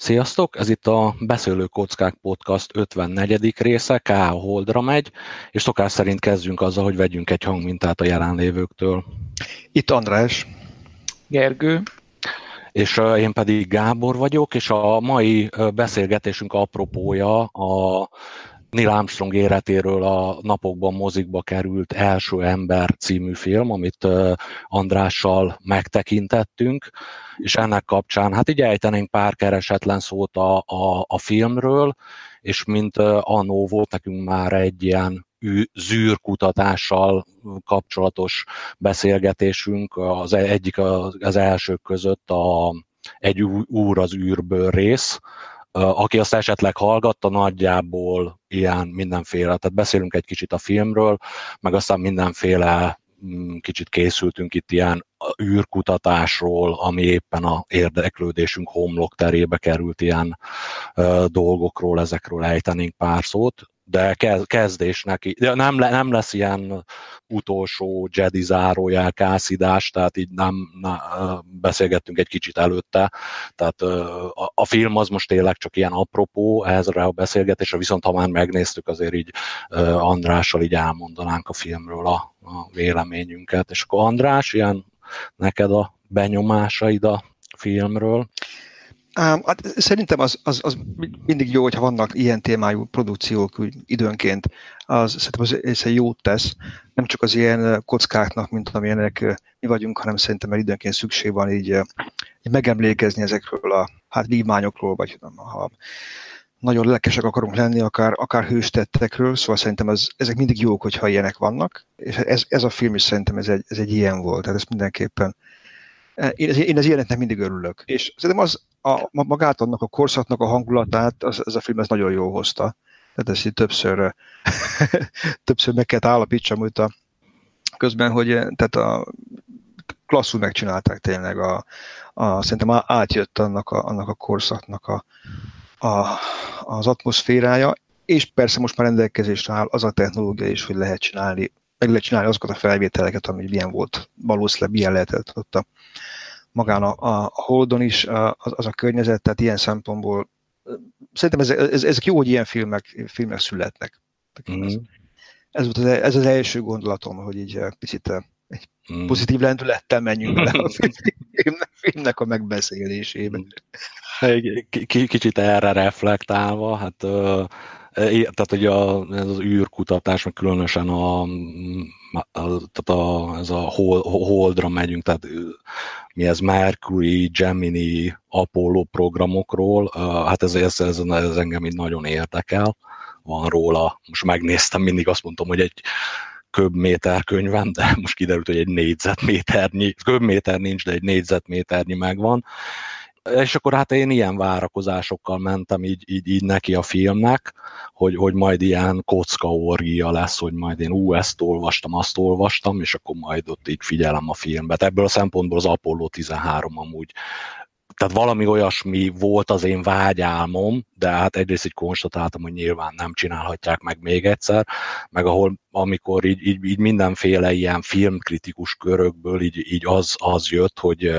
Sziasztok! Ez itt a Beszélő Kockák Podcast 54. része, K. Holdra megy, és szokás szerint kezdjünk azzal, hogy vegyünk egy hangmintát a jelenlévőktől. Itt András. Gergő. És én pedig Gábor vagyok, és a mai beszélgetésünk apropója a Neil Armstrong életéről a napokban mozikba került Első ember című film, amit Andrással megtekintettünk, és ennek kapcsán hát így ejtenénk pár keresetlen szót a, a, a filmről, és mint annó volt nekünk már egy ilyen zűrkutatással kapcsolatos beszélgetésünk, az egyik az elsők között a egy úr az űrből rész, aki azt esetleg hallgatta, nagyjából ilyen mindenféle, tehát beszélünk egy kicsit a filmről, meg aztán mindenféle mm, kicsit készültünk itt ilyen űrkutatásról, ami éppen a érdeklődésünk homlok terébe került ilyen dolgokról, ezekről ejtenénk pár szót de kezdésnek, de nem, nem lesz ilyen utolsó Jedi zárójel kászidás, tehát így nem, nem beszélgettünk egy kicsit előtte, tehát a, a film az most tényleg csak ilyen apropó ehhez a beszélgetésre, viszont ha már megnéztük, azért így Andrással így elmondanánk a filmről a, a véleményünket, és akkor András, ilyen neked a benyomásaid a filmről? Hát szerintem az, az, az mindig jó, hogyha vannak ilyen témájú produkciók úgy időnként. Az szerintem az, ez jót tesz, nem csak az ilyen kockáknak, mint amilyenek mi vagyunk, hanem szerintem mert időnként szükség van így, így megemlékezni ezekről a hát vívmányokról, vagy ha nagyon lelkesek akarunk lenni, akár, akár hőstettekről, szóval szerintem az, ezek mindig jók, hogyha ilyenek vannak, és ez, ez a film is szerintem ez egy, ez egy ilyen volt, tehát ez mindenképpen én, én az ilyeneknek mindig örülök. És szerintem az, a, magát annak a korszaknak a hangulatát, az, ez a film ez nagyon jó hozta. Tehát ezt így többször, többször meg kellett állapítsam, hogy a, közben, hogy tehát a, klasszul megcsinálták tényleg, a, a, szerintem átjött annak a, annak a korszaknak a, a, az atmoszférája, és persze most már rendelkezésre áll az a technológia is, hogy lehet csinálni, meg lehet csinálni azokat a felvételeket, ami milyen volt, valószínűleg milyen lehetett ott a, magán a, a Holdon is az, az a környezet, tehát ilyen szempontból szerintem ez, ez, ezek jó, hogy ilyen filmek, filmek születnek. Mm. Ez, ez, volt az, ez az első gondolatom, hogy így picit egy mm. pozitív lendülettel menjünk bele a filmnek, filmnek a megbeszélésébe. Kicsit erre reflektálva, hát tehát hogy a, ez az űrkutatás, meg különösen a, a, tehát a, ez a hold, Holdra megyünk, tehát mi ez Mercury, Gemini, Apollo programokról, hát ez, ez, ez, ez engem így nagyon érdekel, van róla, most megnéztem, mindig azt mondtam, hogy egy köbméter könyvem, de most kiderült, hogy egy négyzetméternyi, köbméter nincs, de egy négyzetméternyi megvan, és akkor hát én ilyen várakozásokkal mentem így, így, így neki a filmnek, hogy, hogy majd ilyen kockaorgia lesz, hogy majd én ú, ezt olvastam, azt olvastam, és akkor majd ott így figyelem a filmet. Ebből a szempontból az Apollo 13 amúgy tehát valami olyasmi volt az én vágyálmom, de hát egyrészt így konstatáltam, hogy nyilván nem csinálhatják meg még egyszer, meg ahol amikor így, így, így mindenféle ilyen filmkritikus körökből így, így az, az jött, hogy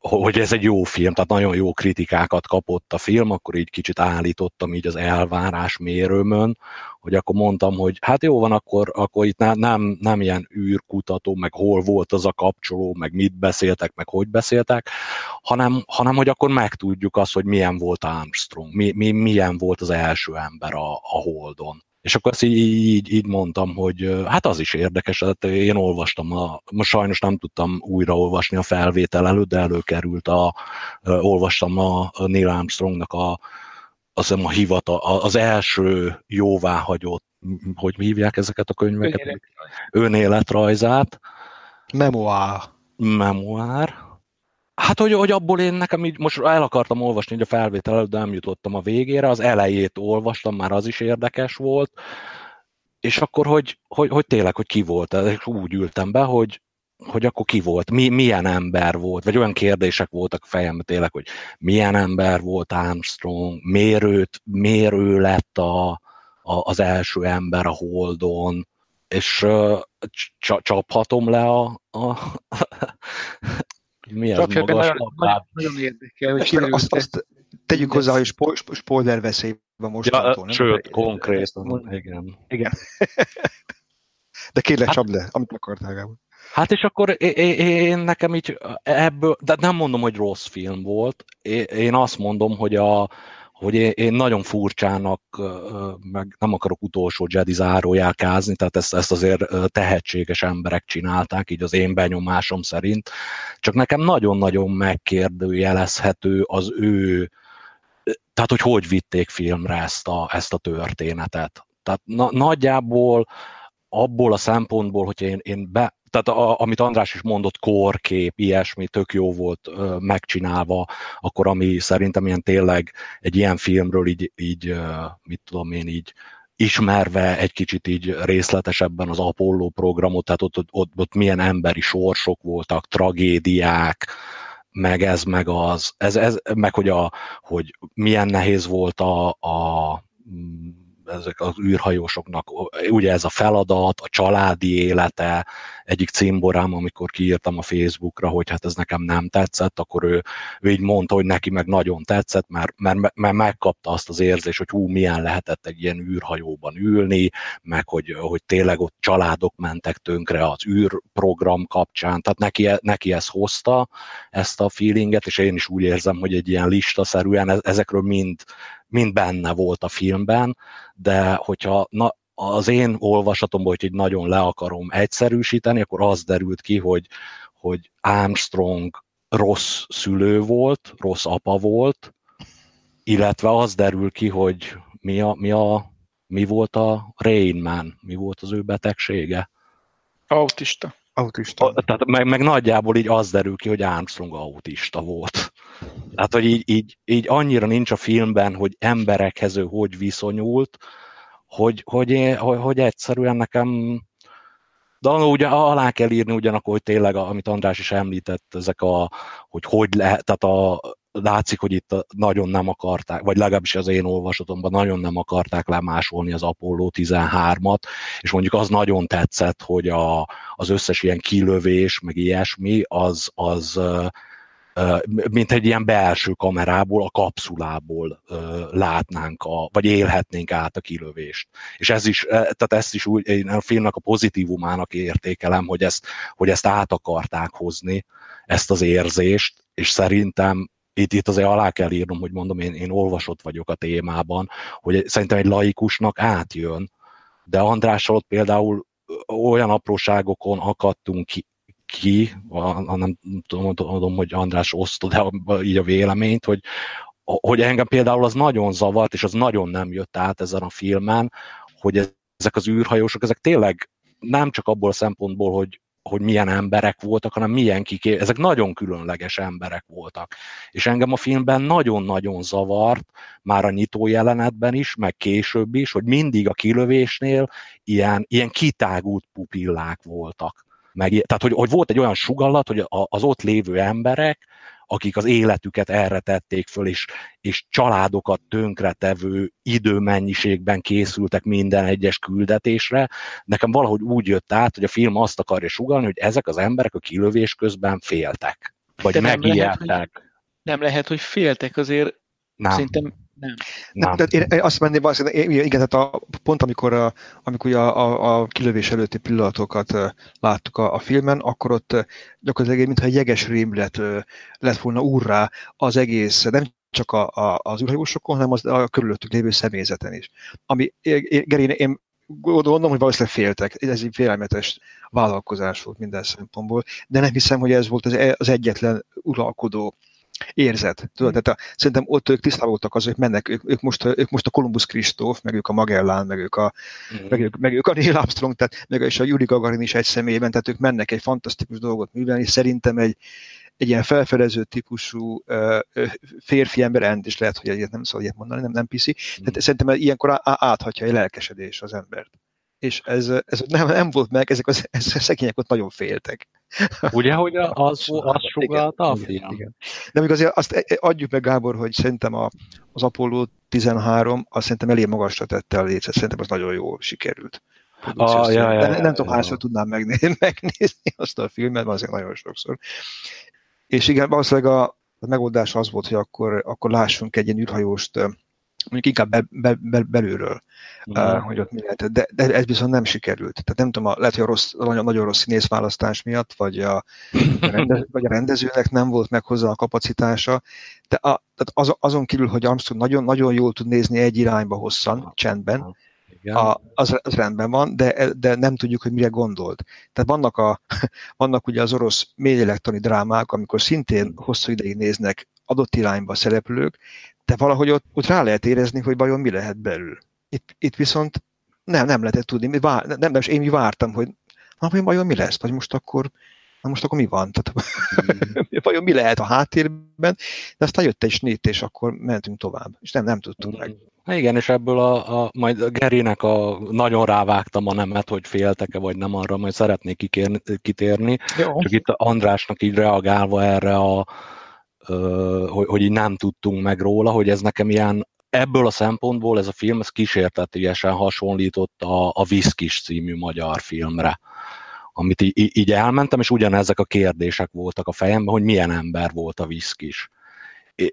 hogy ez egy jó film, tehát nagyon jó kritikákat kapott a film, akkor így kicsit állítottam így az elvárás mérőmön, hogy akkor mondtam, hogy hát jó van, akkor, akkor itt nem, nem ilyen űrkutató, meg hol volt az a kapcsoló, meg mit beszéltek, meg hogy beszéltek, hanem, hanem hogy akkor megtudjuk azt, hogy milyen volt Armstrong, mi, mi, milyen volt az első ember a, a Holdon. És akkor ezt így, így, így mondtam, hogy hát az is érdekes, hát én olvastam, a, most sajnos nem tudtam újraolvasni a felvétel előtt, de előkerült, a, olvastam a, Neil Armstrongnak a, az, a hivata, az első jóváhagyott, hogy hívják ezeket a könyveket? Önéletrajz. Önéletrajzát. Memoár. Memoár Hát, hogy, hogy abból én nekem így most el akartam olvasni hogy a felvétel előtt, de nem jutottam a végére, az elejét olvastam, már az is érdekes volt, és akkor, hogy, hogy, hogy tényleg, hogy ki volt, és úgy ültem be, hogy, hogy akkor ki volt, mi, milyen ember volt, vagy olyan kérdések voltak fejemben tényleg, hogy milyen ember volt Armstrong, miért, miért ő lett a, a, az első ember a Holdon, és uh, csaphatom le a, a Mi ez magas nagyon, nagyon, nagyon érdekel, hogy kiderült. Azt, azt tegyük hozzá, hogy spo- spoiler veszélyben mostantól. Ja, sőt, konkrétan, igen. Igen. De kérlek, hát, csapd le, amit akartál, Gábor. Hát és akkor én, én nekem így ebből, de nem mondom, hogy rossz film volt, én azt mondom, hogy a, hogy én nagyon furcsának, meg nem akarok utolsó Jedi zárójelkázni, tehát ezt, ezt azért tehetséges emberek csinálták, így az én benyomásom szerint, csak nekem nagyon-nagyon megkérdőjelezhető az ő, tehát hogy hogy vitték filmre ezt a, ezt a történetet. Tehát na, nagyjából abból a szempontból, hogy én, én be, tehát a, amit András is mondott, korkép, ilyesmi, tök jó volt ö, megcsinálva, akkor ami szerintem ilyen tényleg egy ilyen filmről így, így ö, mit tudom én, így ismerve egy kicsit így részletesebben az Apollo programot, tehát ott, ott, ott milyen emberi sorsok voltak, tragédiák, meg ez, meg az, ez, ez meg hogy, a, hogy milyen nehéz volt a, a ezek az űrhajósoknak. Ugye ez a feladat, a családi élete, egyik címborám, amikor kiírtam a Facebookra, hogy hát ez nekem nem tetszett, akkor ő, ő így mondta, hogy neki meg nagyon tetszett, mert, mert, mert megkapta azt az érzést, hogy hú, milyen lehetett egy ilyen űrhajóban ülni, meg hogy, hogy tényleg ott családok mentek tönkre az űrprogram kapcsán, tehát neki, neki ez hozta ezt a feelinget, és én is úgy érzem, hogy egy ilyen listaszerűen ezekről mind mind benne volt a filmben, de hogyha na, az én olvasatomból, hogy így nagyon le akarom egyszerűsíteni, akkor az derült ki, hogy, hogy Armstrong rossz szülő volt, rossz apa volt, illetve az derül ki, hogy mi, a, mi, a, mi volt a Rain Man, mi volt az ő betegsége. Autista. Autista. Tehát meg, meg nagyjából így az derül ki, hogy Armstrong autista volt. Tehát, hogy így, így, így annyira nincs a filmben, hogy emberekhez ő hogy viszonyult, hogy, hogy, én, hogy, hogy egyszerűen nekem de ugye alá kell írni ugyanakkor, hogy tényleg, amit András is említett, ezek a, hogy hogy lehet, tehát a, látszik, hogy itt nagyon nem akarták, vagy legalábbis az én olvasatomban nagyon nem akarták lemásolni az Apollo 13-at, és mondjuk az nagyon tetszett, hogy a, az összes ilyen kilövés, meg ilyesmi, az, az mint egy ilyen belső kamerából, a kapszulából látnánk, a, vagy élhetnénk át a kilövést. És ez is, tehát ezt is úgy, én a filmnek a pozitívumának értékelem, hogy ezt, hogy ezt át akarták hozni, ezt az érzést, és szerintem itt, itt azért alá kell írnom, hogy mondom, én, én olvasott vagyok a témában, hogy szerintem egy laikusnak átjön, de Andrással ott például olyan apróságokon akadtunk ki, ki a, a, nem tudom, hogy András osztod de így a véleményt, hogy, hogy engem például az nagyon zavart, és az nagyon nem jött át ezen a filmen, hogy ezek az űrhajósok, ezek tényleg nem csak abból a szempontból, hogy, hogy milyen emberek voltak, hanem milyen kiké... Ezek nagyon különleges emberek voltak. És engem a filmben nagyon-nagyon zavart, már a nyitó jelenetben is, meg később is, hogy mindig a kilövésnél ilyen, ilyen kitágult pupillák voltak. Meg, tehát, hogy, hogy volt egy olyan sugallat, hogy az ott lévő emberek, akik az életüket erre tették föl, és, és családokat tönkretevő időmennyiségben készültek minden egyes küldetésre. Nekem valahogy úgy jött át, hogy a film azt akarja sugalni, hogy ezek az emberek a kilövés közben féltek, vagy De megijedtek. Nem lehet, hogy, nem lehet, hogy féltek, azért nem. szerintem nem. nem. nem én, én azt menném, azt, igen, tehát a, pont amikor, a, amikor a, a, a kilövés előtti pillanatokat láttuk a, a filmen, akkor ott gyakorlatilag mintha egy jeges rémület lett volna úrrá az egész, nem csak a, a, az űrhajósokon, hanem az, a körülöttük lévő személyzeten is. Ami, Geri, én gondolom, hogy valószínűleg féltek. Ez egy félelmetes vállalkozás volt minden szempontból, de nem hiszem, hogy ez volt az, e, az egyetlen uralkodó érzet. Tudod, hmm. tehát a, szerintem ott ők tisztában voltak az, hogy mennek, ők, ők, most, ők most a Columbus Kristóf, meg ők a Magellán, meg ők a, mm. meg, ők, meg ők a Neil Armstrong, tehát meg és a Yuri Gagarin is egy személyben, tehát ők mennek egy fantasztikus dolgot művelni, szerintem egy, egy ilyen felfedező típusú uh, férfi ember, end is lehet, hogy egyet nem szabad ilyet mondani, nem, nem piszi, mm. tehát szerintem ilyenkor áthatja egy lelkesedés az embert és ez, ez nem, nem volt meg, ezek az, ezek a szegények ott nagyon féltek. Ugye, hogy az, az sugalta a film? Igen. De még azért azt adjuk meg, Gábor, hogy szerintem a, az Apollo 13, azt szerintem elég magasra tette a lécet, szerintem az nagyon jól sikerült. Ah, ja, ja, nem, nem tudom, hányszor tudnám megnézni, megnézni azt a filmet, azért nagyon sokszor. És igen, valószínűleg a, a megoldás az volt, hogy akkor, akkor lássunk egy ilyen űrhajóst, mondjuk inkább be, be, be, belülről, mm. uh, hogy ott mi lehet. De, de ez viszont nem sikerült. Tehát nem tudom, lehet, hogy a rossz, nagyon, nagyon rossz színészválasztás miatt, vagy a, a, vagy a rendezőnek nem volt meg hozzá a kapacitása, de a, tehát az, azon kívül, hogy Armstrong nagyon, nagyon jól tud nézni egy irányba hosszan, csendben, a, az, az rendben van, de, de nem tudjuk, hogy mire gondolt. Tehát vannak, a, vannak ugye az orosz mélyelektoni drámák, amikor szintén hosszú ideig néznek adott irányba szereplők, de valahogy ott, ott rá lehet érezni, hogy vajon mi lehet belül. Itt, itt viszont nem, nem lehetett tudni. Mi vár, nem, nem, én mi vártam, hogy na, hogy vajon mi lesz, vagy most akkor, na most akkor mi van? Tehát, mm. vajon mi lehet a háttérben? De aztán jött egy snit, és akkor mentünk tovább. És nem, nem tudtuk mm. meg. Na igen, és ebből a, a majd a Gerinek a, nagyon rávágtam a nemet, hogy féltek-e vagy nem arra, majd szeretnék kikérni, kitérni. Jó. Csak itt Andrásnak így reagálva erre a, hogy, hogy így nem tudtunk meg róla, hogy ez nekem ilyen ebből a szempontból ez a film ez kísértetiesen hasonlított a, a Viszkis című magyar filmre, amit így, így elmentem, és ugyanezek a kérdések voltak a fejemben, hogy milyen ember volt a Viszkis.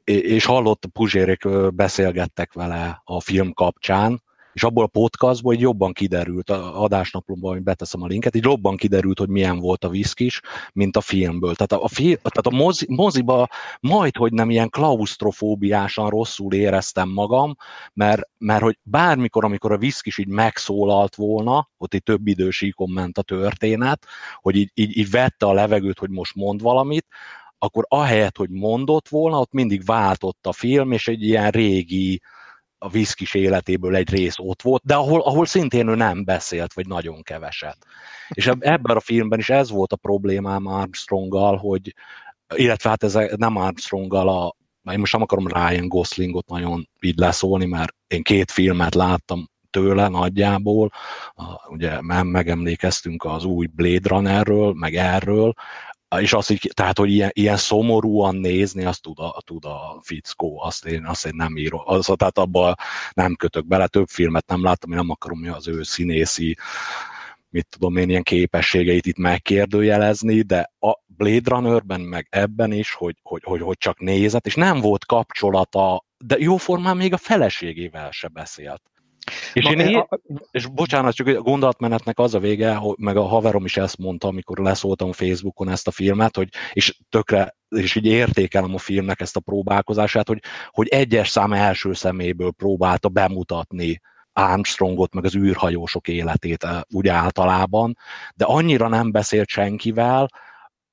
És hallott, Puzsérék beszélgettek vele a film kapcsán, és abból a podcastból így jobban kiderült, a adásnaplomban, hogy beteszem a linket, így jobban kiderült, hogy milyen volt a viszkis, mint a filmből. Tehát a, fi, tehát a mozi, moziba majd, hogy nem ilyen klaustrofóbiásan rosszul éreztem magam, mert, mert hogy bármikor, amikor a viszkis így megszólalt volna, ott egy több idősíkon ment a történet, hogy így, így, így vette a levegőt, hogy most mond valamit, akkor ahelyett, hogy mondott volna, ott mindig váltott a film, és egy ilyen régi, a viszkis életéből egy rész ott volt, de ahol, ahol szintén ő nem beszélt, vagy nagyon keveset. És ebben a filmben is ez volt a problémám Armstronggal, hogy illetve hát ez nem Armstronggal a én most nem akarom Ryan Goslingot nagyon így leszólni, mert én két filmet láttam tőle nagyjából, ugye megemlékeztünk az új Blade Runnerről, meg erről, és azt így, tehát, hogy ilyen, ilyen szomorúan nézni, azt tud a, tud a fickó, azt én, azt én nem írom. Az, tehát abban nem kötök bele, több filmet nem láttam, én nem akarom az ő színészi mit tudom én, ilyen képességeit itt megkérdőjelezni, de a Blade Runnerben, meg ebben is, hogy, hogy, hogy, hogy csak nézett, és nem volt kapcsolata, de jóformán még a feleségével se beszélt. És, én, én, és bocsánat, csak a gondolatmenetnek az a vége, hogy meg a haverom is ezt mondta, amikor leszóltam Facebookon ezt a filmet, hogy, és tökre, és így értékelem a filmnek ezt a próbálkozását, hogy, hogy egyes szám első szeméből próbálta bemutatni Armstrongot, meg az űrhajósok életét eh, úgy általában, de annyira nem beszélt senkivel,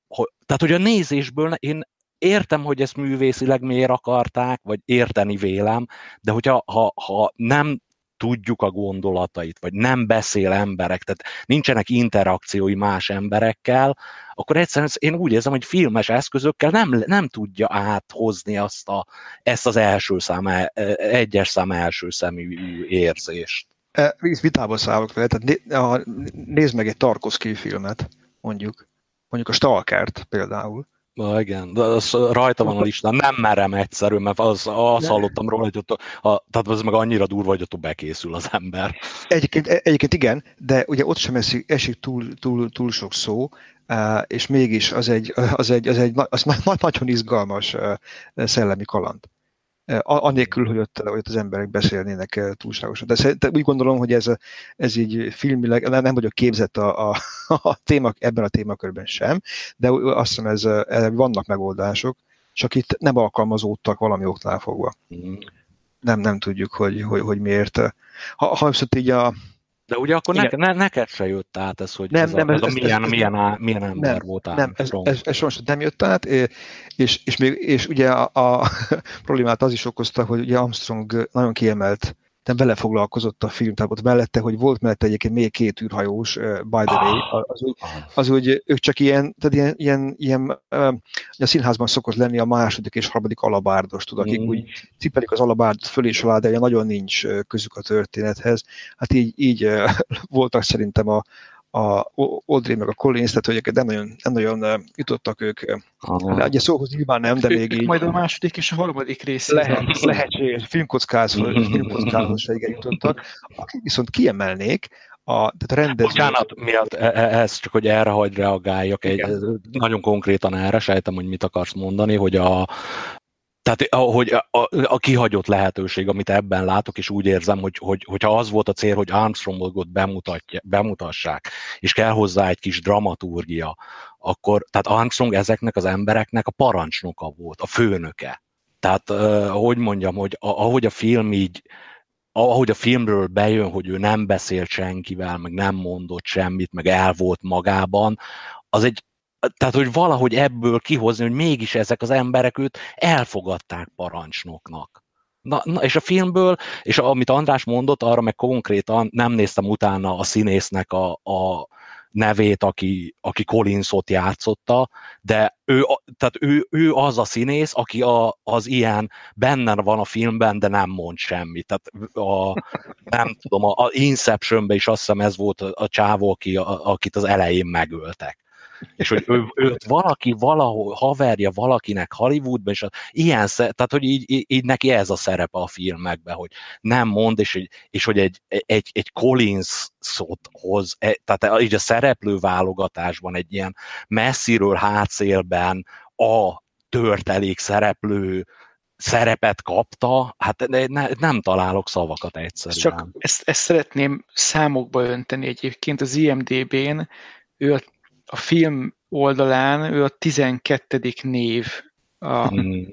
hogy, tehát hogy a nézésből én értem, hogy ezt művészileg miért akarták, vagy érteni vélem, de hogyha ha, ha nem tudjuk a gondolatait, vagy nem beszél emberek, tehát nincsenek interakciói más emberekkel, akkor egyszerűen én úgy érzem, hogy filmes eszközökkel nem, nem tudja áthozni azt a, ezt az első szám, e, egyes szám első szemű érzést. E, vitába szállok vele, tehát nézd meg egy Tarkovsky filmet, mondjuk, mondjuk a Stalkert például, Na igen, de az rajta van a listán, nem merem egyszerű, mert az, azt hallottam róla, hogy ott, a, tehát az meg annyira durva, hogy ott bekészül az ember. Egyébként, egyébként igen, de ugye ott sem esik, esik túl, túl, túl sok szó, és mégis az egy, az egy, az egy az nagyon izgalmas szellemi kaland. Anélkül, hogy ott, hogy ott az emberek beszélnének túlságosan. De, de úgy gondolom, hogy ez, ez így filmileg, nem vagyok képzett a, a, a téma, ebben a témakörben sem, de azt hiszem, ez, ez, vannak megoldások, csak itt nem alkalmazódtak valami oknál fogva. Mm. Nem, nem tudjuk, hogy, hogy, hogy miért. Ha, ha viszont így a, de ugye akkor ne, ne, neked se jött át ez, hogy nem, ez, nem, a, ez, ez, a milyen, ez, milyen, á, milyen ember nem, volt Nem, ez, ez, ez sajnos nem jött át, és, és, még, és ugye a, a problémát az is okozta, hogy ugye Armstrong nagyon kiemelt nem belefoglalkozott a film, tehát ott mellette, hogy volt mellette egyébként még két űrhajós, uh, by the way, ah. az, úgy, az úgy, ők csak ilyen, tehát ilyen, ilyen, ilyen uh, a színházban szokott lenni a második és harmadik alabárdos, tudod, akik mm. úgy cipelik az alabárdot föl és alá, de nagyon nincs közük a történethez. Hát így, így uh, voltak szerintem a, a Audrey meg a Collins, tehát hogy nem nagyon, nem nagyon jutottak ők. Ah. Ugye szóhoz nyilván nem, de még így... Majd a második és a harmadik rész. Lehet, lehetséges, filmkockázhoz, filmkockázhoz se igen jutottak. Akik viszont kiemelnék, a, tehát a rendező... Bocsánat, miatt e, e, ez csak, hogy erre hagy reagáljak, egy, nagyon konkrétan erre, sejtem, hogy mit akarsz mondani, hogy a, tehát hogy a, a, a kihagyott lehetőség, amit ebben látok, és úgy érzem, hogy, hogy hogyha az volt a cél, hogy Armstrongot bemutassák, és kell hozzá egy kis dramaturgia, akkor, tehát Armstrong ezeknek az embereknek a parancsnoka volt, a főnöke. Tehát, hogy mondjam, hogy ahogy a film így, ahogy a filmről bejön, hogy ő nem beszélt senkivel, meg nem mondott semmit, meg el volt magában, az egy, tehát, hogy valahogy ebből kihozni, hogy mégis ezek az emberek őt elfogadták parancsnoknak. Na, na, és a filmből, és amit András mondott, arra meg konkrétan nem néztem utána a színésznek a, a nevét, aki, aki Collinsot játszotta, de ő, tehát ő, ő az a színész, aki a, az ilyen benne van a filmben, de nem mond semmit. Tehát a, nem tudom, a, a Inceptionben is azt hiszem ez volt a, a csávó, aki, a, akit az elején megöltek és hogy ő, őt valaki valahol haverja valakinek Hollywoodban, és az, ilyen, tehát hogy így, így, neki ez a szerepe a filmekben, hogy nem mond, és, és hogy egy, egy, egy Collins szót hoz, e, tehát így a szereplő válogatásban egy ilyen messziről hátszélben a törtelék szereplő szerepet kapta, hát ne, nem találok szavakat egyszerűen. Csak ezt, ezt szeretném számokba önteni egyébként az IMDB-n, ő a a film oldalán ő a 12. név a, hmm.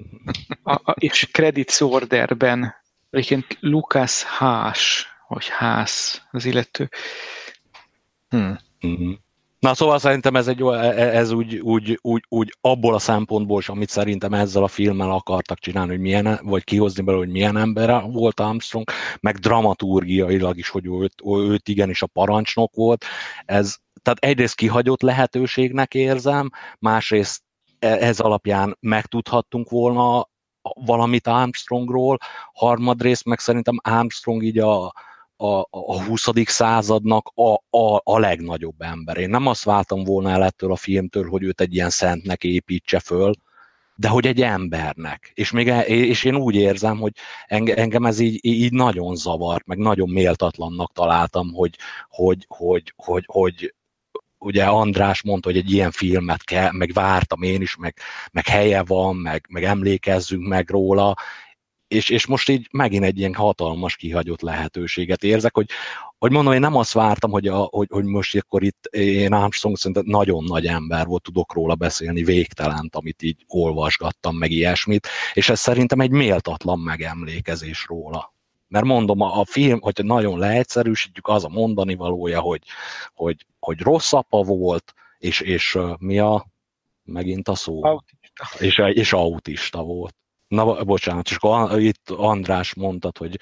a, a, és credits orderben egyébként Lucas Haas, vagy Ház az illető. Hmm. Hmm. Na szóval szerintem ez, egy, e, e, ez úgy, úgy, úgy, úgy abból a szempontból is, amit szerintem ezzel a filmmel akartak csinálni, hogy milyen, vagy kihozni belőle, hogy milyen ember volt Armstrong, meg dramaturgiailag is, hogy őt, őt igenis a parancsnok volt. Ez, tehát egyrészt kihagyott lehetőségnek érzem, másrészt e, ez alapján megtudhattunk volna valamit Armstrongról, harmadrészt meg szerintem Armstrong így a, a, a 20. századnak a, a, a legnagyobb ember. Én nem azt váltam volna el ettől a filmtől, hogy őt egy ilyen szentnek építse föl, de hogy egy embernek. És, még, e, és én úgy érzem, hogy engem ez így, így nagyon zavart, meg nagyon méltatlannak találtam, hogy, hogy, hogy, hogy, hogy ugye András mondta, hogy egy ilyen filmet kell, meg vártam én is, meg, meg helye van, meg, meg emlékezzünk meg róla, és, és most így megint egy ilyen hatalmas kihagyott lehetőséget érzek, hogy, hogy mondom, én nem azt vártam, hogy, a, hogy, hogy most akkor itt én Armstrong szerintem nagyon nagy ember volt, tudok róla beszélni, végtelent, amit így olvasgattam, meg ilyesmit, és ez szerintem egy méltatlan megemlékezés róla. Mert mondom, a, a film, hogyha nagyon leegyszerűsítjük, az a mondani valója, hogy, hogy, hogy rossz apa volt, és, és mi a, megint a szó? Autista. És, és autista volt. Na, bocsánat, csak itt András mondtad, hogy...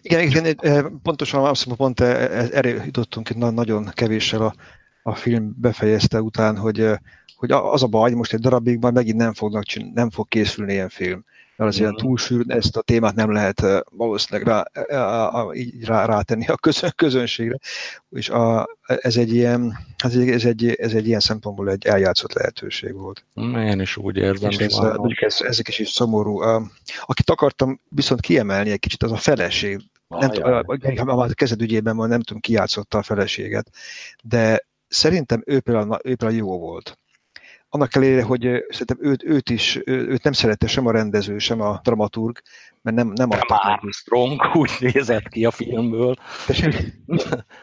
Igen, igen pontosan mondom, pont erre jutottunk itt nagyon kevéssel a, a film befejezte után, hogy, hogy az a baj, most egy darabig már megint nem, fognak, nem fog készülni ilyen film mert az ilyen mhm. túlsűrű, ezt a témát nem lehet valószínűleg rá, rá, rá, rátenni a közön, közönségre, és a, ez egy ilyen, ez egy, ez, egy, ez egy ilyen szempontból egy eljátszott lehetőség volt. Én is úgy érzem. És ez, ez, ezek is is szomorú. Akit akartam viszont kiemelni egy kicsit, az a feleség. Nem, a, a kezedügyében van, nem tudom, ki játszotta a feleséget, de szerintem ő például, ő például jó volt annak ellenére, hogy szerintem őt, őt is, őt nem szerette sem a rendező, sem a dramaturg, mert nem, nem adta. Armstrong úgy nézett ki a filmből.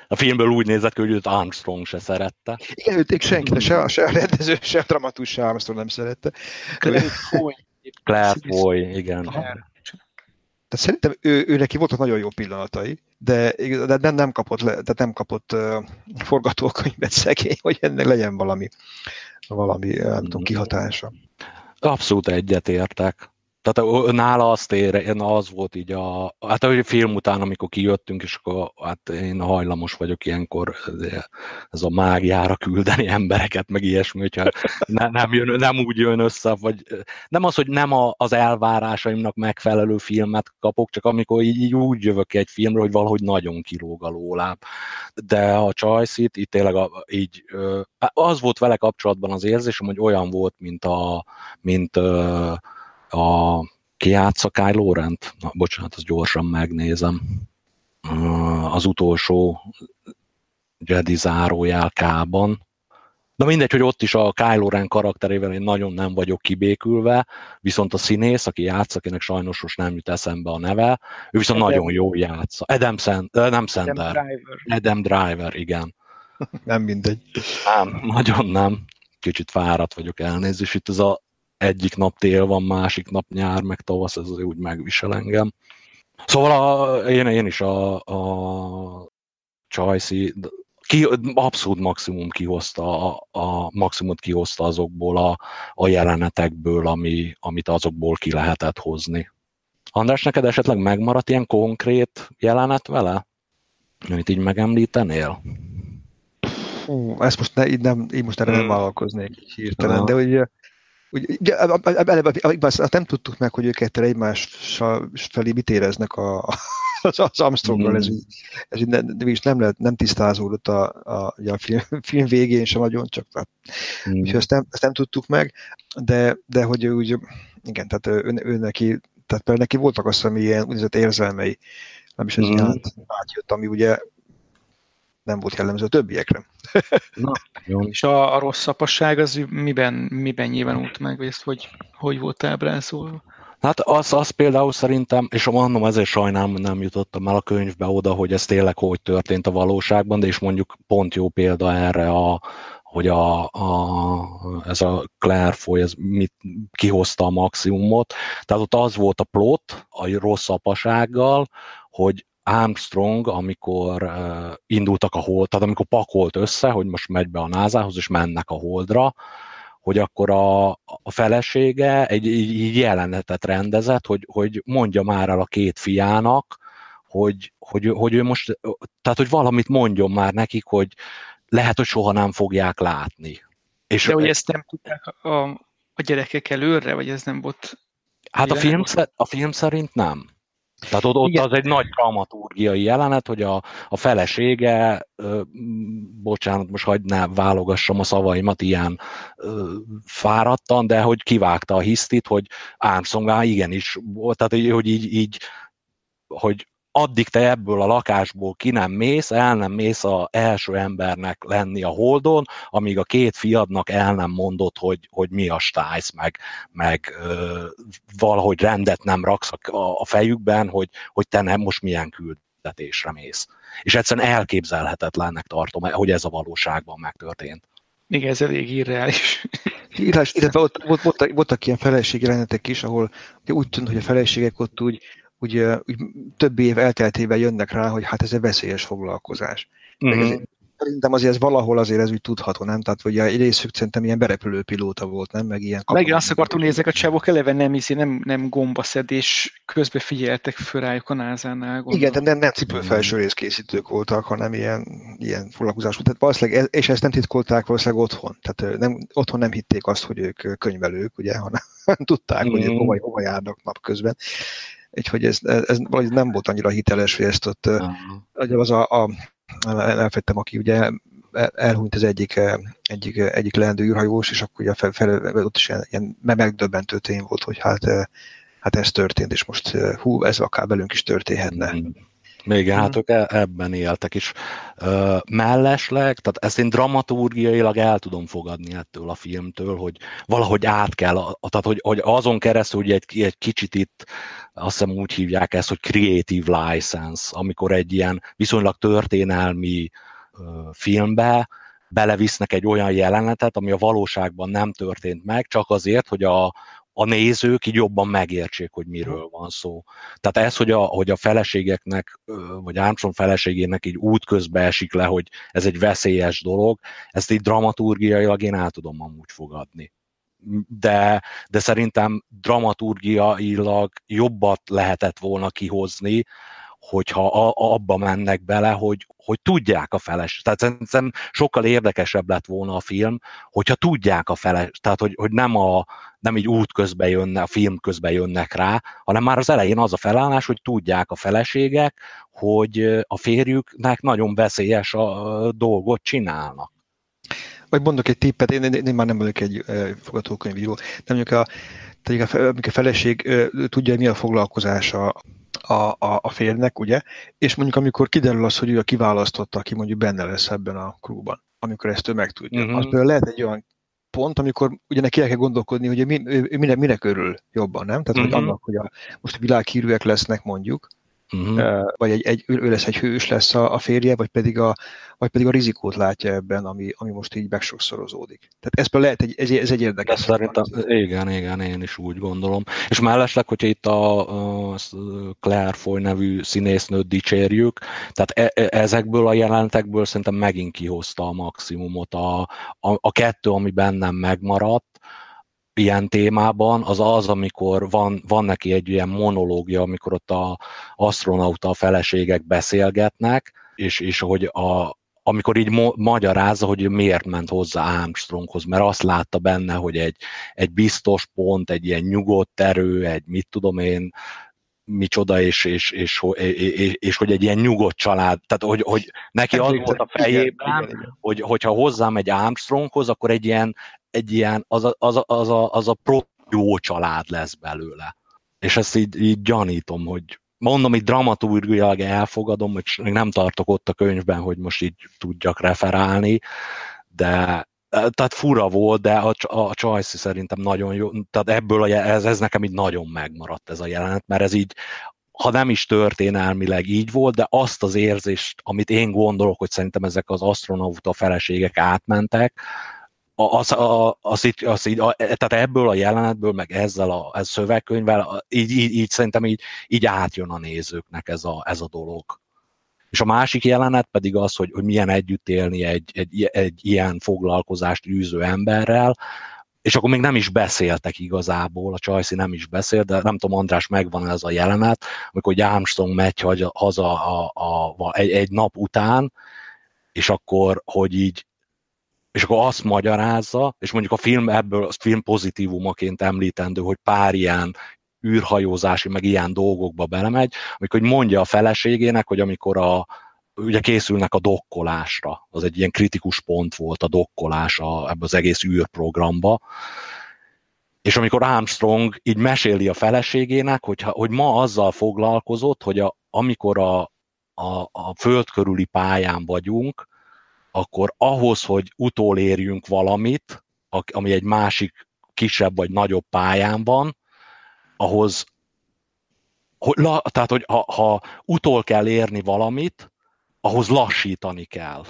A filmből úgy nézett ki, hogy őt Armstrong se szerette. Igen, őt senki, se, se a rendező, se a dramaturg, se Armstrong nem szerette. Claire Foy. Claire Foy, igen. Tehát szerintem ő, ő neki voltak nagyon jó pillanatai, de, de nem, nem kapott, le, de nem kapott uh, forgatókönyvet szegény, hogy ennek legyen valami, valami nem tudom, kihatása. Abszolút egyetértek. Tehát nála azt ér, az volt így a, hát a film után, amikor kijöttünk, és akkor hát én hajlamos vagyok ilyenkor ez a mágiára küldeni embereket, meg ilyesmi, hogyha ne, nem, jön, nem úgy jön össze, vagy nem az, hogy nem a, az elvárásaimnak megfelelő filmet kapok, csak amikor így, így úgy jövök egy filmről, hogy valahogy nagyon kilóg a lóláb. De a itt, itt tényleg a, így, az volt vele kapcsolatban az érzésem, hogy olyan volt, mint a, mint a ki játsza Kylo Rent? Na, bocsánat, azt gyorsan megnézem. Az utolsó Jedi zárójel K-ban. De mindegy, hogy ott is a Kylo Ren karakterével én nagyon nem vagyok kibékülve, viszont a színész, aki játsz, akinek sajnos most nem jut eszembe a neve, ő viszont Adam. nagyon jó játsza. Adam, Sand, nem Sander. Adam Driver. Adam Driver, igen. Nem mindegy. Nem, nagyon nem. Kicsit fáradt vagyok elnézést. Itt ez a egyik nap tél van, másik nap nyár, meg tavasz, ez úgy megvisel engem. Szóval a, én, én is a, a Csajci ki, abszolút maximum kihozta, a, a maximumot kihozta azokból a, a jelenetekből, ami, amit azokból ki lehetett hozni. András, neked esetleg megmaradt ilyen konkrét jelenet vele? Amit így megemlítenél? Hú, ezt most ne, így, nem, így most erre nem hmm. vállalkoznék hirtelen, de hogy Ugye, eleve, azt nem tudtuk meg, hogy ők egymás felé mit éreznek a, az Armstronggal, ez, hmm. ez így nem, nem, lehet, nem tisztázódott a, a, a film, film végén sem nagyon, csak mm. úgyhogy ezt nem, ezt nem tudtuk meg, de, de hogy ő úgy, igen, tehát ő, ő neki, tehát például neki voltak azt hiszem ilyen úgynevezett érzelmei, nem is ez mm. át, átjött, ami ugye nem volt jellemző a többiekre. Na, jó. És a, a rossz apasság az miben, miben nyilvánult meg, vagy ezt hogy, hogy volt ábrázolva? Hát az, az például szerintem, és mondom, ezért sajnálom, nem jutottam el a könyvbe oda, hogy ez tényleg hogy történt a valóságban, de és mondjuk pont jó példa erre a, hogy a, a, ez a Claire Foy, ez mit, kihozta a maximumot. Tehát ott az volt a plot a rossz apasággal, hogy Armstrong, amikor uh, indultak a hold, tehát amikor pakolt össze, hogy most megy be a názához, és mennek a holdra, hogy akkor a, a felesége egy, egy jelenetet rendezett, hogy, hogy mondja már el a két fiának, hogy, hogy, hogy ő most, tehát hogy valamit mondjon már nekik, hogy lehet, hogy soha nem fogják látni. És De hogy ezt nem tudták a, a gyerekek előre, vagy ez nem volt... Hát a film, a film szerint nem. Tehát ott, ott az egy nagy dramaturgiai jelenet, hogy a, a felesége, ö, bocsánat, most hagyd ne válogassam a szavaimat ilyen ö, fáradtan, de hogy kivágta a hisztit, hogy Armstrong igenis volt, tehát hogy így, így hogy addig te ebből a lakásból ki nem mész, el nem mész a első embernek lenni a holdon, amíg a két fiadnak el nem mondod, hogy, hogy mi a stájsz, meg, meg ö, valahogy rendet nem raksz a, a fejükben, hogy, hogy te nem most milyen küldetésre mész. És egyszerűen elképzelhetetlennek tartom, hogy ez a valóságban megtörtént. Igen, ez elég irreális. Írás, illetve ott, ott, voltak, voltak ilyen feleségjelenetek is, ahol úgy tűnt, hogy a feleségek ott úgy úgy, úgy több év elteltével jönnek rá, hogy hát ez egy veszélyes foglalkozás. Uh-huh. Szerintem azért ez valahol azért ez úgy tudható, nem? Tehát hogy egy részük szerintem ilyen berepülő pilóta volt, nem? Meg ilyen Meg azt akartam nézni, a csávok eleve nem, izé, nem, nem gombaszedés, közben figyeltek föl rájuk a názánál. Igen, de nem, nem cipőfelső részkészítők voltak, hanem ilyen, ilyen foglalkozás volt. Tehát valószínűleg, és ezt nem titkolták valószínűleg otthon. Tehát nem, otthon nem hitték azt, hogy ők könyvelők, ugye, hanem tudták, mm. hogy hova, hova járnak napközben úgyhogy ez, ez valahogy nem volt annyira hiteles, hogy ezt ott, uh-huh. az a, a elfettem, aki ugye elhunyt az egyik, egyik, egyik leendő űrhajós, és akkor ugye fel, fel, ott is ilyen, ilyen megdöbbentő tény volt, hogy hát, hát ez történt, és most hú, ez akár belünk is történhetne. Mm. Még hát ők e- ebben éltek, és uh, mellesleg, tehát ezt én dramaturgiailag el tudom fogadni ettől a filmtől, hogy valahogy át kell, tehát hogy, hogy azon keresztül, hogy egy, egy kicsit itt azt hiszem úgy hívják ezt, hogy creative license, amikor egy ilyen viszonylag történelmi filmbe belevisznek egy olyan jelenetet, ami a valóságban nem történt meg, csak azért, hogy a, a nézők így jobban megértsék, hogy miről van szó. Tehát ez, hogy a, hogy a feleségeknek, vagy Armstrong feleségének így útközbe esik le, hogy ez egy veszélyes dolog, ezt így dramaturgiailag én el tudom amúgy fogadni. De, de szerintem dramaturgiailag jobbat lehetett volna kihozni, hogyha a, abba mennek bele, hogy, hogy tudják a feles. Tehát szerintem sokkal érdekesebb lett volna a film, hogyha tudják a feles, tehát hogy, hogy nem, a, nem így út közben jönne, a film közben jönnek rá, hanem már az elején az a felállás, hogy tudják a feleségek, hogy a férjüknek nagyon veszélyes a dolgot csinálnak. Vagy mondok egy tippet, én, én, én már nem vagyok egy forgatókönyvíró, de mondjuk a, tehát a, a feleség tudja, mi a foglalkozása a, a, a férnek, ugye, és mondjuk amikor kiderül az, hogy ő a kiválasztotta, aki mondjuk benne lesz ebben a klubban, amikor ezt ő megtudja. Uh-huh. Az például lehet egy olyan pont, amikor ugye neki el kell gondolkodni, hogy mi, ő, ő mire, mire körül jobban, nem? Tehát, uh-huh. hogy mhm. annak, hogy a, most világhírűek lesznek mondjuk, uh-huh. vagy egy, egy, ő lesz egy hős lesz a, a férje, vagy pedig a, vagy pedig a rizikót látja ebben, ami, ami most így megsokszorozódik. Tehát ez lehet egy, ez, ez egy érdekes. Szerintem, igen, igen, én is úgy gondolom. És mellesleg, hogyha itt a, a Claire Foy nevű színésznőt dicsérjük, tehát e, e, ezekből a jelenetekből szerintem megint kihozta a maximumot. A, a, a kettő, ami bennem megmaradt, ilyen témában, az az, amikor van, van neki egy ilyen monológia, amikor ott a astronauta feleségek beszélgetnek, és, és hogy a, amikor így mo- magyarázza, hogy miért ment hozzá Armstronghoz, mert azt látta benne, hogy egy, egy biztos pont, egy ilyen nyugodt erő, egy mit tudom én, micsoda, és, és, és, és, és, és hogy egy ilyen nyugodt család, tehát hogy, hogy neki az volt a fejében, hogy, hogyha hozzám egy Armstronghoz, akkor egy ilyen, egy ilyen az a, az a, az a, az a pro jó család lesz belőle. És ezt így, így gyanítom, hogy mondom, itt dramaturgiailag elfogadom, hogy még nem tartok ott a könyvben, hogy most így tudjak referálni, de tehát fura volt, de a, a Choice szerintem nagyon jó, tehát ebből a, ez, ez nekem így nagyon megmaradt ez a jelenet, mert ez így, ha nem is történelmileg így volt, de azt az érzést, amit én gondolok, hogy szerintem ezek az astronauta feleségek átmentek, az, az, az, így, az így, tehát ebből a jelenetből, meg ezzel a, ez szövegkönyvvel, így, így, így szerintem így, így átjön a nézőknek ez a, ez a dolog. És a másik jelenet pedig az, hogy, hogy milyen együtt élni egy, egy, egy ilyen foglalkozást űző emberrel, és akkor még nem is beszéltek igazából, a Csajci nem is beszél, de nem tudom, András, megvan ez a jelenet, amikor Armstrong megy haza a, a, a, egy, egy nap után, és akkor, hogy így és akkor azt magyarázza, és mondjuk a film ebből a film pozitívumaként említendő, hogy pár ilyen űrhajózási, meg ilyen dolgokba belemegy, amikor mondja a feleségének, hogy amikor a, ugye készülnek a dokkolásra, az egy ilyen kritikus pont volt a dokkolás a, ebbe az egész űrprogramba, és amikor Armstrong így meséli a feleségének, hogy, hogy ma azzal foglalkozott, hogy a, amikor a, a, a föld körüli pályán vagyunk, akkor ahhoz, hogy utolérjünk valamit, ami egy másik kisebb vagy nagyobb pályán van, ahhoz, hogy, tehát, hogy ha, ha utol kell érni valamit, ahhoz lassítani kell.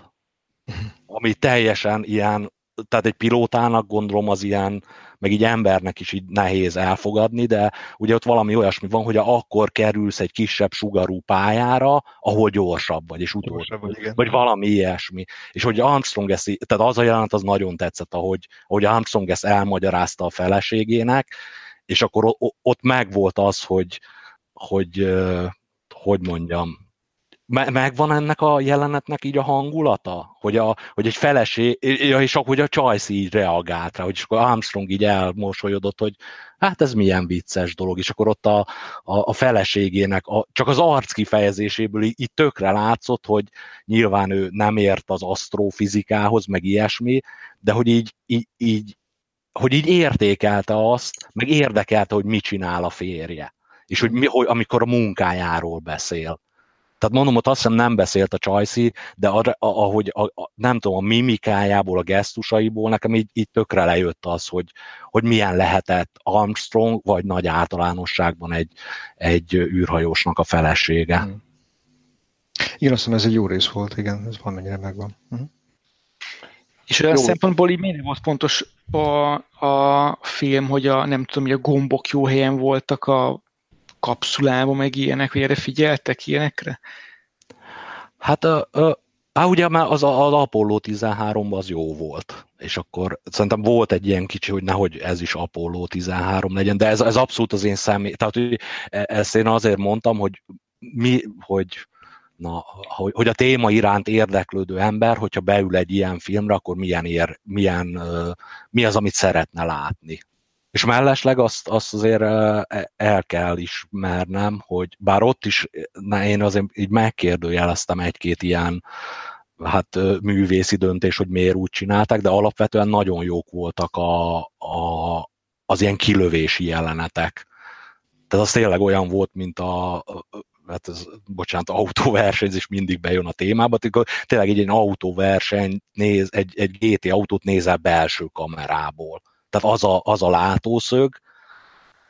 Mhm. Ami teljesen ilyen tehát egy pilótának gondolom az ilyen, meg így embernek is így nehéz elfogadni, de ugye ott valami olyasmi van, hogy akkor kerülsz egy kisebb sugarú pályára, ahol gyorsabb vagy, és utolsó, vagy, vagy valami ilyesmi. És hogy Armstrong ezt, tehát az a jelent az nagyon tetszett, ahogy, ahogy Armstrong ezt elmagyarázta a feleségének, és akkor ott megvolt az, hogy, hogy hogy mondjam, megvan ennek a jelenetnek így a hangulata? Hogy, a, hogy egy feleség, és hogy a Csajsz így reagált rá, hogy akkor Armstrong így elmosolyodott, hogy hát ez milyen vicces dolog, és akkor ott a, a, a feleségének, a, csak az arc kifejezéséből így, így tökre látszott, hogy nyilván ő nem ért az asztrofizikához, meg ilyesmi, de hogy így, így, így hogy így értékelte azt, meg érdekelte, hogy mit csinál a férje. És hogy, mi, hogy amikor a munkájáról beszél. Tehát mondom, ott azt hiszem nem beszélt a Csajci, de arra, ahogy a, a, nem tudom, a mimikájából, a gesztusaiból nekem így, így tökre lejött az, hogy, hogy milyen lehetett Armstrong, vagy nagy általánosságban egy, egy űrhajósnak a felesége. Hmm. Igen, azt hiszem ez egy jó rész volt, igen, ez mennyire megvan. Uh-huh. És olyan jó. szempontból így miért volt fontos a, a film, hogy a, nem tudom, hogy a gombok jó helyen voltak a kapszulába, meg ilyenek, hogy erre figyeltek ilyenekre? Hát a, a, Á, ugye már az, az Apollo 13 az jó volt, és akkor szerintem volt egy ilyen kicsi, hogy nehogy ez is Apollo 13 legyen, de ez, ez abszolút az én személy, tehát hogy e, ezt én azért mondtam, hogy mi, hogy na, hogy, hogy a téma iránt érdeklődő ember, hogyha beül egy ilyen filmre, akkor milyen, ér, milyen mi az, amit szeretne látni. És mellesleg azt, azt azért e, el kell ismernem, hogy bár ott is na, én azért így megkérdőjeleztem egy-két ilyen hát művészi döntés, hogy miért úgy csinálták, de alapvetően nagyon jók voltak a, a, az ilyen kilövési jelenetek. Tehát az tényleg olyan volt, mint a, hát ez, bocsánat, autóversenyzés mindig bejön a témába, tényleg egy, egy autóverseny, néz, egy, egy GT autót nézel belső kamerából. Tehát az a, az a látószög,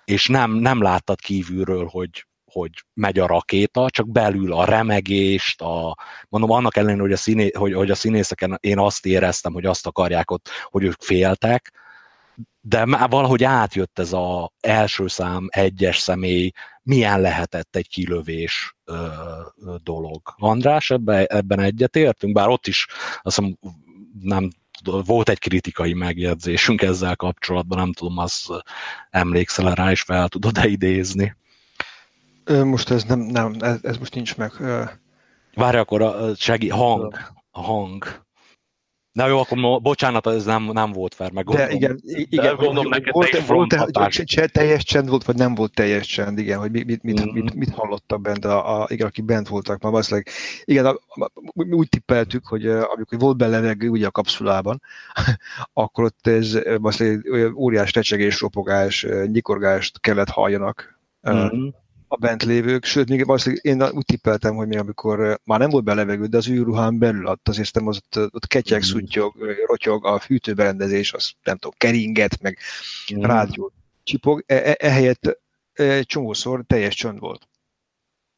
és nem, nem láttad kívülről, hogy, hogy megy a rakéta, csak belül a remegést, a, mondom, annak ellenére, hogy a, színé, hogy, hogy a színészeken én azt éreztem, hogy azt akarják ott, hogy ők féltek, de már valahogy átjött ez az első szám, egyes személy, milyen lehetett egy kilövés ö, dolog. András, ebbe, ebben egyetértünk, bár ott is azt hiszem, nem volt egy kritikai megjegyzésünk ezzel kapcsolatban, nem tudom, azt emlékszel rá, és fel tudod-e idézni. Most ez nem, nem ez, ez most nincs meg. Várj, akkor a segí, hang, a hang. Na jó, akkor bocsánat, ez nem, nem volt fel, meg gondolom. De igen, igen de gondolom neked volt, te volt, teljes csend volt, vagy nem volt teljes csend, igen, hogy mit, mit, mit, mm-hmm. mit, mit hallottak bent, a, a, igen, akik bent voltak ma, valószínűleg, igen, a, a, úgy tippeltük, hogy amikor volt bele levegő ugye a kapszulában, akkor ott ez valószínűleg óriás recsegés, ropogás, nyikorgást kellett halljanak. Mm-hmm a bent lévők, sőt, még valószínűleg én úgy tippeltem, hogy még amikor már nem volt belevegő, de az űrruhán belül ott azért nem az ott, ott ketyeg, mm. szuttyog, rotyog, a fűtőberendezés, az nem tudom, keringet, meg mm. rádió csipog, e- e- ehelyett e- csomószor teljes csönd volt.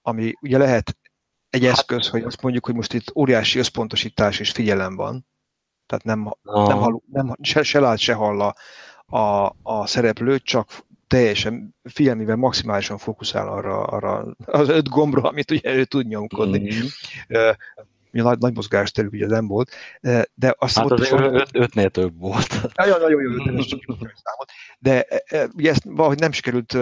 Ami ugye lehet egy hát, eszköz, hogy azt mondjuk, hogy most itt óriási összpontosítás és figyelem van, tehát nem, nem, hall, nem se, se lát, se hall a, a, a szereplő, csak teljesen figyelmével maximálisan fókuszál arra, arra az öt gombra, amit ugye ő tud nyomkodni. Mm-hmm. Uh, nagy, nagy mozgásterű ugye nem volt, de azt hát az öt, öt, ötnél több volt. Nagyon, nagyon jó, de, de ugye ezt valahogy nem sikerült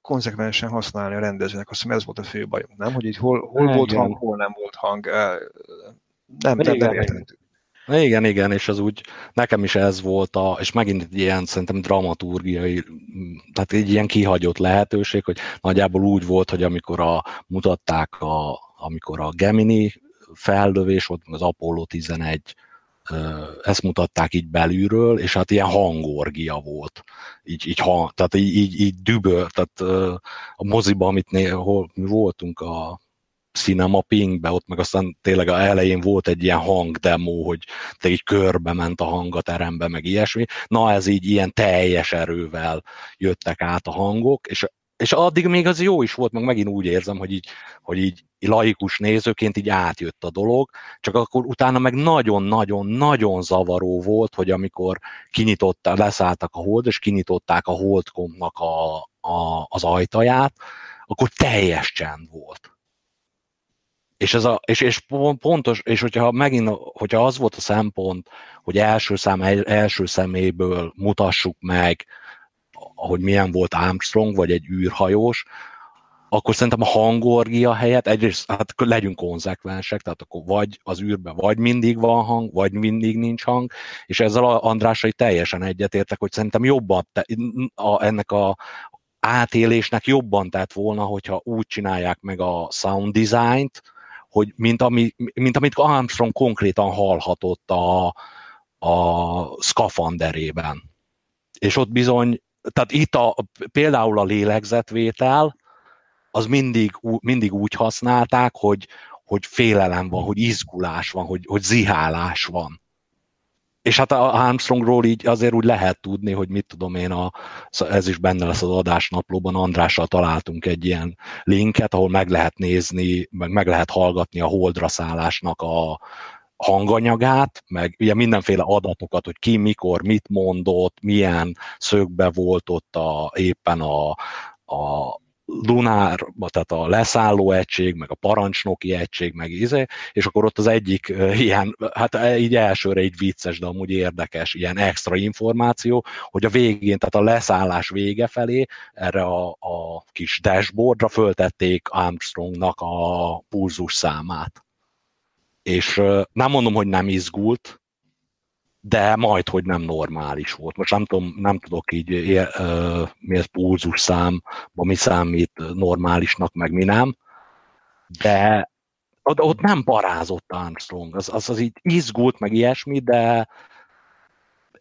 konzekvensen használni a rendezőnek, azt hiszem ez volt a fő bajunk, nem? Hogy így hol, hol volt hang, hol nem volt hang. Nem, nem, nem értettük. Igen, igen, és az úgy, nekem is ez volt, a, és megint egy ilyen szerintem dramaturgiai, tehát egy ilyen kihagyott lehetőség, hogy nagyjából úgy volt, hogy amikor a, mutatták, a, amikor a Gemini fellövés volt, az Apollo 11, ezt mutatták így belülről, és hát ilyen hangorgia volt. Így, így, tehát így, így, így düböl, tehát a moziba, amit né, mi voltunk a Cinema Pinkbe, ott meg aztán tényleg a elején volt egy ilyen hangdemo, hogy te így körbe ment a hang a terembe, meg ilyesmi. Na ez így ilyen teljes erővel jöttek át a hangok, és és addig még az jó is volt, meg megint úgy érzem, hogy így, hogy így laikus nézőként így átjött a dolog, csak akkor utána meg nagyon-nagyon-nagyon zavaró volt, hogy amikor kinyitották, leszálltak a hold, és kinyitották a holdkomnak a, a, az ajtaját, akkor teljes csend volt. És, ez a, és, és pontos, és hogyha megint, hogyha az volt a szempont, hogy első szám első szeméből mutassuk meg, hogy milyen volt Armstrong, vagy egy űrhajós, akkor szerintem a hangorgia helyett egyrészt hát legyünk konzekvensek, tehát akkor vagy az űrben vagy mindig van hang, vagy mindig nincs hang, és ezzel a Andrásai teljesen egyetértek, hogy szerintem jobban te, a, ennek a átélésnek jobban tett volna, hogyha úgy csinálják meg a sound design-t, hogy mint, ami, mint amit Armstrong konkrétan hallhatott a, a szkafanderében. És ott bizony, tehát itt a, például a lélegzetvétel, az mindig, mindig úgy használták, hogy, hogy félelem van, hogy izgulás van, hogy, hogy zihálás van és hát a Armstrongról így azért úgy lehet tudni, hogy mit tudom én, a, ez is benne lesz az adásnaplóban, Andrással találtunk egy ilyen linket, ahol meg lehet nézni, meg, meg lehet hallgatni a holdra szállásnak a hanganyagát, meg ugye mindenféle adatokat, hogy ki mikor mit mondott, milyen szögbe volt ott a, éppen a, a Lunár, tehát a leszálló egység, meg a parancsnoki egység, meg izé, és akkor ott az egyik ilyen, hát e, így elsőre egy vicces, de amúgy érdekes, ilyen extra információ, hogy a végén, tehát a leszállás vége felé erre a, a kis dashboardra föltették Armstrongnak a pulzus számát. És nem mondom, hogy nem izgult, de majd, hogy nem normális volt. Most nem, tudom, nem tudok így, mi ez pulzus szám, mi számít normálisnak, meg mi nem, de ott, nem parázott Armstrong, az, az, az így izgult, meg ilyesmi, de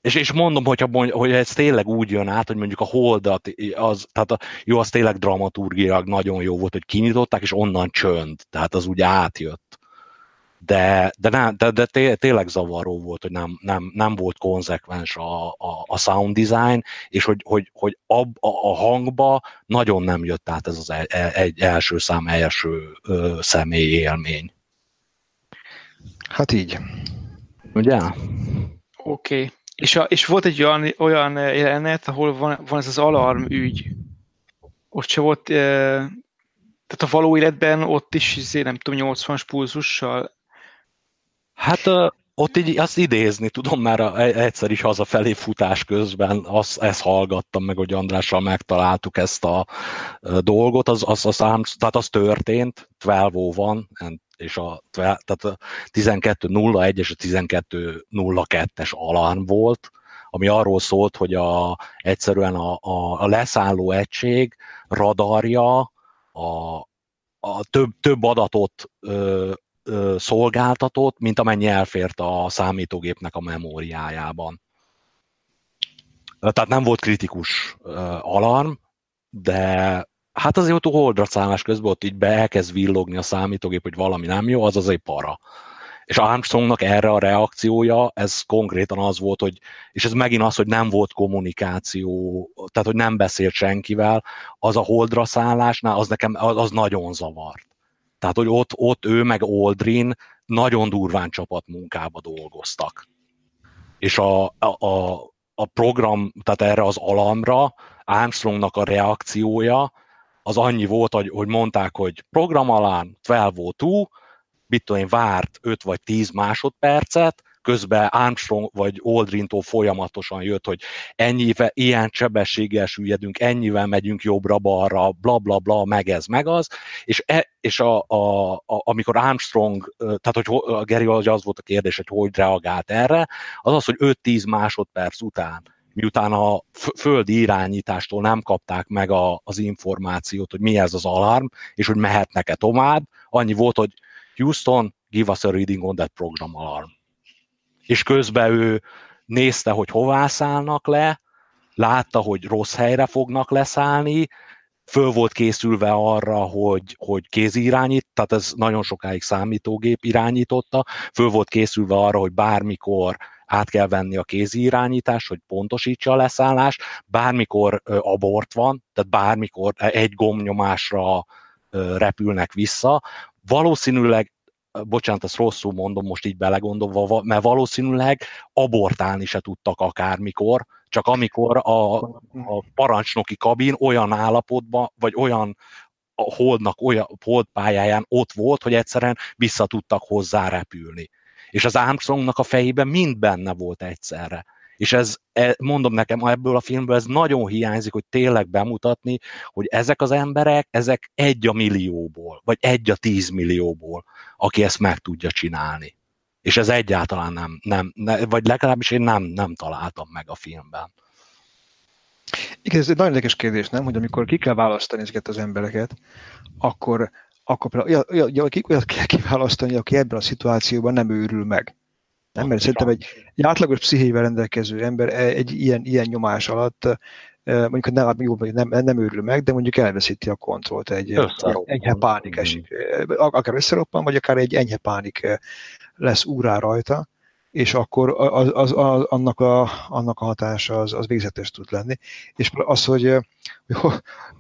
és, és mondom, hogyha, hogy ez tényleg úgy jön át, hogy mondjuk a holdat, az, tehát a, jó, az tényleg dramaturgilag nagyon jó volt, hogy kinyitották, és onnan csönd, tehát az úgy átjött de, de, nem, de, de té, tényleg zavaró volt, hogy nem, nem, nem volt konzekvens a, a, a sound design, és hogy, hogy, hogy ab, a, a hangba nagyon nem jött át ez az egy, egy első szám első ö, személy élmény. Hát így. Ugye? Oké. Okay. És, a, és volt egy olyan, olyan jelenet, ahol van, van ez az alarm ügy. Ott se volt, e, tehát a való életben ott is, izé, nem tudom, 80-as pulzussal Hát ott így azt idézni tudom, mert e, egyszer is hazafelé futás közben azt, ezt hallgattam meg, hogy Andrással megtaláltuk ezt a dolgot, az, az, az, tehát az történt, 12 van, és a, tehát a 12.01 és a 12.02-es alarm volt, ami arról szólt, hogy a, egyszerűen a, a, a leszálló egység radarja a, a több, több adatot ö, szolgáltatót, mint amennyi elfért a számítógépnek a memóriájában. Tehát nem volt kritikus alarm, de hát azért ott a holdra szállás közben ott így be elkezd villogni a számítógép, hogy valami nem jó, az azért para. És Armstrongnak erre a reakciója, ez konkrétan az volt, hogy, és ez megint az, hogy nem volt kommunikáció, tehát hogy nem beszélt senkivel, az a holdra szállásnál, az nekem, az, az nagyon zavart. Tehát, hogy ott, ott ő meg Aldrin nagyon durván csapatmunkába dolgoztak. És a, a, a program, tehát erre az alamra Armstrongnak a reakciója az annyi volt, hogy, hogy mondták, hogy program alán 12 mit tudom én, várt 5 vagy 10 másodpercet, közben Armstrong vagy Aldrintól folyamatosan jött, hogy ennyivel, ilyen sebességgel süllyedünk, ennyivel megyünk jobbra-balra, bla bla bla, meg ez, meg az, és, e, és a, a, a, amikor Armstrong, tehát hogy a Gary az volt a kérdés, hogy hogy reagált erre, az az, hogy 5-10 másodperc után miután a földi irányítástól nem kapták meg a, az információt, hogy mi ez az alarm, és hogy mehetnek-e tovább, annyi volt, hogy Houston, give us a reading on that program alarm és közben ő nézte, hogy hová szállnak le, látta, hogy rossz helyre fognak leszállni, föl volt készülve arra, hogy, hogy kézi irányít, tehát ez nagyon sokáig számítógép irányította, föl volt készülve arra, hogy bármikor át kell venni a kézi irányítást, hogy pontosítsa a leszállást, bármikor abort van, tehát bármikor egy gomnyomásra repülnek vissza. Valószínűleg bocsánat, ezt rosszul mondom most így belegondolva, mert valószínűleg abortálni se tudtak akármikor, csak amikor a, a parancsnoki kabin olyan állapotban, vagy olyan a holdnak olyan holdpályáján ott volt, hogy egyszerűen vissza tudtak hozzá repülni. És az Armstrongnak a fejében mind benne volt egyszerre. És ez, e, mondom nekem, ebből a filmből ez nagyon hiányzik, hogy tényleg bemutatni, hogy ezek az emberek, ezek egy a millióból, vagy egy a tízmillióból, aki ezt meg tudja csinálni. És ez egyáltalán nem, nem ne, vagy legalábbis én nem, nem találtam meg a filmben. Igen, ez egy nagyon érdekes kérdés, nem? Hogy amikor ki kell választani ezeket az embereket, akkor, akkor például olyat kell kiválasztani, aki ebben a szituációban nem őrül meg. Nem, mert szerintem egy, egy átlagos pszichével rendelkező ember e, egy ilyen, ilyen nyomás alatt e, mondjuk nem, hát jó, nem, nem őrül meg, de mondjuk elveszíti a kontrollt, egy enyhe pánik esik. E, akár összeroppan, vagy akár egy enyhe pánik lesz úrá rajta, és akkor az, az, az, annak, a, annak a hatása az, az végzetes tud lenni. És az, hogy,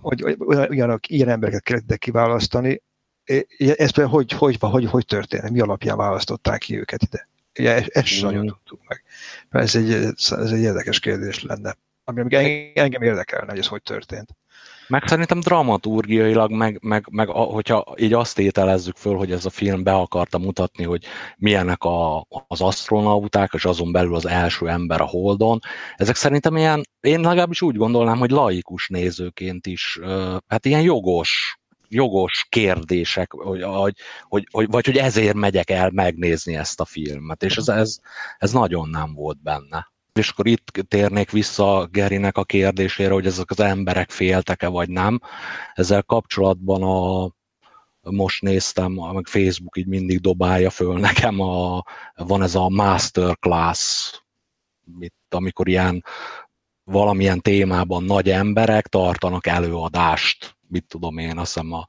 hogy, hogy, hogy olyan, ilyen embereket kellett kiválasztani, ez például hogy, hogy, hogy, hogy történt, mi alapján választották ki őket ide? Ugye ezt, ezt sem nagyon tudtuk meg. Ez egy, ez egy érdekes kérdés lenne, ami engem érdekelne, hogy ez hogy történt. Meg szerintem dramaturgiailag, meg, meg, meg hogyha így azt ételezzük föl, hogy ez a film be akarta mutatni, hogy milyenek a, az astronauták, és azon belül az első ember a Holdon, ezek szerintem ilyen, én legalábbis úgy gondolnám, hogy laikus nézőként is, hát ilyen jogos jogos kérdések, hogy, hogy, hogy, hogy, vagy hogy ezért megyek el megnézni ezt a filmet, és ez, ez, ez nagyon nem volt benne. És akkor itt térnék vissza Gerinek a kérdésére, hogy ezek az emberek féltek-e vagy nem. Ezzel kapcsolatban a, most néztem, meg Facebook így mindig dobálja föl nekem, a, van ez a Masterclass mit, amikor ilyen valamilyen témában nagy emberek tartanak előadást, mit tudom én, azt hiszem a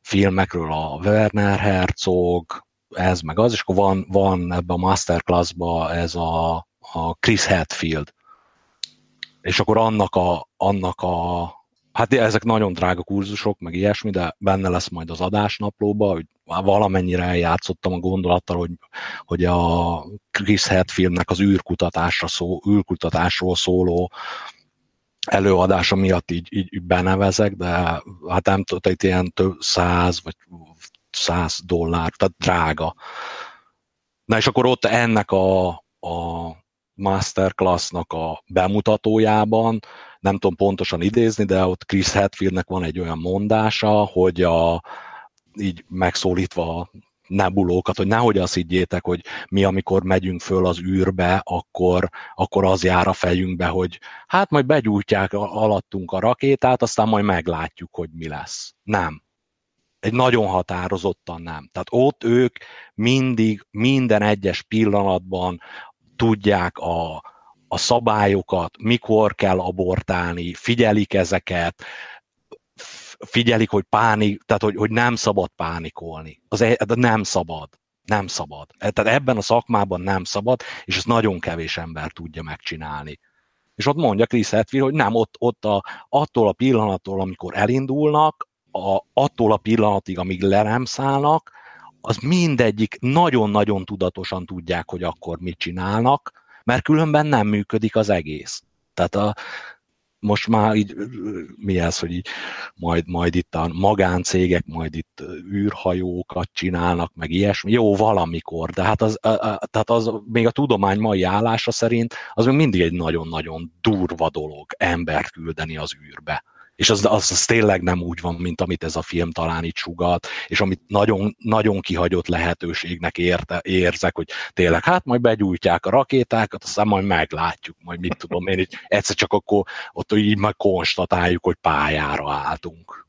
filmekről a Werner Herzog, ez meg az, és akkor van, van ebben a masterclassban ez a, a Chris Hadfield. És akkor annak a, annak a Hát ezek nagyon drága kurzusok, meg ilyesmi, de benne lesz majd az adásnaplóba, hogy valamennyire eljátszottam a gondolattal, hogy, hogy a Chris Hadfieldnek az űrkutatásra szó, űrkutatásról szóló előadása miatt így, így benevezek, de hát nem tudom, itt ilyen több száz vagy száz dollár, tehát drága. Na és akkor ott ennek a, a masterclassnak a bemutatójában, nem tudom pontosan idézni, de ott Chris Hadfieldnek van egy olyan mondása, hogy a, így megszólítva nebulókat, hogy nehogy azt higgyétek, hogy mi, amikor megyünk föl az űrbe, akkor, akkor az jár a fejünkbe, hogy hát majd begyújtják alattunk a rakétát, aztán majd meglátjuk, hogy mi lesz. Nem. Egy nagyon határozottan nem. Tehát ott ők mindig, minden egyes pillanatban tudják a, a szabályokat, mikor kell abortálni, figyelik ezeket, figyelik, hogy pánik, tehát hogy, hogy nem szabad pánikolni. Az e, nem szabad. Nem szabad. E, tehát ebben a szakmában nem szabad, és ezt nagyon kevés ember tudja megcsinálni. És ott mondja Chris Hetfield, hogy nem, ott, ott a, attól a pillanattól, amikor elindulnak, a, attól a pillanatig, amíg le nem szállnak, az mindegyik nagyon-nagyon tudatosan tudják, hogy akkor mit csinálnak, mert különben nem működik az egész. Tehát a, most már így, mi ez, hogy így majd, majd itt a magáncégek, majd itt űrhajókat csinálnak, meg ilyesmi. Jó, valamikor, de hát az, a, a, tehát az még a tudomány mai állása szerint az még mindig egy nagyon-nagyon durva dolog embert küldeni az űrbe és az, az, az tényleg nem úgy van, mint amit ez a film talán itt sugat, és amit nagyon, nagyon kihagyott lehetőségnek érte, érzek, hogy tényleg hát majd begyújtják a rakétákat, aztán majd meglátjuk, majd mit tudom én, így egyszer csak akkor ott így majd konstatáljuk, hogy pályára álltunk.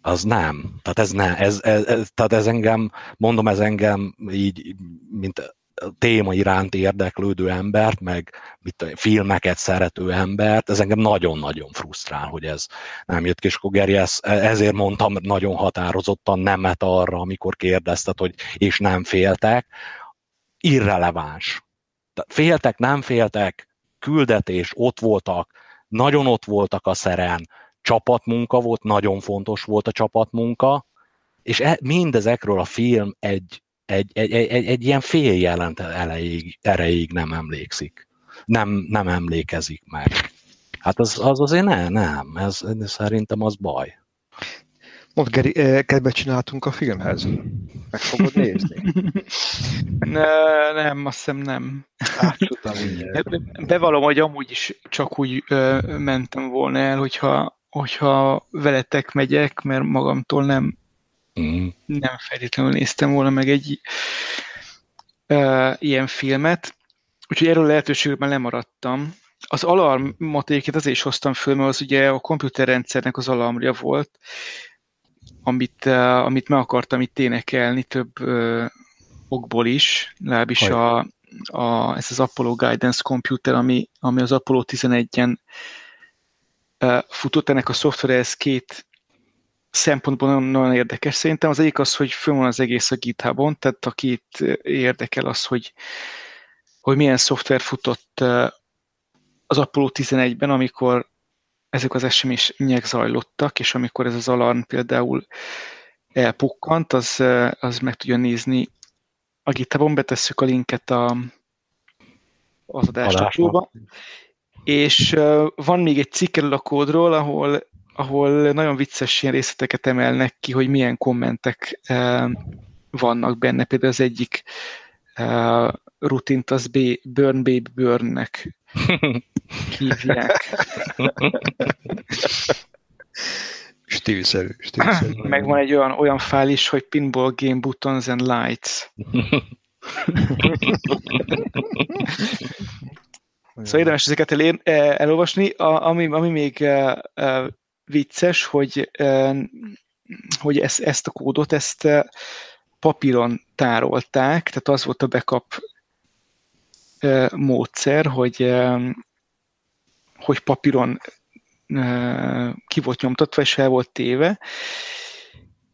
Az nem. Tehát ez nem. Ez, ez, ez, tehát ez engem, mondom, ez engem így, mint téma iránt érdeklődő embert, meg mit tudom, filmeket szerető embert, ez engem nagyon-nagyon frusztrál, hogy ez nem jött ki, és akkor Geri, ezért mondtam nagyon határozottan nemet arra, amikor kérdezted, hogy és nem féltek, irreleváns. Féltek, nem féltek, küldetés, ott voltak, nagyon ott voltak a szeren, csapatmunka volt, nagyon fontos volt a csapatmunka, és e, mindezekről a film egy egy, egy, egy, egy ilyen fél jelent elejéig, erejéig nem emlékszik. Nem, nem emlékezik meg. Hát az, az azért ne, nem, ez, szerintem az baj. Mondd, Geri, eh, kedvet csináltunk a filmhez. Meg fogod nézni? ne, nem, azt hiszem nem. Bevallom, hogy amúgy is csak úgy ö, mentem volna el, hogyha, hogyha veletek megyek, mert magamtól nem Mm. Nem feltétlenül néztem volna meg egy uh, ilyen filmet, úgyhogy erről a lehetőségben lemaradtam. Az alarmot egyébként azért is hoztam föl, mert az ugye a komputerrendszernek az alarmja volt, amit, uh, amit meg akartam itt énekelni több uh, okból is, legalábbis a, a, ez az Apollo Guidance Computer, ami, ami az Apollo 11-en uh, futott, ennek a szoftvere, ez két szempontból nagyon, érdekes. Szerintem az egyik az, hogy föl van az egész a GitHubon, tehát akit érdekel az, hogy, hogy milyen szoftver futott az Apollo 11-ben, amikor ezek az események zajlottak, és amikor ez az alarm például elpukkant, az, az meg tudja nézni a GitHubon, betesszük a linket a, az adástapóba. És van még egy cikk a kódról, ahol ahol nagyon vicces ilyen részleteket emelnek ki, hogy milyen kommentek uh, vannak benne. Például az egyik uh, rutint az B, Burn Baby Burn-nek hívják. Stílszerű, stílszerű. Meg van egy olyan, olyan fájl is, hogy Pinball Game Buttons and Lights. Szóval érdemes ezeket el, elolvasni. A, ami, ami még vicces, hogy, hogy ezt, ezt a kódot, ezt papíron tárolták, tehát az volt a backup módszer, hogy, hogy papíron ki volt nyomtatva, és el volt téve,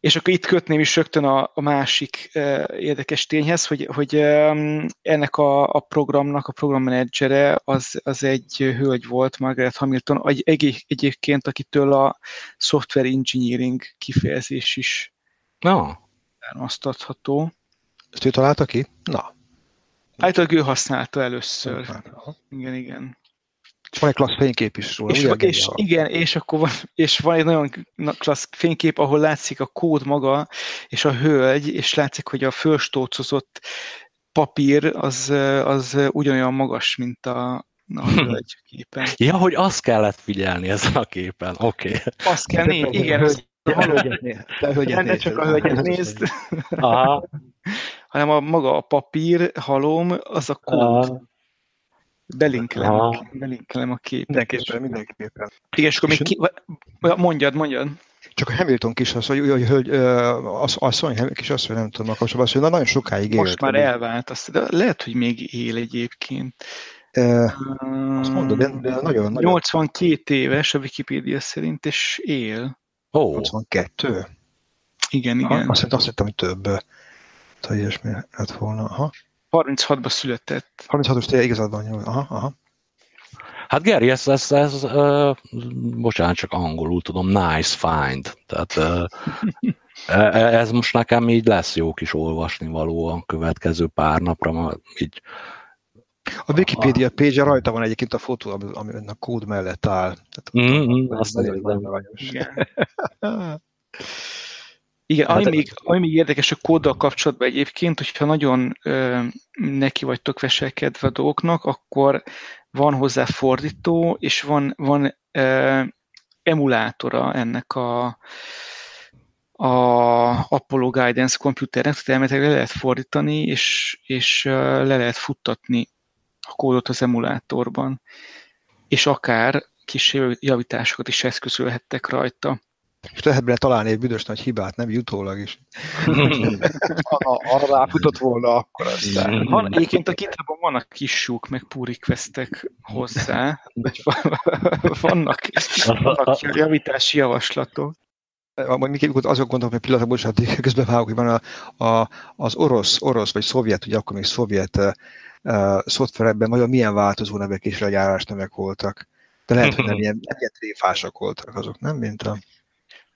és akkor itt kötném is rögtön a, a másik uh, érdekes tényhez, hogy, hogy um, ennek a, a programnak a programmenedzsere az, az egy hölgy volt, Margaret Hamilton, egy, egy, egyébként, akitől a software engineering kifejezés is no. származtatható. Ezt ő találta ki? Na. Általában ő használta először. Igen, igen. És van egy klassz fénykép is róla. És, ugye, és igen, és akkor van, és van egy nagyon klassz fénykép, ahol látszik a kód maga, és a hölgy, és látszik, hogy a fölstócozott papír az, az ugyanolyan magas, mint a, a hölgy képen. Ja, hogy azt kellett figyelni ezen a képen, oké. Okay. Azt kell nézni, igen. Hogy, ne csak a hölgyet nézd. Aha. hanem a maga a papír, halom, az a kód. Aha. Belinkelem, a, belinkelem a képet. Mindenképpen, mindenképpen. Igen, és akkor még ki... Mondjad, mondjad. Csak a Hamilton kis az, hogy, hogy, hogy az, asszony, kis az, hogy nem tudom, a kapcsolatban, hogy nagyon sokáig élt. Most már elvált, azt, de lehet, hogy még él egyébként. Uh, azt mondod, de, de nagyon, nagyon... 82 éves a Wikipédia szerint, és él. Oh. 82? Igen, igen. Azt, azt hittem, hogy több. Tehát ilyesmi lett volna. Aha. 36-ban született. 36-os tényleg igazad van, jó. Aha, aha. Hát Geri, ez, ez, ez uh, bocsánat, csak angolul tudom, nice find. Tehát uh, ez most nekem így lesz jó kis olvasni való a következő pár napra, ma így a Wikipedia page rajta van egyébként a fotó, ami a kód mellett áll. Tehát, mm-hmm, azt nézem. Igen. Igen, hát, ami, még, ami még érdekes a kóddal kapcsolatban egyébként, hogyha nagyon ö, neki vagytok veselkedve a dolgoknak, akkor van hozzá fordító, és van, van ö, emulátora ennek a, a Apollo Guidance komputernek, tehát elméletileg le lehet fordítani, és, és le lehet futtatni a kódot az emulátorban, és akár kis javításokat is eszközölhettek rajta. És lehet benne találni egy büdös nagy hibát, nem jutólag is. ha arra ráfutott volna, akkor aztán. Van, egyébként a github vannak kis súk, meg pull requestek hozzá. vannak, vannak javítási javaslatok. Majd még azok gondolom, hogy pillanatban, bocsánat, közben vágok, hogy van a, a, az orosz, orosz, vagy szovjet, ugye akkor még szovjet uh, szoftverekben nagyon milyen változó nevek és legyárás nevek voltak. De lehet, hogy nem ilyen, nem ilyen tréfásak voltak azok, nem? Mint a...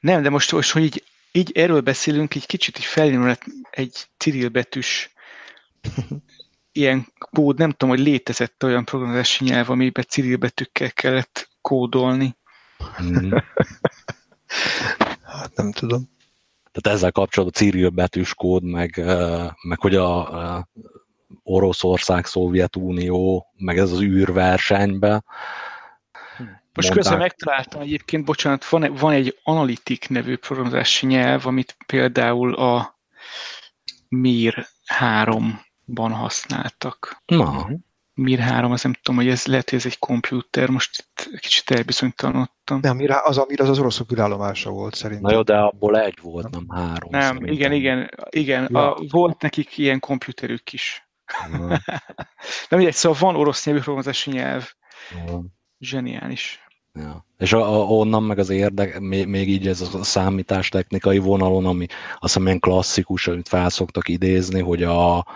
Nem, de most, most hogy így, így erről beszélünk, egy kicsit is felnyúl egy Cyril betűs ilyen kód, nem tudom, hogy létezett olyan programozási nyelv, amiben Cyril betűkkel kellett kódolni. Mm. hát nem tudom. Tehát ezzel kapcsolatban Cyril betűs kód, meg, meg hogy a, a Oroszország, Szovjetunió, meg ez az űrversenybe, most közben megtaláltam egyébként, bocsánat, van, van egy Analytic nevű programozási nyelv, amit például a Mir 3-ban használtak. Na. Mir 3, az nem tudom, hogy ez lehet, hogy ez egy komputer, most itt kicsit elbizonytalanodtam. Nem, Mir, az a Mir az az oroszok ürállomása volt szerintem. Na jó, de abból egy volt, nem három. Nem, szerintem. igen, igen, igen. Ja. A, volt nekik ilyen komputerük is. nem egy szóval van orosz nyelvű programozási nyelv. Ja. Zseniális. Ja. És a, a, onnan meg az érdek, még, még így ez a számítástechnikai vonalon, ami azt hiszem ilyen klasszikus, amit felszoktak idézni, hogy a,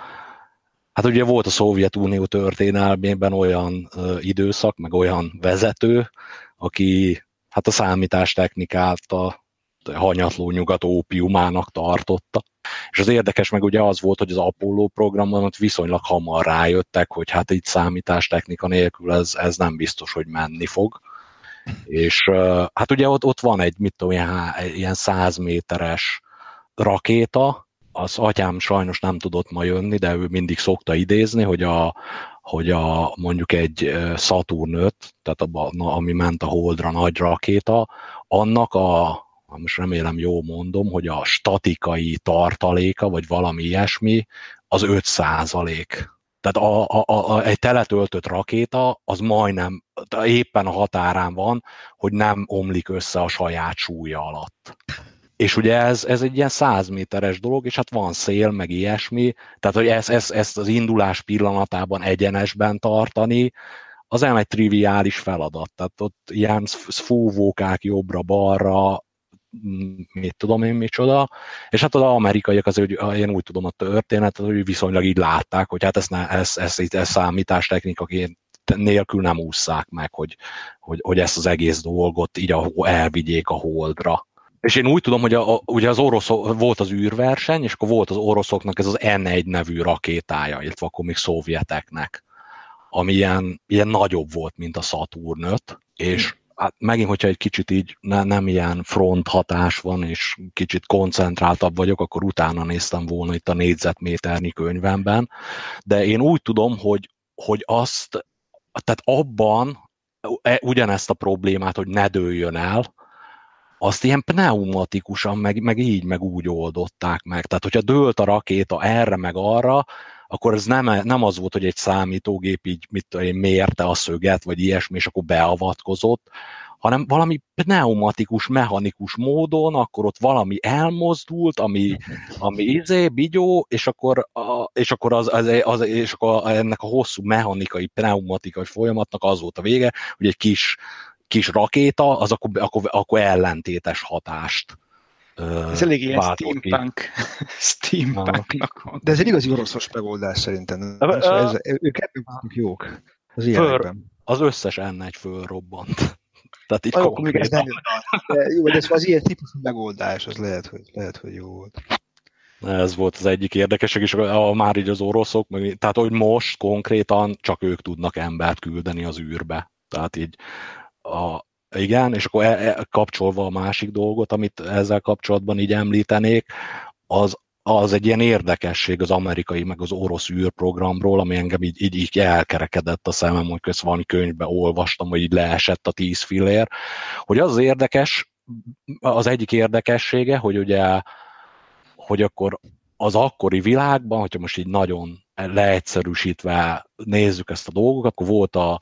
hát ugye volt a Szovjetunió történelmében olyan ö, időszak, meg olyan vezető, aki hát a számítástechnikát a hanyatló nyugat ópiumának tartotta. És az érdekes meg ugye az volt, hogy az Apollo programon ott viszonylag hamar rájöttek, hogy hát itt számítástechnika nélkül ez, ez nem biztos, hogy menni fog és hát ugye ott, ott van egy, mit tudom, ilyen, ilyen 100 méteres rakéta, az atyám sajnos nem tudott ma jönni, de ő mindig szokta idézni, hogy a, hogy a, mondjuk egy Saturn 5, tehát a, ami ment a Holdra nagy rakéta, annak a, most remélem jó mondom, hogy a statikai tartaléka, vagy valami ilyesmi, az 5 százalék. Tehát a, a, a, egy teletöltött rakéta az majdnem éppen a határán van, hogy nem omlik össze a saját súlya alatt. és ugye ez, ez egy ilyen 100 méteres dolog, és hát van szél, meg ilyesmi, tehát hogy ezt, ezt, ezt az indulás pillanatában egyenesben tartani, az nem egy triviális feladat, tehát ott ilyen fúvókák jobbra-balra, mit tudom én micsoda, és hát az amerikaiak azért, hogy én úgy tudom a történetet, hogy viszonylag így látták, hogy hát ezt, ne, ezt, ezt, ezt, ezt számítástechnikaként nélkül nem ússzák meg, hogy, hogy, hogy ezt az egész dolgot így a, elvigyék a holdra. És én úgy tudom, hogy a, a, ugye az orosz volt az űrverseny, és akkor volt az oroszoknak ez az N1 nevű rakétája, illetve akkor még szovjeteknek, ami ilyen, ilyen nagyobb volt, mint a Saturn 5, és hát megint, hogyha egy kicsit így ne, nem ilyen front hatás van, és kicsit koncentráltabb vagyok, akkor utána néztem volna itt a négyzetméternyi könyvemben, de én úgy tudom, hogy, hogy azt, tehát abban e, ugyanezt a problémát, hogy ne dőljön el, azt ilyen pneumatikusan, meg, meg így, meg úgy oldották meg. Tehát, hogyha dőlt a rakéta erre, meg arra, akkor ez nem, nem az volt, hogy egy számítógép így mit tudom én, mérte a szöget, vagy ilyesmi, és akkor beavatkozott, hanem valami pneumatikus, mechanikus módon, akkor ott valami elmozdult, ami, ami izé, bigyó, és akkor, a, és akkor, az, az, az, és akkor ennek a hosszú mechanikai, pneumatikai folyamatnak az volt a vége, hogy egy kis, kis rakéta, az akkor, akkor, akkor ellentétes hatást ez elég ilyen steampunk, steampunknak De ez egy igazi oroszos megoldás szerintem. Ez, ők jók az ilyenekben. Az összes n egy fölrobbant. Tehát így még ez nem de jó, de ez az ilyen típusú megoldás, az lehet, hogy, lehet, hogy jó volt. Ez volt az egyik érdekesek, és a, már így az oroszok, meg, tehát hogy most konkrétan csak ők tudnak embert küldeni az űrbe. Tehát így a, igen, és akkor e, e, kapcsolva a másik dolgot, amit ezzel kapcsolatban így említenék, az, az egy ilyen érdekesség az amerikai, meg az orosz űrprogramról, ami engem így, így, így elkerekedett a szemem, hogy közt valami könyvbe olvastam, hogy így leesett a tíz fillér, hogy az, az érdekes, az egyik érdekessége, hogy ugye, hogy akkor az akkori világban, hogyha most így nagyon leegyszerűsítve nézzük ezt a dolgokat, akkor volt a,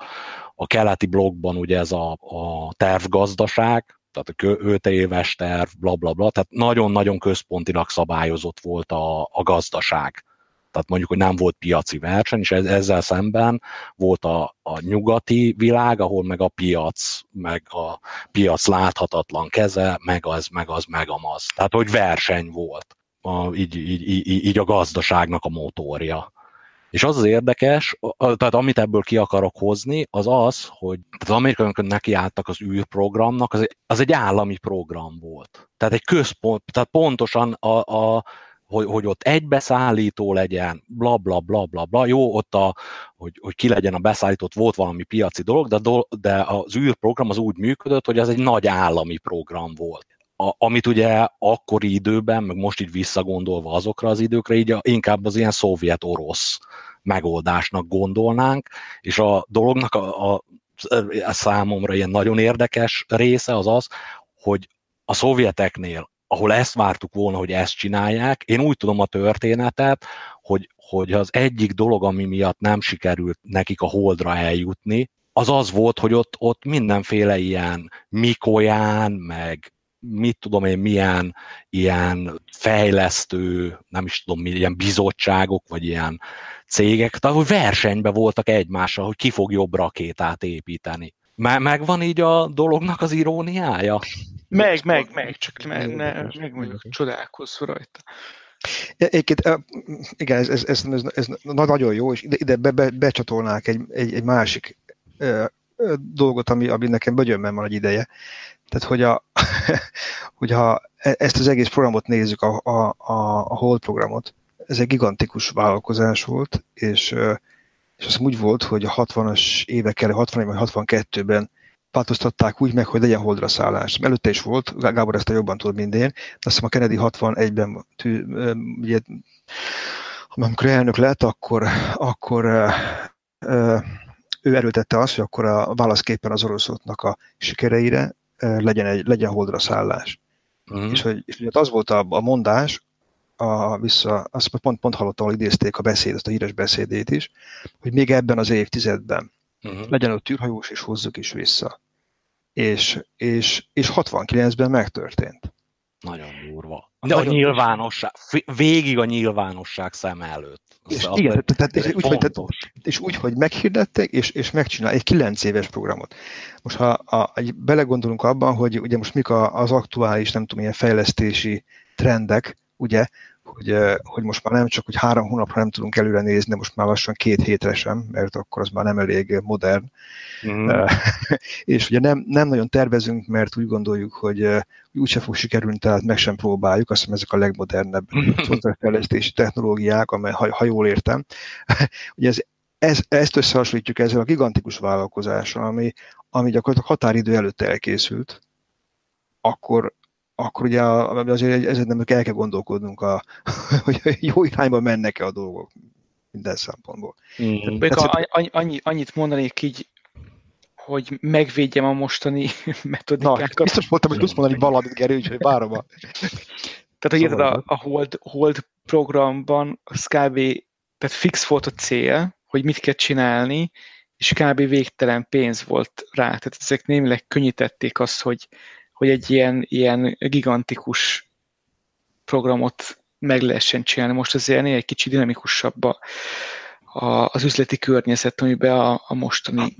a keleti blogban ugye ez a, a tervgazdaság, tehát a 5 éves terv, bla bla bla, tehát nagyon-nagyon központilag szabályozott volt a, a gazdaság. Tehát mondjuk, hogy nem volt piaci verseny, és ezzel szemben volt a, a nyugati világ, ahol meg a piac, meg a piac láthatatlan keze, meg az, meg az, meg az. Tehát, hogy verseny volt. A, így, így, így, így a gazdaságnak a motorja. És az az érdekes, tehát amit ebből ki akarok hozni, az az, hogy az amerikaiak nekiálltak az űrprogramnak, az egy, az egy állami program volt. Tehát egy központ, tehát pontosan a, a hogy, hogy ott egy beszállító legyen, bla bla bla bla bla. Jó, ott a, hogy, hogy ki legyen a beszállított, volt valami piaci dolog, de, de az űrprogram az úgy működött, hogy az egy nagy állami program volt. A, amit ugye akkori időben, meg most így visszagondolva azokra az időkre, így a, inkább az ilyen szovjet-orosz megoldásnak gondolnánk, és a dolognak a, a, a számomra ilyen nagyon érdekes része az az, hogy a szovjeteknél, ahol ezt vártuk volna, hogy ezt csinálják, én úgy tudom a történetet, hogy, hogy az egyik dolog, ami miatt nem sikerült nekik a holdra eljutni, az az volt, hogy ott, ott mindenféle ilyen Mikoyán, meg mit tudom én, milyen ilyen fejlesztő, nem is tudom, milyen bizottságok, vagy ilyen cégek, tehát hogy versenyben voltak egymással, hogy ki fog jobb rakétát építeni. Megvan így a dolognak az iróniája? Meg, meg, meg, csak ne, ne, meg mondjuk csodálkozz rajta. Egyébként, igen, ez, ez, ez, ez, ez nagyon jó, és ide, ide be, be, becsatolnák egy, egy, egy másik dolgot, ami, ami nekem bögyönben van egy ideje. Tehát, hogy a, hogyha e, ezt az egész programot nézzük, a, a, a, Hold programot, ez egy gigantikus vállalkozás volt, és, és az úgy volt, hogy a 60-as évek elő, 61 vagy 62-ben változtatták úgy meg, hogy legyen holdra szállás. Előtte is volt, Gábor ezt a jobban tud, mint én, de azt hiszem a Kennedy 61-ben, ugye, amikor elnök lett, akkor, akkor ő erőtette azt, hogy akkor a válaszképpen az oroszoknak a sikereire legyen, egy, legyen holdra szállás. Uh-huh. És, hogy, és hogy az volt a, a mondás, a, vissza, azt pont, pont hallottam, hogy idézték a beszéd, azt a híres beszédét is, hogy még ebben az évtizedben uh-huh. legyen ott űrhajós, és hozzuk is vissza. És, és, és 69-ben megtörtént. Nagyon durva. De a nyilvánosság, végig a nyilvánosság szem előtt. És, igen, tehát, és, úgy, hogy, tehát, és úgy, hogy meghirdették, és, és megcsinál egy kilenc éves programot. Most ha a, belegondolunk abban, hogy ugye most mik a, az aktuális, nem tudom, ilyen fejlesztési trendek, ugye, hogy, hogy most már nem csak, hogy három hónapra nem tudunk előre nézni, most már lassan két hétre sem, mert akkor az már nem elég modern. Mm. és ugye nem, nem nagyon tervezünk, mert úgy gondoljuk, hogy úgyse fog sikerülni, tehát meg sem próbáljuk, azt hiszem ezek a legmodernebb szoftverfejlesztési technológiák, amely, ha, ha jól értem. ugye ez, ez, ezt összehasonlítjuk ezzel a gigantikus vállalkozással, ami, ami gyakorlatilag határidő előtt elkészült, akkor, akkor ugye azért ezen nem el kell gondolkodnunk, a, hogy jó irányba mennek-e a dolgok minden szempontból. Mm. annyi, annyit mondanék így, hogy megvédjem a mostani metodikákat. Na, biztos voltam, hogy tudsz mondani valamit, Gerő, úgyhogy várom a... Tehát, hogy szóval a, a Hold, Hold programban az kb. Tehát fix volt a cél, hogy mit kell csinálni, és kb. végtelen pénz volt rá. Tehát ezek némileg könnyítették azt, hogy hogy egy ilyen, ilyen gigantikus programot meg lehessen csinálni. Most azért egy kicsit dinamikusabb a, a, az üzleti környezet, amiben a, a mostani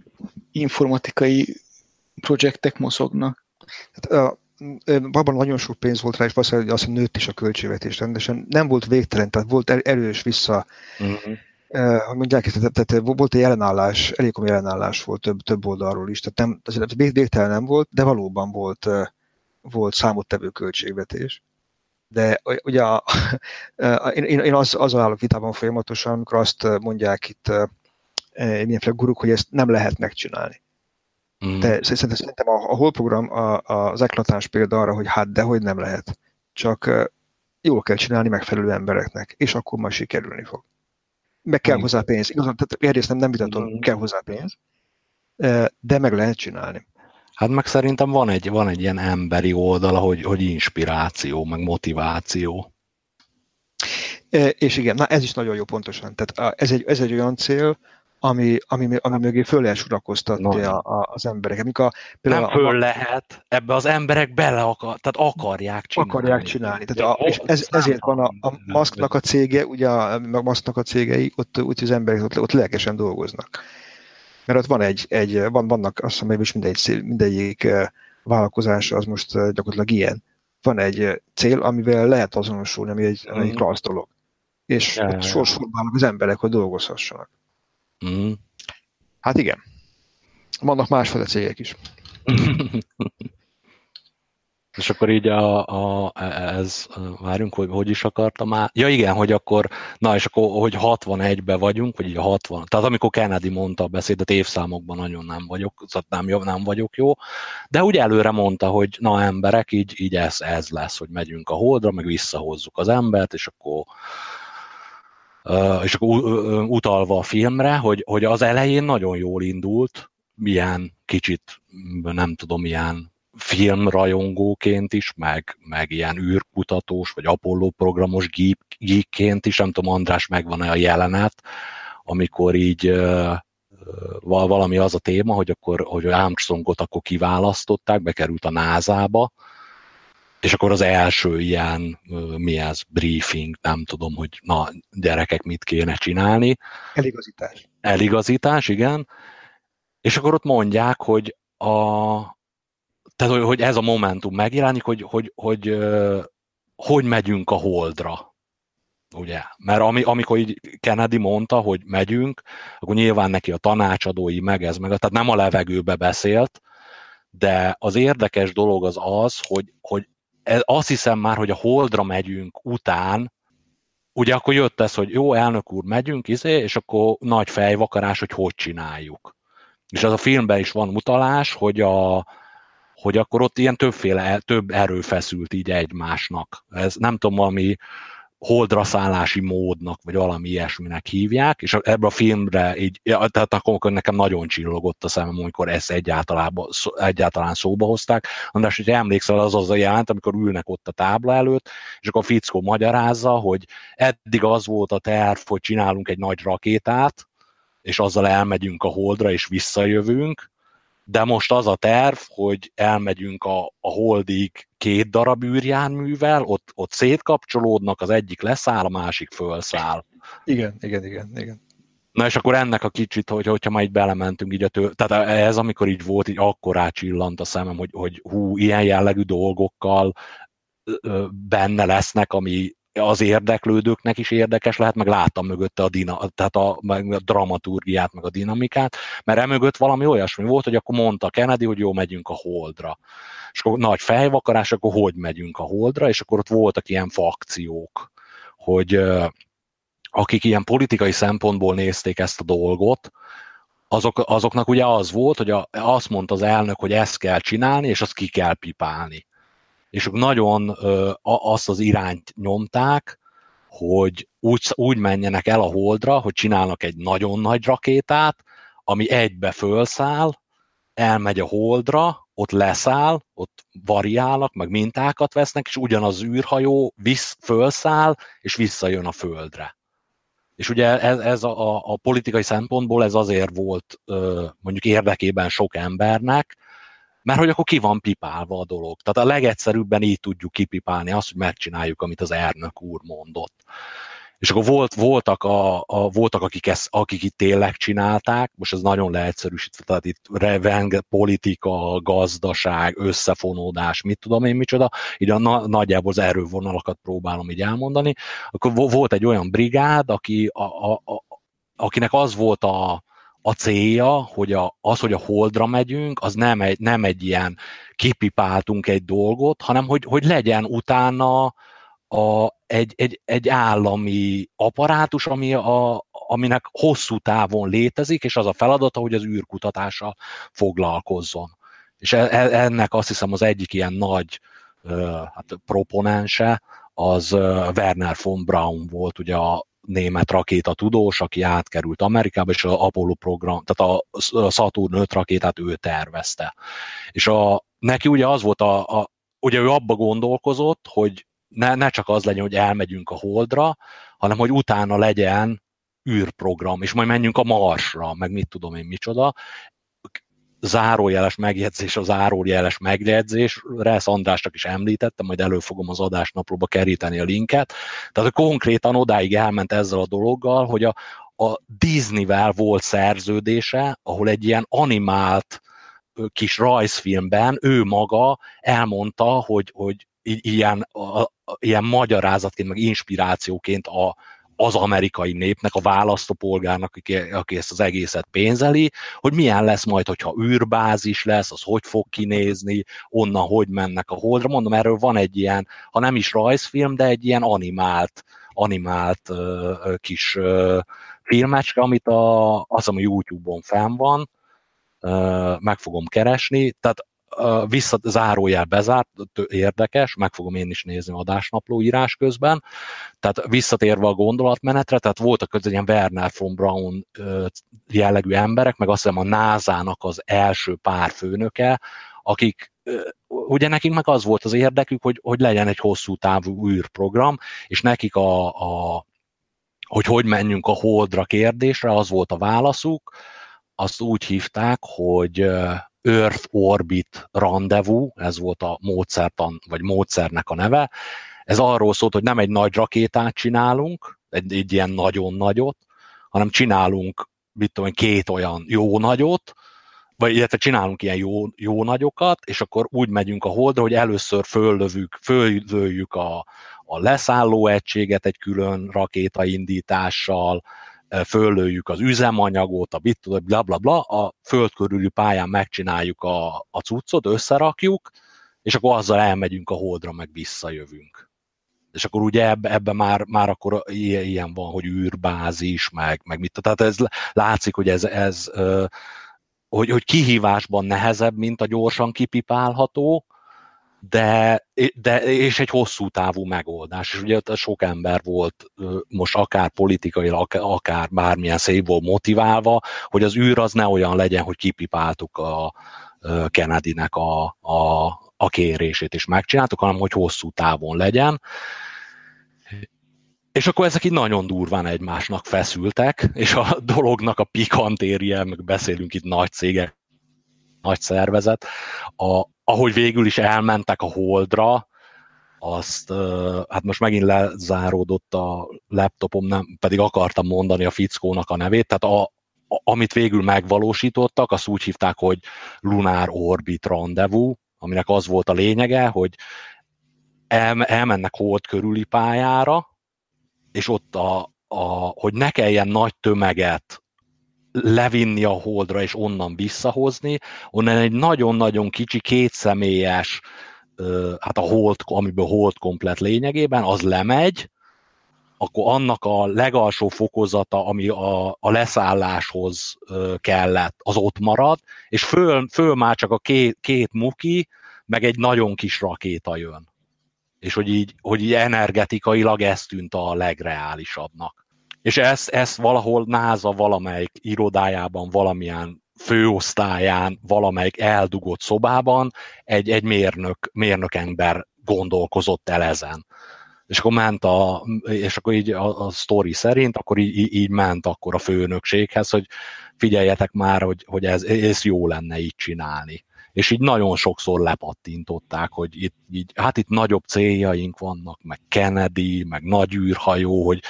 informatikai projektek mozognak. Hát, abban nagyon sok pénz volt rá, és valószínűleg azt nőtt is a költségvetés rendesen. Nem volt végtelen, tehát volt erős vissza uh-huh hogy mondják, tehát, tehát volt egy jelenállás, elég komoly jelenállás volt több, több oldalról is, tehát nem, azért végtelen nem volt, de valóban volt, volt számottevő költségvetés. De ugye a, a, én, én az, az állok vitában folyamatosan, amikor azt mondják itt mindenféle guruk, hogy ezt nem lehet megcsinálni. Mm. De szerintem, szerintem a, a HOL program a, az eklatáns példa arra, hogy hát dehogy nem lehet. Csak jól kell csinálni megfelelő embereknek, és akkor majd sikerülni fog meg kell hozzá pénz. Igazán, tehát egyrészt nem, nem vitatom, mm. kell hozzá pénz, de meg lehet csinálni. Hát meg szerintem van egy, van egy ilyen emberi oldala, hogy, hogy inspiráció, meg motiváció. És igen, na ez is nagyon jó pontosan. Tehát ez egy, ez egy olyan cél, ami, ami, ami mögé föl lehet sorakoztatni a, a, az emberek. Amik a, nem föl a, lehet, ebbe az emberek bele akar, tehát akarják csinálni. Akarják csinálni. Tehát a, és ez, ezért van a, a Musknak a cége, ugye a, a Musknak a cégei, ott, ott az emberek ott, ott lelkesen dolgoznak. Mert ott van egy, egy van, vannak, azt hiszem, hogy mindegy, mindegyik vállalkozás az most gyakorlatilag ilyen. Van egy cél, amivel lehet azonosulni, ami egy, mm. egy klassz dolog. És ja, ott sorsolválnak az emberek, hogy dolgozhassanak. Mm. Hát igen. Vannak másfajta cégek is. És akkor így a, a, ez, várjunk, hogy hogy is akartam már. Ja igen, hogy akkor, na és akkor, hogy 61-ben vagyunk, vagy így a 60, tehát amikor Kennedy mondta a beszédet, évszámokban nagyon nem vagyok, tehát nem, nem vagyok jó, de úgy előre mondta, hogy na emberek, így, így ez, ez lesz, hogy megyünk a holdra, meg visszahozzuk az embert, és akkor és akkor utalva a filmre, hogy, hogy az elején nagyon jól indult, milyen kicsit, nem tudom, milyen filmrajongóként is, meg, meg ilyen űrkutatós, vagy Apollo programos geekként is, nem tudom, András, megvan-e a jelenet, amikor így valami az a téma, hogy akkor hogy Armstrongot akkor kiválasztották, bekerült a NASA-ba, és akkor az első ilyen, mi ez, briefing, nem tudom, hogy na, gyerekek, mit kéne csinálni. Eligazítás. Eligazítás, igen. És akkor ott mondják, hogy a, tehát, hogy ez a momentum megjelenik, hogy hogy, hogy, hogy megyünk a holdra. Ugye? Mert ami, amikor így Kennedy mondta, hogy megyünk, akkor nyilván neki a tanácsadói meg ez meg, tehát nem a levegőbe beszélt, de az érdekes dolog az az, hogy, hogy azt hiszem már, hogy a Holdra megyünk után, ugye akkor jött ez, hogy jó, elnök úr, megyünk, izé, és akkor nagy fejvakarás, hogy hogy csináljuk. És az a filmben is van utalás, hogy, a, hogy akkor ott ilyen többféle, több erő feszült így egymásnak. Ez nem tudom, valami holdra szállási módnak, vagy valami ilyesminek hívják, és ebbe a filmre így, tehát akkor nekem nagyon csillogott a szemem, amikor ezt egyáltalán, egyáltalán szóba hozták. András, hogy emlékszel, az az a jelent, amikor ülnek ott a tábla előtt, és akkor a fickó magyarázza, hogy eddig az volt a terv, hogy csinálunk egy nagy rakétát, és azzal elmegyünk a holdra, és visszajövünk, de most az a terv, hogy elmegyünk a, a holdig két darab űrjárművel, ott, ott szétkapcsolódnak, az egyik leszáll, a másik fölszáll. Igen, igen, igen, igen. Na és akkor ennek a kicsit, hogy, hogyha már így belementünk így a tő, tehát ez amikor így volt, így akkor rácsillant a szemem, hogy, hogy hú, ilyen jellegű dolgokkal benne lesznek, ami az érdeklődőknek is érdekes lehet, meg láttam mögötte a, dina, tehát a, meg a dramaturgiát, meg a dinamikát, mert emögött valami olyasmi volt, hogy akkor mondta Kennedy, hogy jó, megyünk a holdra. És akkor nagy fejvakarás, akkor hogy megyünk a holdra, és akkor ott voltak ilyen fakciók, hogy akik ilyen politikai szempontból nézték ezt a dolgot, azok, azoknak ugye az volt, hogy a, azt mondta az elnök, hogy ezt kell csinálni, és azt ki kell pipálni és nagyon ö, azt az irányt nyomták, hogy úgy, úgy menjenek el a holdra, hogy csinálnak egy nagyon nagy rakétát, ami egybe fölszáll, elmegy a holdra, ott leszáll, ott variálnak, meg mintákat vesznek, és ugyanaz az űrhajó visz, fölszáll, és visszajön a földre. És ugye ez, ez a, a politikai szempontból ez azért volt mondjuk érdekében sok embernek, mert hogy akkor ki van pipálva a dolog. Tehát a legegyszerűbben így tudjuk kipipálni azt, hogy megcsináljuk, amit az Ernök úr mondott. És akkor volt, voltak, a, a, voltak akik, ezt, akik itt tényleg csinálták, most ez nagyon leegyszerűsítve, tehát itt reveng, politika, gazdaság, összefonódás, mit tudom én micsoda, így a, na, nagyjából az erővonalakat próbálom így elmondani. Akkor volt egy olyan brigád, aki, a, a, a, akinek az volt a, a célja, hogy a, az, hogy a holdra megyünk, az nem egy, nem egy ilyen kipipáltunk egy dolgot, hanem hogy, hogy legyen utána a, egy, egy, egy állami apparátus, ami a, aminek hosszú távon létezik, és az a feladata, hogy az űrkutatással foglalkozzon. És e, e, ennek azt hiszem az egyik ilyen nagy hát proponense, az Werner von Braun volt, ugye a német rakéta tudós, aki átkerült Amerikába, és az Apollo program, tehát a Saturn 5 rakétát ő tervezte. És a, neki ugye az volt a, a ugye ő abba gondolkozott, hogy ne, ne csak az legyen, hogy elmegyünk a Holdra, hanem hogy utána legyen űrprogram, és majd menjünk a Marsra, meg mit tudom én micsoda, zárójeles megjegyzés a zárójeles megjegyzésre, ezt Andrásnak is említettem, majd elő fogom az adásnaplóba keríteni a linket. Tehát konkrétan odáig elment ezzel a dologgal, hogy a, a Disney-vel volt szerződése, ahol egy ilyen animált kis rajzfilmben ő maga elmondta, hogy, hogy ilyen, a, ilyen magyarázatként, meg inspirációként a, az amerikai népnek, a választópolgárnak, aki, aki ezt az egészet pénzeli, hogy milyen lesz majd, hogyha űrbázis lesz, az hogy fog kinézni, onnan hogy mennek a holdra. Mondom, erről van egy ilyen, ha nem is rajzfilm, de egy ilyen animált, animált uh, kis uh, filmecske, amit a, az, ami YouTube-on fenn van, meg fogom keresni. Tehát vissza, zárójel bezárt, érdekes, meg fogom én is nézni adásnapló írás közben. Tehát visszatérve a gondolatmenetre, tehát voltak közben ilyen Werner von Braun jellegű emberek, meg azt hiszem a NASA-nak az első pár főnöke, akik ugye nekik meg az volt az érdekük, hogy, hogy legyen egy hosszú távú űrprogram, és nekik a, a hogy hogy menjünk a holdra kérdésre, az volt a válaszuk, azt úgy hívták, hogy Earth Orbit Rendezvous, ez volt a módszertan, vagy módszernek a neve. Ez arról szólt, hogy nem egy nagy rakétát csinálunk, egy, egy ilyen nagyon nagyot, hanem csinálunk, mit tudom, két olyan jó nagyot, vagy illetve csinálunk ilyen jó, jó nagyokat, és akkor úgy megyünk a holdra, hogy először föllövük, föllőjük a, a leszálló egységet egy külön rakétaindítással, föllőjük az üzemanyagot, a bit, bla bla bla, a föld körüli pályán megcsináljuk a, a cuccot, összerakjuk, és akkor azzal elmegyünk a holdra, meg visszajövünk. És akkor ugye ebbe, ebbe már, már akkor ilyen van, hogy űrbázis, meg, meg mit. Tehát ez látszik, hogy ez, ez hogy, hogy kihívásban nehezebb, mint a gyorsan kipipálható, de, de, és egy hosszú távú megoldás. És ugye sok ember volt most akár politikailag, akár bármilyen szépból motiválva, hogy az űr az ne olyan legyen, hogy kipipáltuk a Kennedy-nek a, a, a kérését és megcsináltuk, hanem hogy hosszú távon legyen. És akkor ezek így nagyon durván egymásnak feszültek, és a dolognak a pikantérje, meg beszélünk itt nagy cégek, nagy szervezet, a, ahogy végül is elmentek a Holdra, azt, hát most megint lezáródott a laptopom, nem, pedig akartam mondani a fickónak a nevét, tehát a, amit végül megvalósítottak, azt úgy hívták, hogy Lunar Orbit Rendezvous, aminek az volt a lényege, hogy el, elmennek hold körüli pályára, és ott a, a, hogy ne kelljen nagy tömeget levinni a holdra és onnan visszahozni, onnan egy nagyon-nagyon kicsi kétszemélyes, hát a hold, amiből hold komplet lényegében, az lemegy, akkor annak a legalsó fokozata, ami a, a leszálláshoz kellett, az ott marad, és föl, föl már csak a két, két muki, meg egy nagyon kis rakéta jön. És hogy így, hogy így energetikailag ez tűnt a legreálisabbnak. És ezt, ezt valahol NASA valamelyik irodájában, valamilyen főosztályán, valamelyik eldugott szobában egy, egy mérnök, mérnök ember gondolkozott el ezen. És akkor ment a, és akkor így a, a sztori szerint, akkor így, így ment akkor a főnökséghez, hogy figyeljetek már, hogy, hogy ez, ez jó lenne így csinálni és így nagyon sokszor lepattintották, hogy itt, így, hát itt nagyobb céljaink vannak, meg Kennedy, meg nagy űrhajó, hogy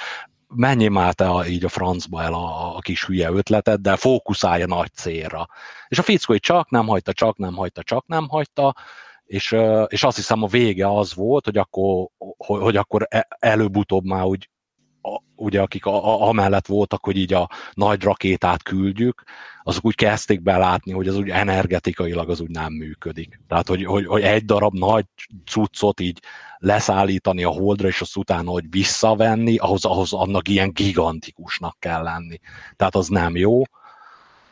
menjél már te a, így a francba el a, a kis hülye ötletet, de fókuszálja nagy célra. És a fickó csak nem hagyta, csak nem hagyta, csak nem hagyta, és, és azt hiszem a vége az volt, hogy akkor, hogy akkor e, előbb-utóbb már úgy a, ugye akik a, amellett voltak, hogy így a nagy rakétát küldjük, azok úgy kezdték belátni, hogy az úgy energetikailag az úgy nem működik. Tehát, hogy, hogy, hogy egy darab nagy cuccot így leszállítani a holdra, és azt utána, hogy visszavenni, ahhoz, ahhoz annak ilyen gigantikusnak kell lenni. Tehát az nem jó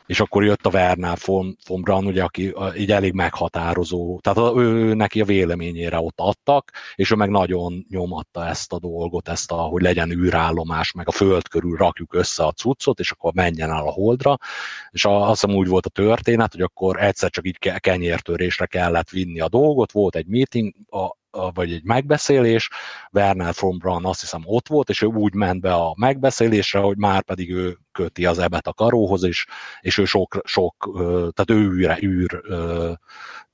és akkor jött a Werner von, von Braun, ugye, aki így elég meghatározó, tehát ő, neki a véleményére ott adtak, és ő meg nagyon nyomatta ezt a dolgot, ezt a, hogy legyen űrállomás, meg a föld körül rakjuk össze a cuccot, és akkor menjen el a holdra, és a, azt hiszem úgy volt a történet, hogy akkor egyszer csak így kenyértörésre kellett vinni a dolgot, volt egy meeting, a, vagy egy megbeszélés, Werner von Braun azt hiszem ott volt, és ő úgy ment be a megbeszélésre, hogy már pedig ő köti az ebet a karóhoz, és, és ő sok, sok tehát ő űr, űr,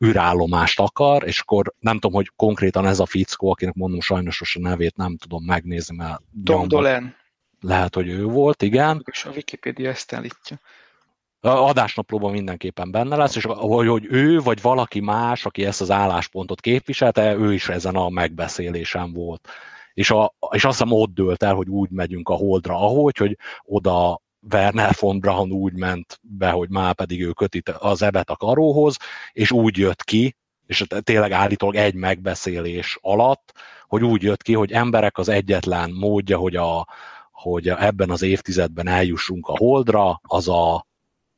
űrállomást akar, és akkor nem tudom, hogy konkrétan ez a fickó, akinek mondom sajnos a nevét nem tudom megnézni, mert Tom Dolan. Lehet, hogy ő volt, igen. És a Wikipedia ezt állítja adásnaplóban mindenképpen benne lesz, és hogy, hogy ő vagy valaki más, aki ezt az álláspontot képviselte, ő is ezen a megbeszélésen volt. És, a, és azt hiszem ott dőlt el, hogy úgy megyünk a holdra, ahogy, hogy oda Werner von Braun úgy ment be, hogy már pedig ő köti az ebet a karóhoz, és úgy jött ki, és tényleg állítólag egy megbeszélés alatt, hogy úgy jött ki, hogy emberek az egyetlen módja, hogy, a, hogy ebben az évtizedben eljussunk a holdra, az a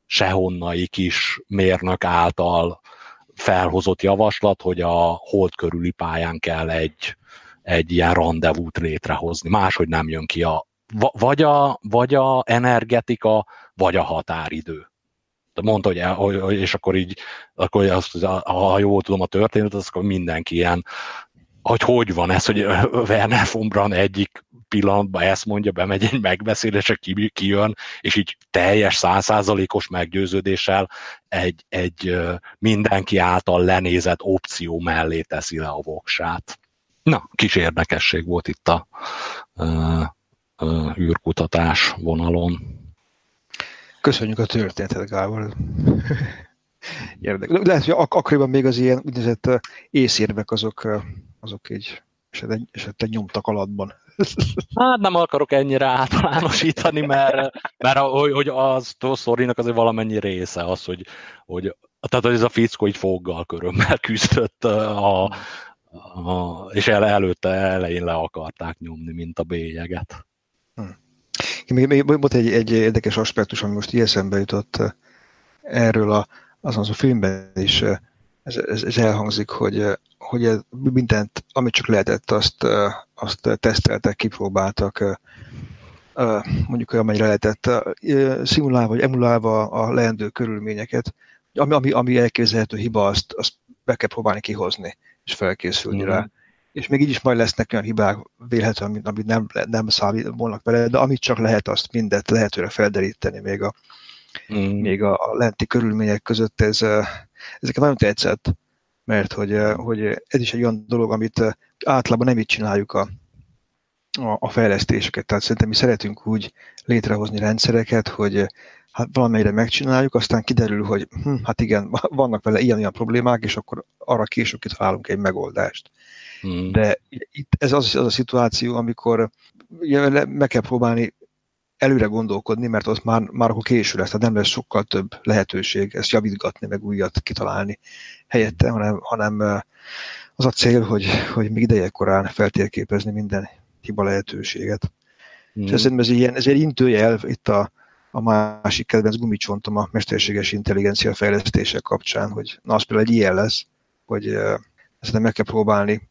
sehonnai kis mérnök által felhozott javaslat, hogy a hold körüli pályán kell egy, egy ilyen rendezvút létrehozni. Máshogy nem jön ki a, vagy a, vagy a energetika, vagy a határidő. Mondta, hogy, és akkor így, akkor azt, ha jól tudom a történetet, akkor mindenki ilyen, hogy hogy van ez, hogy Werner von Braun egyik pillanatban ezt mondja, bemegy egy megbeszélésre, ki, kijön, és így teljes százszázalékos meggyőződéssel egy, egy mindenki által lenézett opció mellé teszi le a voksát. Na, kis érdekesség volt itt a uh, uh, űrkutatás vonalon. Köszönjük a történetet, Gábor. Érdekes. Lehet, hogy ak- akkoriban még az ilyen úgynevezett észérvek azok, azok így esetleg, esetleg nyomtak alatban. Hát nem akarok ennyire általánosítani, mert, mert hogy, hogy az a szorinak azért valamennyi része az, hogy, hogy tehát hogy ez a fickó így foggal körömmel küzdött, a, a, és el, előtte elején le akarták nyomni, mint a bélyeget. Hm. Még, még volt egy, egy érdekes aspektus, ami most eszembe jutott erről a, azon az a filmben is ez, ez, ez elhangzik, hogy, hogy mindent, amit csak lehetett, azt, azt teszteltek, kipróbáltak, mondjuk amennyire lehetett, szimulálva vagy emulálva a leendő körülményeket, ami, ami, ami elképzelhető hiba, azt, azt be kell próbálni kihozni, és felkészülni mm. rá. És még így is majd lesznek olyan hibák véletlenül, amit, amit nem, nem számolnak vele, de amit csak lehet, azt mindet lehetőre felderíteni még a, mm. még a, a lenti körülmények között. Ez, ezeket nagyon tetszett, mert hogy, hogy ez is egy olyan dolog, amit általában nem így csináljuk a, a, a fejlesztéseket. Tehát szerintem mi szeretünk úgy létrehozni rendszereket, hogy hát valamelyre megcsináljuk, aztán kiderül, hogy hm, hát igen, vannak vele ilyen-olyan problémák, és akkor arra később kitalálunk egy megoldást. Hmm. De itt ez az, az a szituáció, amikor meg kell próbálni előre gondolkodni, mert az már, már akkor késő lesz, tehát nem lesz sokkal több lehetőség ezt javítgatni, meg újat kitalálni helyette, hanem, hanem az a cél, hogy, hogy még ideje korán feltérképezni minden hiba lehetőséget. Mm. És ez, ez, ilyen, ez egy intőjel itt a, a másik kedvenc gumicsontom a mesterséges intelligencia fejlesztése kapcsán, hogy na az például egy ilyen lesz, hogy ezt meg kell próbálni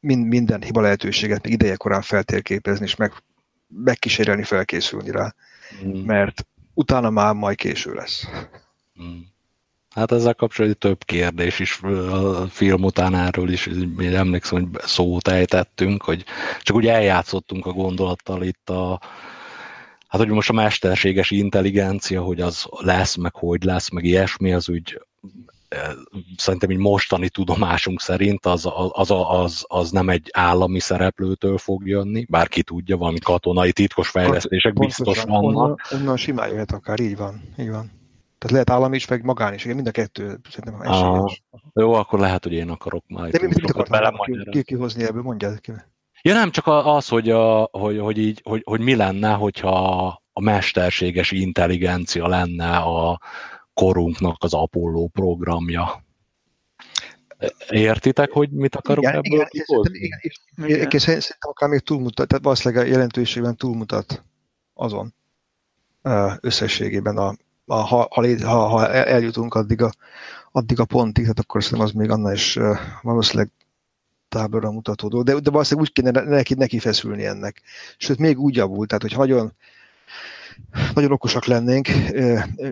mind, minden hiba lehetőséget még ideje korán feltérképezni, és meg, megkísérelni, felkészülni rá, mm. mert utána már majd késő lesz. Mm. Hát ezzel kapcsolatban több kérdés is a film utánáról is, még emlékszem, hogy szót ejtettünk, hogy csak úgy eljátszottunk a gondolattal itt a, hát hogy most a mesterséges intelligencia, hogy az lesz, meg hogy lesz, meg ilyesmi, az úgy szerintem így mostani tudomásunk szerint az, az, az, az nem egy állami szereplőtől fog jönni, bárki tudja, valami katonai titkos fejlesztések biztos vannak. Onnan, onnan simán jöhet akár, így van, így van. Tehát lehet állami is, meg magán is, mind a kettő szerintem esélyes. Jó, akkor lehet, hogy én akarok majd. De mit, mit akartam ki, kihozni ebből, mondjad ki. Ja nem, csak az, hogy, a, hogy, hogy, így, hogy, hogy mi lenne, hogyha a mesterséges intelligencia lenne a, korunknak az Apollo programja. Értitek, hogy mit akarok igen, ebből igen, igen, igen, igen. Szerintem akár még túlmutat, tehát valószínűleg jelentőségben túlmutat azon összességében, a, a, ha, ha, ha eljutunk addig a, addig a pontig, tehát akkor szerintem az még annál is valószínűleg táblóra mutató dolog, de, de valószínűleg úgy kéne neki, neki feszülni ennek. Sőt, még úgy javult, tehát hogy nagyon nagyon okosak lennénk,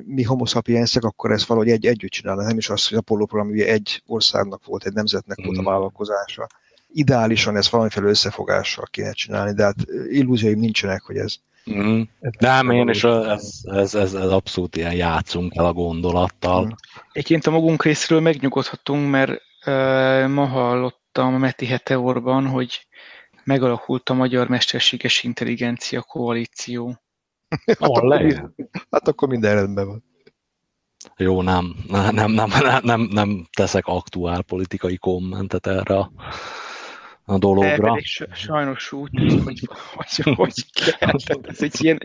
mi homo sapiensek, akkor ez valahogy egy, együtt csinálna. Nem is az, hogy Apollo program ugye egy országnak volt, egy nemzetnek volt a mm. vállalkozása. Ideálisan ez valamiféle összefogással kéne csinálni, de hát illúzióim nincsenek, hogy ez, Mm. Nem, én is ez, ez, ez, ez abszolút ilyen játszunk el a gondolattal. Mm. Egyébként a magunk részről megnyugodhatunk, mert uh, ma hallottam a Meti Heteorban, hogy megalakult a Magyar Mesterséges Intelligencia Koalíció. hát, akkor, hát akkor minden rendben van. Jó, nem, nem, nem, nem, nem, nem teszek aktuál politikai kommentet erre a, a dologra. sajnos úgy, hogy, hogy, hogy kell. Tehát ez egy ilyen,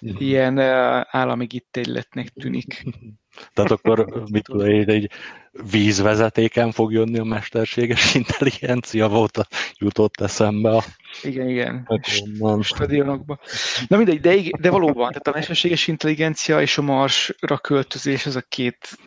ilyen állami gittegyletnek tűnik. Tehát akkor mit tudom én, egy vízvezetéken fog jönni a mesterséges intelligencia volt, a, jutott eszembe a igen, igen, stadionokba. Na mindegy, de, de valóban, tehát a mesterséges intelligencia és a Marsra költözés az a két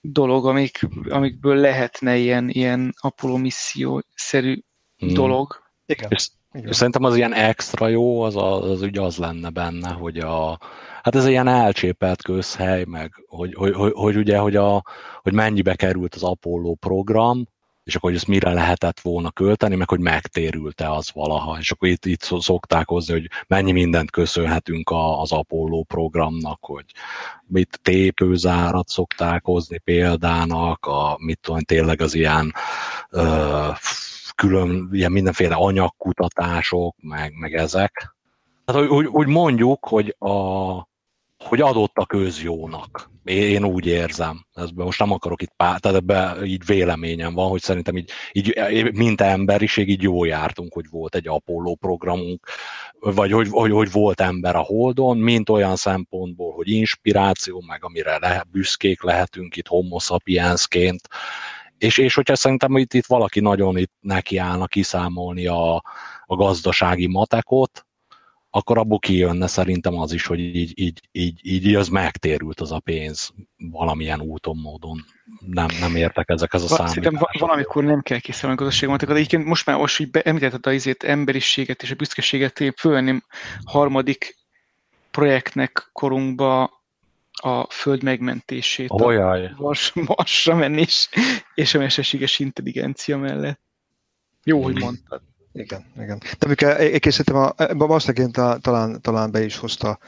dolog, amik, amikből lehetne ilyen, ilyen Apollo misszió-szerű hmm. dolog. Igen. És, és szerintem az ilyen extra jó, az, az, az ugye az lenne benne, hogy a, hát ez ilyen elcsépelt közhely, meg hogy, hogy, hogy, hogy ugye, hogy, a, hogy mennyibe került az Apollo program, és akkor hogy ezt mire lehetett volna költeni, meg hogy megtérült-e az valaha. És akkor itt, itt szokták hozni, hogy mennyi mindent köszönhetünk az Apollo programnak, hogy mit tépőzárat szokták hozni példának, a, mit tudom, tényleg az ilyen ö, külön, ilyen mindenféle anyagkutatások, meg, meg ezek. Tehát, hogy, hogy mondjuk, hogy a, hogy adott a közjónak. Én úgy érzem. Ezben most nem akarok itt pár, tehát ebben így véleményem van, hogy szerintem így, így mint emberiség így jól jártunk, hogy volt egy Apollo programunk, vagy hogy, hogy, hogy volt ember a Holdon, mint olyan szempontból, hogy inspiráció, meg amire le, büszkék lehetünk itt homo sapiensként, és, és hogyha szerintem itt, itt valaki nagyon itt nekiállna kiszámolni a, a gazdasági matekot, akkor abból kijönne szerintem az is, hogy így, így, így, így az megtérült az a pénz valamilyen úton, módon. Nem, nem értek ezekhez a számításokhoz. Szerintem valamikor nem kell kiszámolni a gazdaságban, de egyébként most már most, hogy említetted az emberiséget és a büszkeséget, én fölvenném harmadik projektnek korunkba a föld megmentését. Olyaj. A Mars, Marsra menni és, és a mesterséges intelligencia mellett. Jó, hogy mondtad. Igen, igen. De amikor elkészítettem, a, valószínűleg talán, talán be is hozta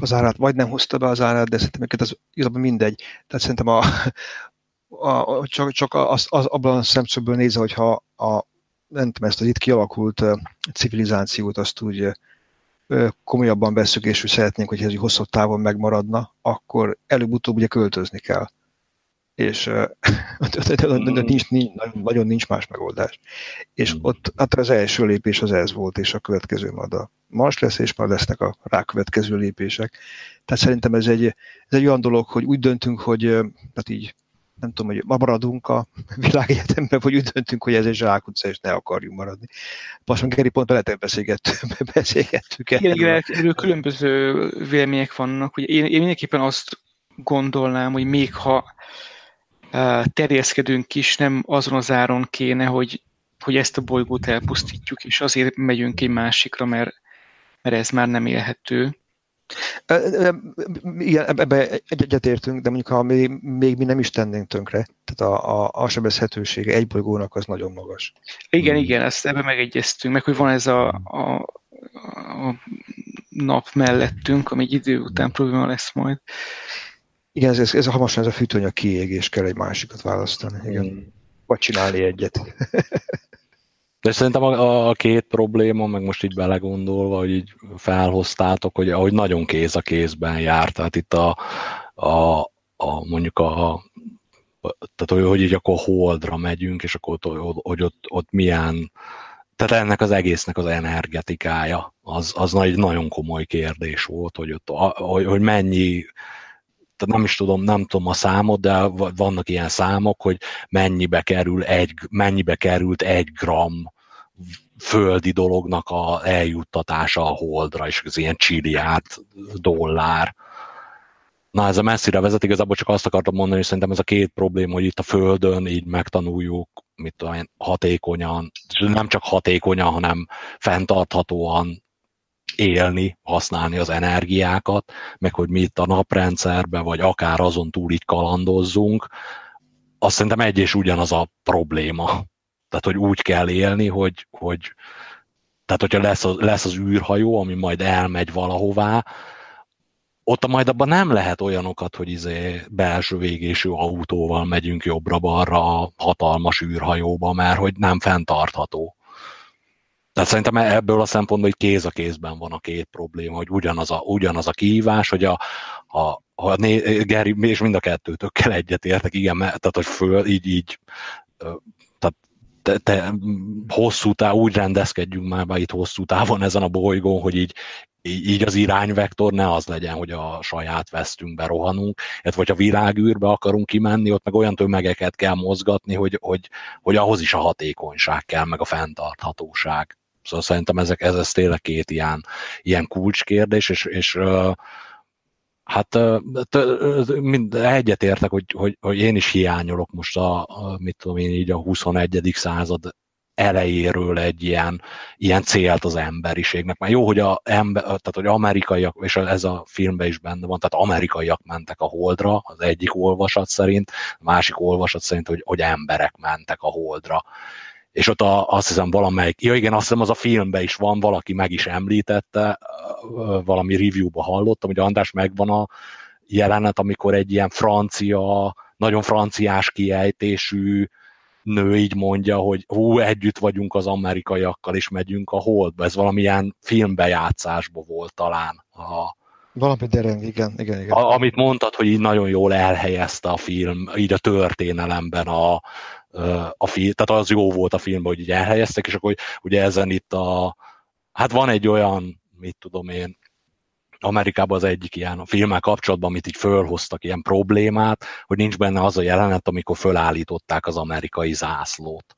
az árát, vagy nem hozta be az árát, de szerintem őket az igazából mindegy. Tehát szerintem a, a, csak, csak az, az, abban a szemszögből nézve, hogyha a, nem tudom, ezt az itt kialakult civilizációt azt úgy komolyabban veszük, és hogy szeretnénk, hogy ez hosszabb távon megmaradna, akkor előbb-utóbb ugye költözni kell. És nincs, nincs, nagyon nincs más megoldás. És hmm. ott hát az első lépés az ez volt, és a következő majd a Mars lesz, és majd lesznek a rákövetkező lépések. Tehát szerintem ez egy, ez egy olyan dolog, hogy úgy döntünk, hogy hát így nem tudom, hogy ma maradunk a világegyetemben, vagy úgy döntünk, hogy ez egy zsákutca, és ne akarjunk maradni. Már Geri pont veletek beszélgettünk, beszélgettük Igen, igen, erről különböző vélemények vannak. Ugye én, én mindenképpen azt gondolnám, hogy még ha uh, terjeszkedünk is, nem azon az áron kéne, hogy, hogy ezt a bolygót elpusztítjuk, és azért megyünk egy másikra, mert, mert ez már nem élhető. Igen, ebbe egyetértünk, de mondjuk ha még, még mi nem is tennénk tönkre, tehát a, a, a sebezhetősége egy bolygónak az nagyon magas. Igen, hmm. igen, ezt ebbe megegyeztünk, meg hogy van ez a, a, a nap mellettünk, ami egy idő után probléma lesz majd. Igen, ez, ez, ez a hamarosan ez a fűtőanyag kiégés kell egy másikat választani. Igen. Hmm. Vagy csinálni egyet. De szerintem a, a két probléma, meg most így belegondolva, hogy így felhoztátok, hogy ahogy nagyon kéz a kézben jár, tehát itt a, a, a mondjuk a tehát hogy, hogy így akkor holdra megyünk, és akkor ott, hogy ott, ott milyen, tehát ennek az egésznek az energetikája, az, az nagy, nagyon komoly kérdés volt, hogy, ott, hogy, hogy mennyi, tehát nem is tudom, nem tudom a számot, de vannak ilyen számok, hogy mennyibe kerül egy, mennyibe került egy gram földi dolognak a eljuttatása a holdra, és az ilyen csiliárd dollár. Na ez a messzire vezet, igazából csak azt akartam mondani, hogy szerintem ez a két probléma, hogy itt a Földön így megtanuljuk, mit tudom én, hatékonyan, nem csak hatékonyan, hanem fenntarthatóan élni, használni az energiákat, meg hogy mi itt a naprendszerben, vagy akár azon túl így kalandozzunk, azt szerintem egy és ugyanaz a probléma. Tehát, hogy úgy kell élni, hogy, hogy tehát, hogyha lesz az, lesz az űrhajó, ami majd elmegy valahová, ott majd abban nem lehet olyanokat, hogy izé belső végésű autóval megyünk jobbra-balra a hatalmas űrhajóba, mert hogy nem fenntartható. Tehát szerintem ebből a szempontból, hogy kéz a kézben van a két probléma, hogy ugyanaz a, ugyanaz a kihívás, hogy a, a, a né, Geri, és mind a kettőtökkel egyetértek, igen, tehát hogy föl, így, így tehát te, te, hosszú táv, úgy rendezkedjünk már be itt hosszú távon ezen a bolygón, hogy így, így az irányvektor ne az legyen, hogy a saját vesztünkbe rohanunk, illetve hogyha világűrbe akarunk kimenni, ott meg olyan tömegeket kell mozgatni, hogy, hogy, hogy ahhoz is a hatékonyság kell, meg a fenntarthatóság. Szóval szerintem ezek, ez, ez tényleg két ilyen, ilyen kulcskérdés, és, és hát mind egyetértek, hogy, hogy, hogy én is hiányolok most a, mit tudom én így a 21. század elejéről egy ilyen, ilyen célt az emberiségnek. Már jó, hogy, a ember, tehát, hogy amerikaiak, és ez a filmben is benne van, tehát amerikaiak mentek a holdra, az egyik olvasat szerint, a másik olvasat szerint, hogy, hogy emberek mentek a holdra és ott a, azt hiszem valamelyik, ja igen, azt hiszem az a filmben is van, valaki meg is említette, valami review-ba hallottam, hogy András megvan a jelenet, amikor egy ilyen francia, nagyon franciás kiejtésű nő így mondja, hogy hú, együtt vagyunk az amerikaiakkal, és megyünk a holdba. Ez valamilyen filmbejátszásba volt talán. A, valami dereng, igen, igen, igen. A, amit mondtad, hogy így nagyon jól elhelyezte a film, így a történelemben a, a film, tehát az jó volt a filmben, hogy így elhelyeztek, és akkor ugye ezen itt a, hát van egy olyan, mit tudom én, Amerikában az egyik ilyen a filmmel kapcsolatban, amit így fölhoztak ilyen problémát, hogy nincs benne az a jelenet, amikor fölállították az amerikai zászlót.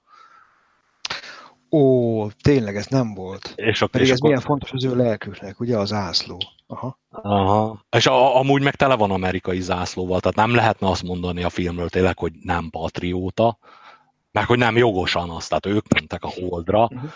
Ó, tényleg ez nem volt. És, a, Pedig és ez akkor... milyen fontos az ő lelküknek, ugye az zászló. Aha. Aha. És a, amúgy meg tele van amerikai zászlóval, tehát nem lehetne azt mondani a filmről tényleg, hogy nem patrióta, meg hogy nem jogosan azt, tehát ők mentek a holdra. Uh-huh.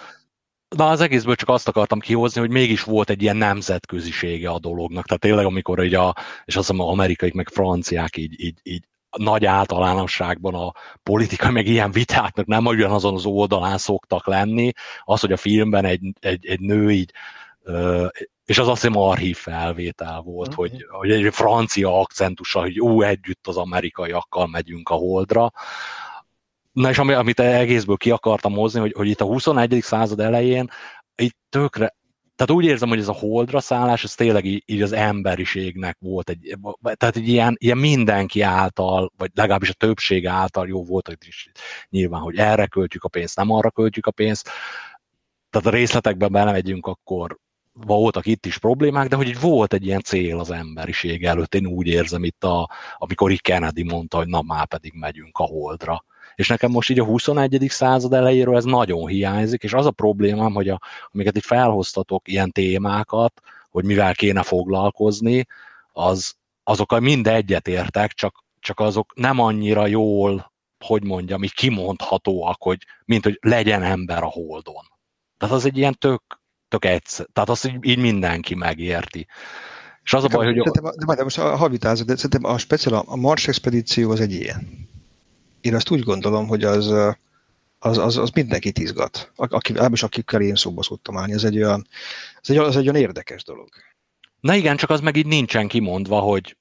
De az egészből csak azt akartam kihozni, hogy mégis volt egy ilyen nemzetközisége a dolognak. Tehát tényleg, amikor így a, és azt hiszem, amerikai meg franciák így, így, így nagy általánosságban a politika, meg ilyen vitáknak nem ugyanazon az oldalán szoktak lenni, az, hogy a filmben egy, egy, egy nő így és az azt hiszem archív felvétel volt, uh-huh. hogy, hogy egy francia akcentusa, hogy ú, együtt az amerikaiakkal megyünk a holdra. Na és amit egészből ki akartam hozni, hogy, hogy itt a 21. század elején itt tökre, tehát úgy érzem, hogy ez a holdra szállás, ez tényleg így, így az emberiségnek volt egy, tehát egy ilyen, ilyen mindenki által, vagy legalábbis a többség által jó volt, hogy is nyilván, hogy erre költjük a pénzt, nem arra költjük a pénzt. Tehát a részletekben belemegyünk, akkor voltak itt is problémák, de hogy így volt egy ilyen cél az emberiség előtt, én úgy érzem itt, a, amikor így Kennedy mondta, hogy na már pedig megyünk a holdra. És nekem most így a 21. század elejéről ez nagyon hiányzik, és az a problémám, hogy a, amiket itt felhoztatok ilyen témákat, hogy mivel kéne foglalkozni, az, azokkal mind egyet értek, csak, csak azok nem annyira jól, hogy mondjam, így kimondhatóak, hogy, mint hogy legyen ember a holdon. Tehát az egy ilyen tök, tök egyszer. Tehát azt így, így mindenki megérti. És az a baj, hogy... De, de most a havitázat, de szerintem a speciál, a Mars expedíció az egy ilyen én azt úgy gondolom, hogy az, az, az, az mindenkit izgat. Aki, is akikkel én szóba szoktam állni, ez egy, olyan, ez egy, az egy olyan érdekes dolog. Na igen, csak az meg így nincsen kimondva, hogy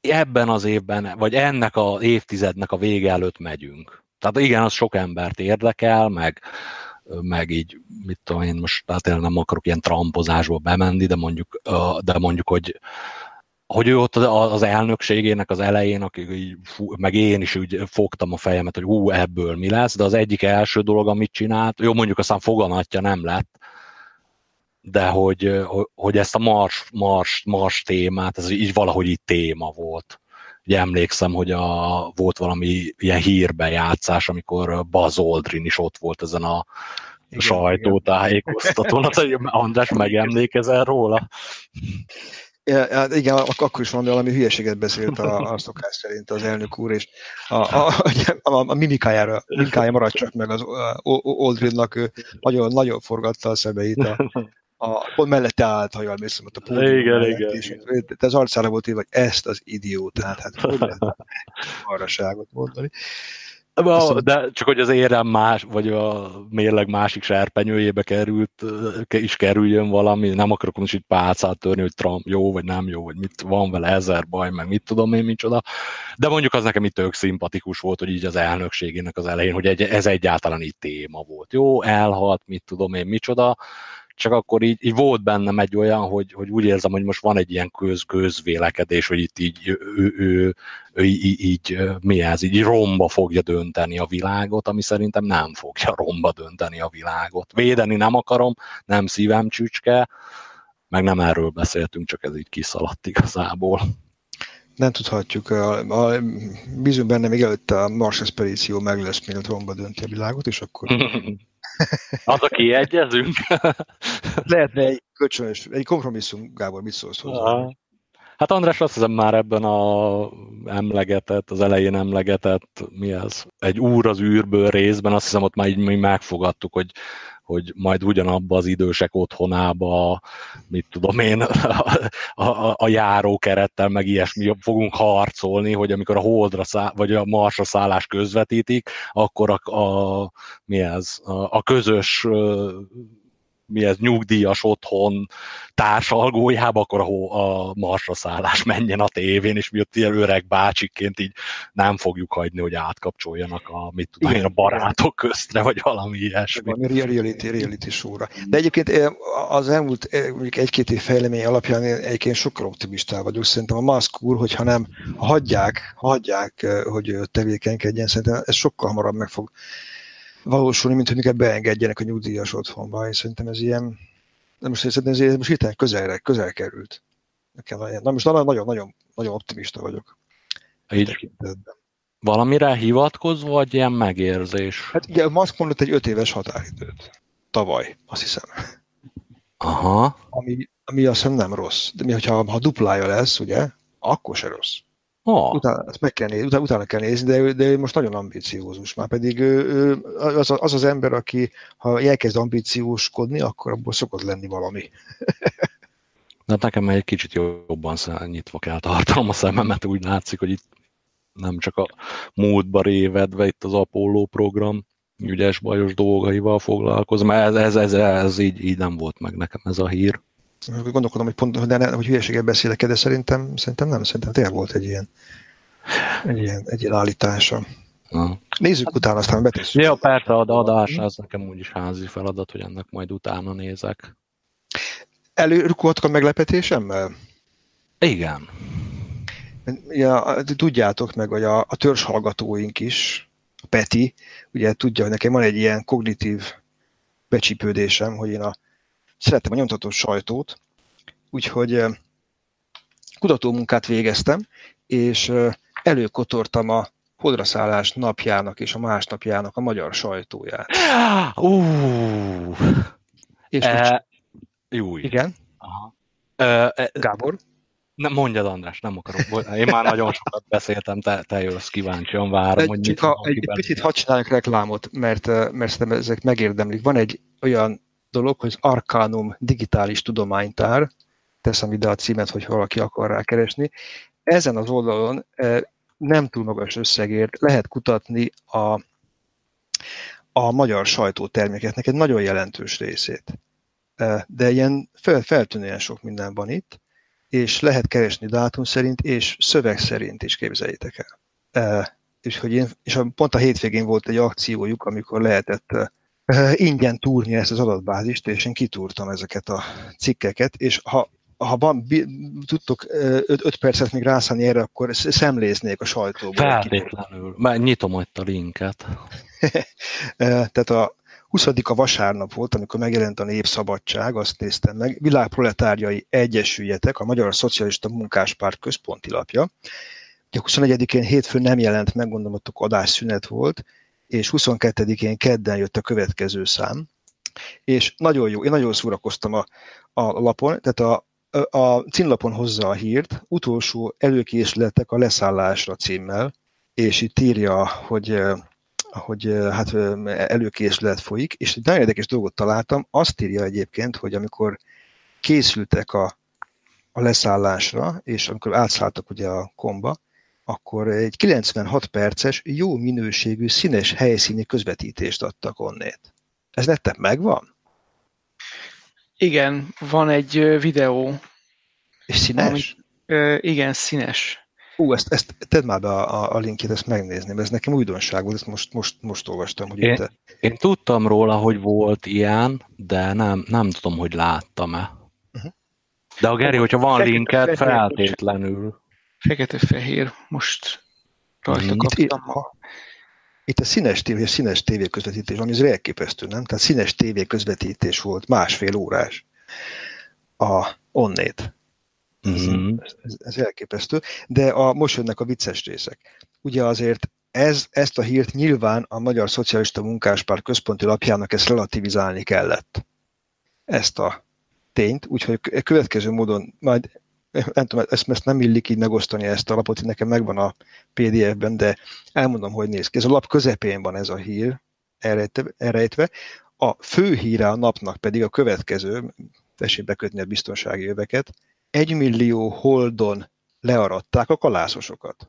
ebben az évben, vagy ennek az évtizednek a vége előtt megyünk. Tehát igen, az sok embert érdekel, meg, meg így, mit tudom én, most hát én nem akarok ilyen trampozásba bemenni, de mondjuk, de mondjuk, hogy hogy ő ott az elnökségének az elején, akik így, fú, meg én is úgy fogtam a fejemet, hogy hú, ebből mi lesz, de az egyik első dolog, amit csinált, jó, mondjuk aztán foganatja nem lett, de hogy, hogy ezt a mars, mars, mars témát, ez így valahogy itt téma volt. Ugye emlékszem, hogy a, volt valami ilyen hírbejátszás, amikor Buzz Aldrin is ott volt ezen a igen, sajtótájékoztatón. Hát, András, megemlékezel róla? Ja, igen, akkor is valami, valami hülyeséget beszélt a, a szokás szerint az elnök úr, és a, a, a, a mimikájára, mimikája maradt csak meg az Oldridnak, ő nagyon, nagyon forgatta a szemeit, a, a, pont mellette állt, ha jól emlékszem, ott a pódium igen, igen, és igen. De az arcára volt írva, hogy ezt az idiótát, hát hogy lehet arraságot mondani. De csak hogy az érem más, vagy a mérleg másik serpenyőjébe került, is kerüljön valami, nem akarok most itt pálcát törni, hogy Trump jó, vagy nem jó, vagy mit van vele ezer baj, meg mit tudom én, micsoda. De mondjuk az nekem itt tök szimpatikus volt, hogy így az elnökségének az elején, hogy ez egyáltalán így téma volt. Jó, elhalt, mit tudom én, micsoda, csak akkor így, így volt bennem egy olyan, hogy, hogy úgy érzem, hogy most van egy ilyen köz, közvélekedés, hogy itt így, ő, ő, ő, ő így, így, mi ez, így romba fogja dönteni a világot, ami szerintem nem fogja romba dönteni a világot. Védeni nem akarom, nem szívem csücske, meg nem erről beszéltünk, csak ez így kiszaladt igazából. Nem tudhatjuk. A, a, bízunk benne, még előtte a Mars expedíció meg lesz, mielőtt romba dönti a világot, és akkor Az, aki egyezünk? Lehetne egy kölcsönös, egy kompromisszum, Gábor, mit szólsz hozzá? Hát András azt hiszem már ebben a emlegetett, az elején emlegetett, mi az, egy úr az űrből részben, azt hiszem ott már így mi megfogadtuk, hogy hogy majd ugyanabba az idősek otthonába, mit tudom én, a, a, a járókerettel, meg ilyesmi fogunk harcolni, hogy amikor a Holdra száll, vagy a Marsra szállás közvetítik, akkor a, a mi ez, a, a közös mi ez, nyugdíjas otthon társalgójába, akkor a, a marsra szállás menjen a tévén, és mi ott ilyen öreg bácsikként így nem fogjuk hagyni, hogy átkapcsoljanak a, mit tudom én, a barátok köztre, vagy valami ilyesmi. Valami reality, reality show-ra. De egyébként eh, az elmúlt eh, mondjuk egy-két év fejlemény alapján egyébként sokkal optimistál vagyok. Szerintem a Musk úr, hogyha nem hagyják, hagyják, eh, hogy tevékenykedjen, szerintem ez sokkal hamarabb meg fog valósulni, mint hogy minket beengedjenek a nyugdíjas otthonba, és szerintem ez ilyen, de most szerintem ez most hirtelen közel, közel került. Nekem, na most nagyon, nagyon, nagyon optimista vagyok. Így valamire hivatkozva, vagy ilyen megérzés? Hát ugye Musk mondott egy öt éves határidőt. Tavaly, azt hiszem. Aha. Ami, ami azt hiszem nem rossz. De mi, hogyha ha duplája lesz, ugye, akkor se rossz. Oh. Utána, ezt meg kell nézni, utána, utána kell nézni, de ő, de ő most nagyon ambiciózus. Már pedig ő, ő, az, az az ember, aki ha elkezd ambícióskodni, akkor abból szokott lenni valami. De hát nekem egy kicsit jobban nyitva kell tartanom a szememet, úgy látszik, hogy itt nem csak a múltba révedve itt az Apollo program ügyes, bajos dolgaival foglalkozom. Ez, ez, ez, ez így, így nem volt meg nekem ez a hír. Gondolkodom, hogy pont, de ne, hogy hülyeséget beszélek, de szerintem, szerintem nem, szerintem tényleg volt egy ilyen, egy ilyen, egy ilyen állítása. Ha. Nézzük utána, aztán betesszük. Jó, persze, a adás, az nekem úgyis házi feladat, hogy ennek majd utána nézek. Előrukoltak a meglepetésemmel? Igen. Ja, tudjátok meg, hogy a, a hallgatóink is, a Peti, ugye tudja, hogy nekem van egy ilyen kognitív becsípődésem, hogy én a, szeretem a nyomtató sajtót, úgyhogy kutatómunkát végeztem, és előkotortam a hodraszállás napjának és a másnapjának a magyar sajtóját. Uh. És e, jó. Igen? Aha. E, Gábor? Nem, mondjad András, nem akarok. Én már nagyon sokat beszéltem, te, te jössz kíváncsian, várom, hogy mit ha, egy, egy picit hadd csináljak reklámot, mert, mert szerintem ezek megérdemlik. Van egy olyan dolog, hogy az Arcanum digitális tudománytár, teszem ide a címet, hogy valaki akar rá keresni. Ezen az oldalon nem túl magas összegért lehet kutatni a, a magyar sajtótermékeknek egy nagyon jelentős részét. De ilyen fel, feltűnően sok minden van itt, és lehet keresni dátum szerint, és szöveg szerint is képzeljétek el. És, hogy én, és pont a hétvégén volt egy akciójuk, amikor lehetett ingyen túrni ezt az adatbázist, és én kitúrtam ezeket a cikkeket, és ha ha van, tudtok 5 percet még rászállni erre, akkor szemléznék a sajtóból. Feltétlenül. Már nyitom ott a linket. Tehát a 20 a vasárnap volt, amikor megjelent a Népszabadság, azt néztem meg, Világproletárjai Egyesüljetek, a Magyar Szocialista Munkáspárt központi lapja. Ugye 21-én hétfőn nem jelent meg, gondolom, ott adásszünet volt, és 22-én kedden jött a következő szám, és nagyon jó, én nagyon szórakoztam a, a lapon, tehát a, a címlapon hozza a hírt, utolsó előkészületek a leszállásra címmel, és itt írja, hogy hogy hát előkészület folyik, és egy nagyon érdekes dolgot találtam, azt írja egyébként, hogy amikor készültek a, a leszállásra, és amikor átszálltak ugye a komba, akkor egy 96 perces, jó minőségű, színes helyszíni közvetítést adtak onnét. Ez nettem megvan? Igen, van egy videó. És színes? Ami, igen, színes. Ú, ezt, ezt tedd már be a, a, a linkjét, ezt megnézném, ez nekem újdonság volt, ezt most, most, most olvastam. Hogy én, itt... én tudtam róla, hogy volt ilyen, de nem, nem tudom, hogy láttam-e. Uh-huh. De a Geri, hogyha van linket, feltétlenül. Fekete-fehér, most rajta itt, kaptam. Itt, itt a színes tévé, a színes tévé közvetítés, ami az elképesztő, nem? Tehát színes tévé közvetítés volt, másfél órás a onnét. Mm-hmm. Ez, ez, ez elképesztő. De a, most jönnek a vicces részek. Ugye azért ez, ezt a hírt nyilván a Magyar Szocialista Munkáspárt központi lapjának ezt relativizálni kellett. Ezt a tényt, úgyhogy a következő módon majd nem tudom, ezt, ezt nem illik így megosztani ezt a lapot, nekem megvan a PDF-ben, de elmondom, hogy néz ki. Ez a lap közepén van ez a hír elrejtve. A fő híre a napnak pedig a következő, tessék bekötni a biztonsági öveket, egy millió holdon learadták a kalászosokat.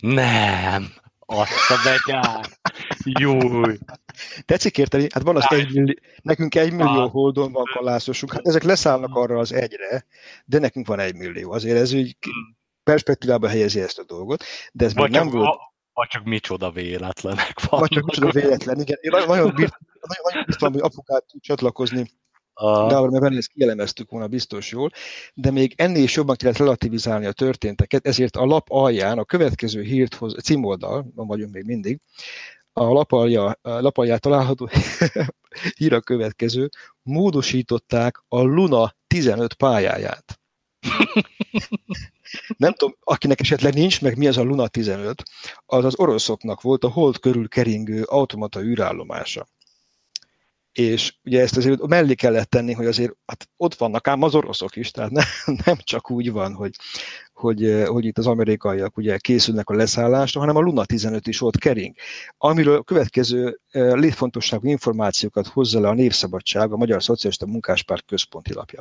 Nem, azt a begyár. Júj. Tetszik érteni? Hát van az egy millió, nekünk egy millió holdon van kalászosunk, hát ezek leszállnak arra az egyre, de nekünk van egy millió. Azért ez úgy perspektívába helyezi ezt a dolgot, de ez vagy még nem volt... Vagy csak micsoda véletlenek van. Vagy csak micsoda véletlen, igen. Én nagyon, bírt, nagyon biztos, hogy apukát tud csatlakozni a... Gábor, mert ezt kielemeztük volna biztos jól, de még ennél is jobban kellett relativizálni a történteket, ezért a lap alján a következő hírt hoz, címoldal, van vagyunk még mindig, a lap, alja, a lap alján található hír a következő, módosították a Luna 15 pályáját. Nem tudom, akinek esetleg nincs meg mi az a Luna 15, az az oroszoknak volt a hold körül keringő automata űrállomása és ugye ezt azért mellé kellett tenni, hogy azért hát ott vannak ám az oroszok is, tehát nem, nem csak úgy van, hogy, hogy, hogy itt az amerikaiak ugye készülnek a leszállásra, hanem a Luna 15 is ott kering. Amiről a következő létfontosságú információkat hozza le a Népszabadság, a Magyar Szocialista Munkáspárt központi lapja.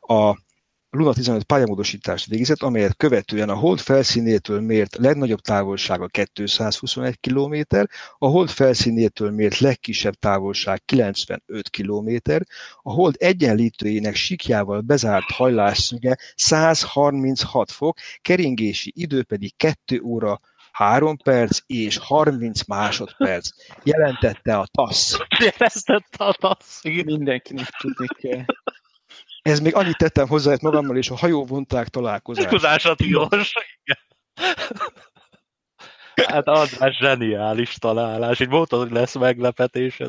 A Luna 15 pályamódosítást végzett, amelyet követően a hold felszínétől mért legnagyobb távolsága 221 km, a hold felszínétől mért legkisebb távolság 95 km, a hold egyenlítőjének sikjával bezárt hajlásszöge 136 fok, keringési idő pedig 2 óra 3 perc és 30 másodperc jelentette a TASZ. Jelentette a TASZ. Mindenkinek tudni kell. Ez még annyit tettem hozzá hogy magammal, és a hajóvonták találkozás. Találkozásra tilos. Hát András zseniális találás. Így mondtad, hogy lesz meglepetés,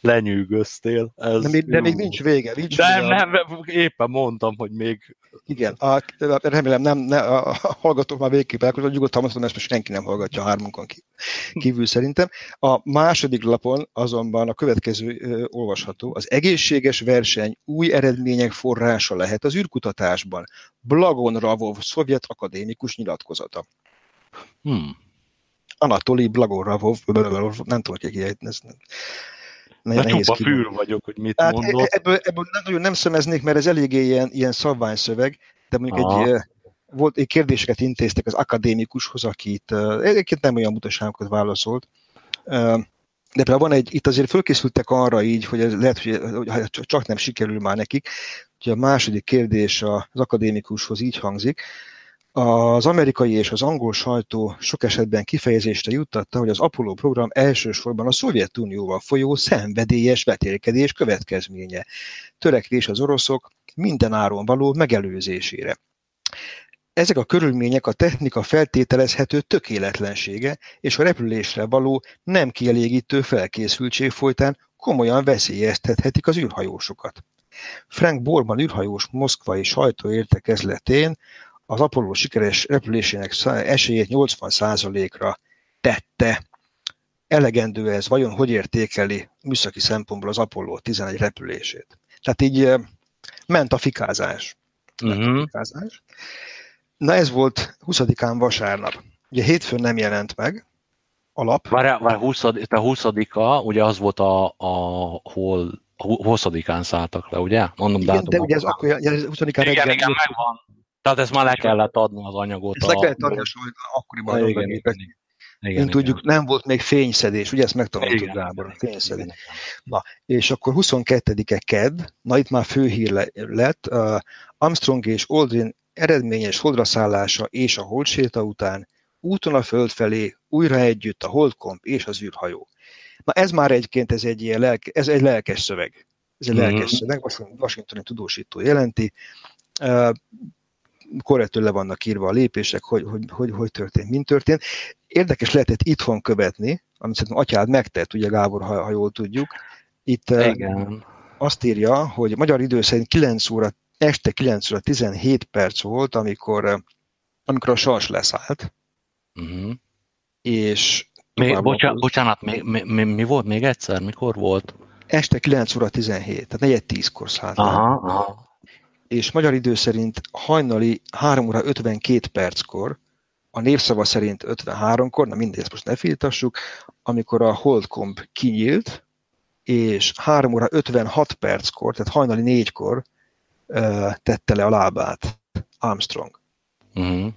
lenyűgöztél. Ez de, még, de még nincs vége. Nincs nem, vége. nem, éppen mondtam, hogy még... Igen, a, remélem nem, ne, a, a hallgatók már végképp elkülönböző, nyugodtan mondhatom, ezt most senki nem hallgatja a hármunkon kívül szerintem. A második lapon azonban a következő ö, olvasható. Az egészséges verseny új eredmények forrása lehet az űrkutatásban. Blagon Ravov, szovjet akadémikus nyilatkozata. Hmm. Anatoli Blagoravov, nem tudom, kiejteni, ez nem. De csupa fűr vagyok, hogy mit hát mondod. Ebből, ebből nagyon nem szemeznék, mert ez eléggé ilyen, ilyen szabványszöveg, de mondjuk Aha. egy, volt, egy kérdéseket intéztek az akadémikushoz, akit egyébként nem olyan mutaságokat válaszolt. De például van egy, itt azért fölkészültek arra így, hogy ez lehet, hogy, hogy csak nem sikerül már nekik. Ugye a második kérdés az akadémikushoz így hangzik, az amerikai és az angol sajtó sok esetben kifejezésre juttatta, hogy az Apollo program elsősorban a Szovjetunióval folyó szenvedélyes vetélkedés következménye. Törekvés az oroszok minden áron való megelőzésére. Ezek a körülmények a technika feltételezhető tökéletlensége és a repülésre való nem kielégítő felkészültség folytán komolyan veszélyeztethetik az űrhajósokat. Frank Borman űrhajós moszkvai sajtóértekezletén az Apollo sikeres repülésének esélyét 80%-ra tette. Elegendő ez, vajon hogy értékeli műszaki szempontból az Apollo 11 repülését? Tehát így ment a fikázás. Ment uh-huh. a mhm. fikázás. Na ez volt 20-án vasárnap. Ugye hétfőn nem jelent meg a lap. Várjál, vár, 20, a 20-a, ugye az volt a, a hol, 20-án szálltak le, ugye? Mondom, igen, de ugye ez akkor, 20-án reggel. Igen, igen, megvan. Tehát ezt már le kellett adni az anyagot. Ezt a... le kellett adni a sajt, akkoriban igen, igen, igen, igen, Mint tudjuk, nem volt még fényszedés, ugye ezt megtanultuk Gábor, fényszedés. Na, és akkor 22-e KED, na itt már főhír lett, uh, Armstrong és Aldrin eredményes holdraszállása és a holdséta után úton a föld felé újra együtt a holdkomp és az űrhajó. Na ez már egyébként ez egy, ilyen lelke, ez egy lelkes szöveg. Ez egy mm-hmm. lelkes szöveg, Washingtoni tudósító jelenti. Uh, korrektül le vannak írva a lépések, hogy hogy, hogy, hogy történt, mint történt. Érdekes lehetett itthon követni, amit szerintem atyád megtett, ugye Gábor, ha, ha jól tudjuk. Itt Igen. azt írja, hogy magyar idő szerint 9 óra, este 9 óra 17 perc volt, amikor, amikor a sors leszállt. Uh-huh. És mi, bocsánat, bocsánat mi, mi, mi, mi volt még egyszer? Mikor volt? Este 9 óra 17, tehát 4 10-kor szállt. Aha, aha és magyar idő szerint hajnali 3 óra 52 perckor, a névszava szerint 53-kor, na mindegy, ezt most ne filtassuk, amikor a Holdcomb kinyílt, és 3 óra 56 perckor, tehát hajnali 4-kor uh, tette le a lábát Armstrong. Uh-huh.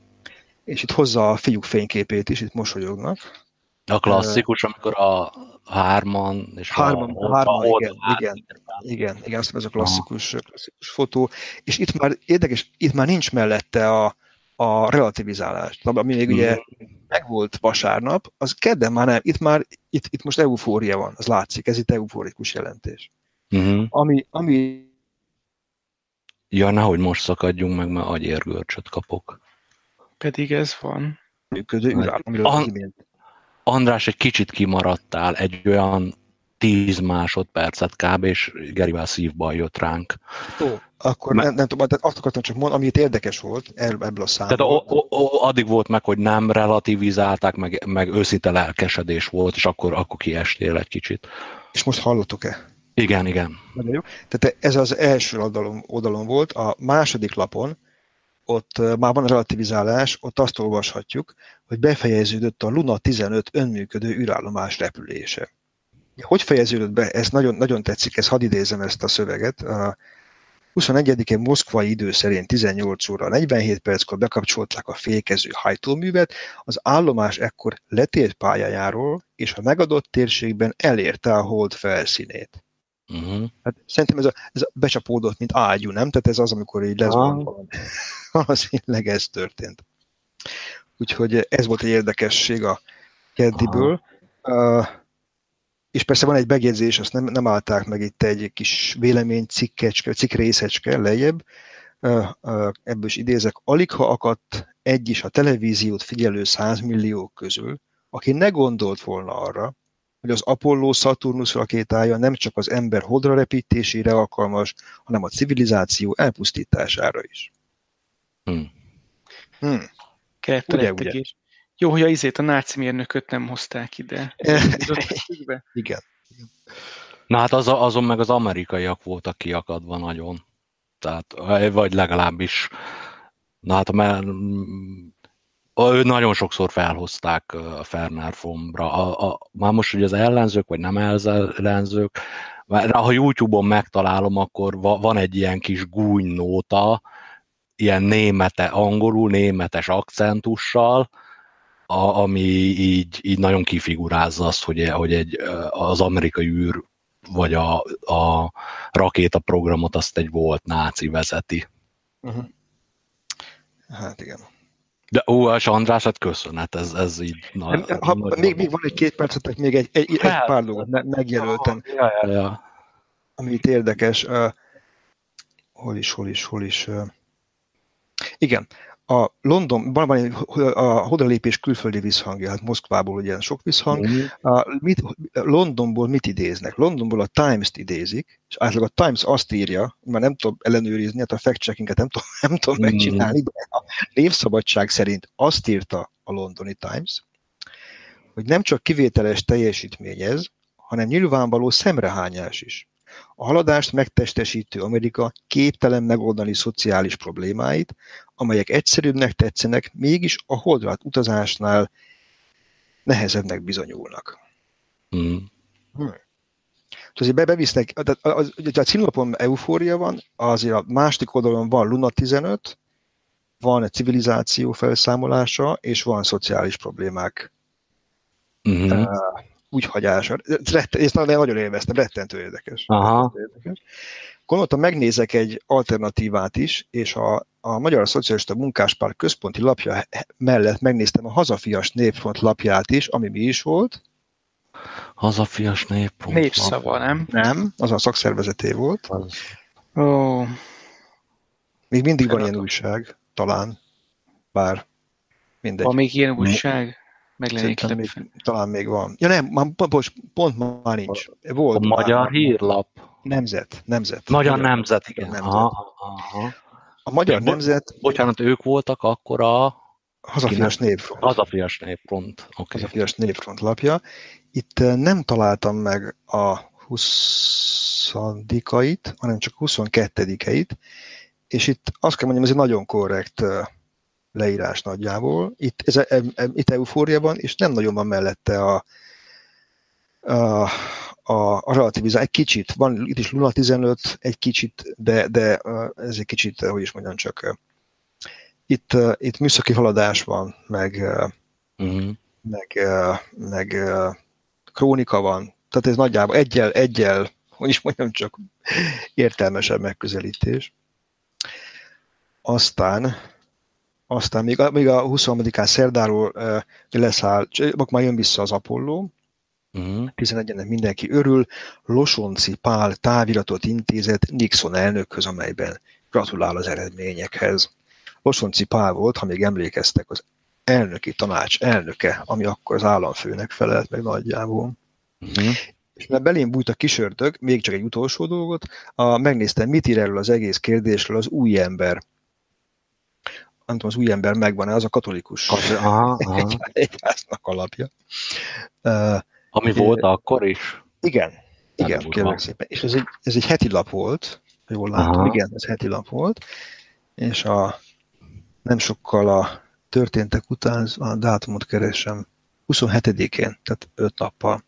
És itt hozza a fiúk fényképét is, itt mosolyognak. A klasszikus, amikor a hárman, és hárman, a, hárman, a, igen, a, igen, igen, igen, azt ez a klasszikus, klasszikus fotó, és itt már érdekes, itt már nincs mellette a, a relativizálás, ami még ugye mm. megvolt vasárnap, az kedden már nem, itt már, itt, itt most eufória van, az látszik, ez itt eufórikus jelentés. Mm-hmm. Ami, ami Ja, nehogy most szakadjunk meg, mert agyérgörcsöt kapok. Pedig ez van. Működő ürál, amiről An- az imént András, egy kicsit kimaradtál, egy olyan 10 másodpercet kb. és Gerivel szívbal jött ránk. Ó, akkor nem, nem tudom, azt akartam csak mondani, amit érdekes volt ebből a számból. Tehát o, o, o, addig volt meg, hogy nem relativizálták, meg, meg őszinte lelkesedés volt, és akkor, akkor kiestél egy kicsit. És most hallottuk-e? Igen, igen. Nagyon jó. Tehát ez az első oldalon, oldalon volt. A második lapon ott már van a relativizálás, ott azt olvashatjuk, hogy befejeződött a Luna 15 önműködő űrállomás repülése. Hogy fejeződött be? Ez nagyon, nagyon tetszik, ez hadd idézem ezt a szöveget. 21-én moszkvai idő szerint 18 óra 47 perckor bekapcsolták a fékező hajtóművet, az állomás ekkor letért pályájáról, és a megadott térségben elérte a hold felszínét. Uh-huh. Hát szerintem ez, a, ez a becsapódott, mint ágyú, nem? Tehát ez az, amikor így lesz uh-huh. valószínűleg ez történt. Úgyhogy ez volt egy érdekesség a keddiből. Uh, és persze van egy megjegyzés, azt nem, nem állták meg itt egy kis vélemény cikkecske, cikkrészecske lejjebb, ebből is idézek, alig ha akadt egy is a televíziót figyelő százmilliók közül, aki ne gondolt volna arra, hogy az Apollo Saturnus rakétája nem csak az ember holdra repítésére alkalmas, hanem a civilizáció elpusztítására is. Hmm. Hmm. Ugye, ugye. Jó, hogy a izét, a náci mérnököt nem hozták ide. Igen. Na hát az, azon meg az amerikaiak voltak kiakadva nagyon. Tehát, vagy legalábbis, na hát mert ő nagyon sokszor felhozták a Ferner Fombra. A, a, már most, hogy az ellenzők, vagy nem ellenzők, ha YouTube-on megtalálom, akkor van egy ilyen kis gúnynóta, ilyen némete, angolul németes akcentussal, a, ami így, így nagyon kifigurázza azt, hogy, hogy egy, az amerikai űr vagy a, a rakéta programot azt egy volt náci vezeti. Uh-huh. Hát igen. De ó, és András, hát köszönet, ez, ez így... Na, ha, még, még van egy két percetek, még egy, egy, egy hát, pár dolgot megjelöltem. Ja, ja, ja. Ami itt érdekes. Uh, hol is, hol is, hol is. Uh, igen, a London, van, van a hodalépés külföldi visszhangja, hát Moszkvából ugye sok visszhang. Mm. A, mit, Londonból mit idéznek? Londonból a Times-t idézik, és általában a Times azt írja, mert nem tudom ellenőrizni, hát a fact-checkinget nem tudom, nem tudom mm. megcsinálni, de a névszabadság szerint azt írta a londoni Times, hogy nem csak kivételes teljesítmény ez, hanem nyilvánvaló szemrehányás is. A haladást megtestesítő Amerika képtelen megoldani szociális problémáit, amelyek egyszerűbbnek tetszenek, mégis a holdra utazásnál nehezebbnek bizonyulnak. Mm. Hmm. Azért be, bevisznek, a, a, a, a címlapon eufória van, azért a másik oldalon van Luna 15, van civilizáció felszámolása, és van szociális problémák. Mm-hmm. Úgy hagyása. Ezt nagyon élveztem, rettentő érdekes. Aha. érdekes. Gondoltam, megnézek egy alternatívát is, és a, a Magyar Szocialista Munkáspárt központi lapja mellett megnéztem a Hazafias Népfront lapját is, ami mi is volt. Hazafias Népfront. Népszava, nem? Nem, az a szakszervezeté volt. Ó. Még mindig van ilyen újság, talán, bár mindegy. Van még ilyen újság? Meg még, talán még van. Ja nem, már, pont, pont már nincs. Volt a Magyar már. Hírlap. Nemzet, Nemzet. Magyar Nemzet, igen. Nemzet. Aha, aha. A Magyar Bo- Nemzet... Bocsánat, ők voltak akkor a... Hazafias Népfront. Hazafias Népfront. Okay. Hazafias Népfront lapja. Itt nem találtam meg a 20-ait, hanem csak 22-eit, és itt azt kell mondjam, ez egy nagyon korrekt leírás nagyjából. Itt, ez, e, e, itt eufória van, és nem nagyon van mellette a, a, a, a relativizál. Egy kicsit, van itt is Luna 15, egy kicsit, de, de ez egy kicsit, hogy is mondjam csak, itt, itt műszaki haladás van, meg, uh-huh. meg, meg krónika van. Tehát ez nagyjából egyel, egyel, hogy is mondjam csak, értelmesebb megközelítés. Aztán aztán még a, még a 23-án szerdáról uh, leszáll, akkor már jön vissza az Apollo, uh-huh. Mhm. 11-nek mindenki örül, Losonci Pál táviratot intézett Nixon elnökhöz, amelyben gratulál az eredményekhez. Losonci Pál volt, ha még emlékeztek, az elnöki tanács elnöke, ami akkor az államfőnek felelt meg nagyjából. Uh-huh. És mert belém bújt a kisördög, még csak egy utolsó dolgot, a, megnéztem, mit ír erről az egész kérdésről az új ember nem tudom, az új ember megvan-e, az a katolikus aha, aha. egyháznak alapja. Uh, Ami volt uh, akkor is? Igen, igen, kérlek szépen. És ez egy, ez egy heti lap volt, jól látom, aha. igen, ez heti lap volt, és a, nem sokkal a történtek után, a dátumot keresem, 27-én, tehát 5 nappal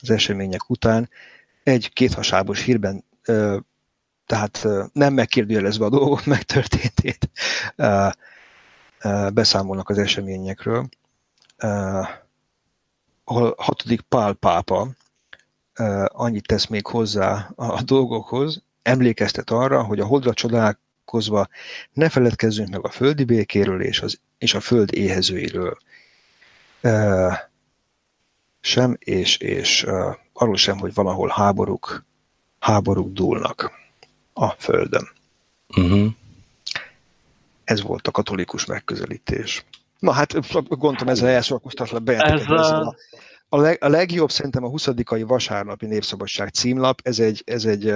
az események után egy kéthasábos hírben ö, tehát nem megkérdőjelezve a dolgok megtörténtét, beszámolnak az eseményekről. A hatodik Pál pápa annyit tesz még hozzá a dolgokhoz, emlékeztet arra, hogy a holdra csodálkozva ne feledkezzünk meg a földi békéről és, az, és a föld éhezőiről. Sem, és, és arról sem, hogy valahol háborúk, háborúk dúlnak a földön. Uh-huh. Ez volt a katolikus megközelítés. Na hát gondolom ezzel elszorkoztatlak be. Ez a... A, leg, a legjobb szerintem a 20 vasárnapi Népszabadság címlap, ez egy, ez egy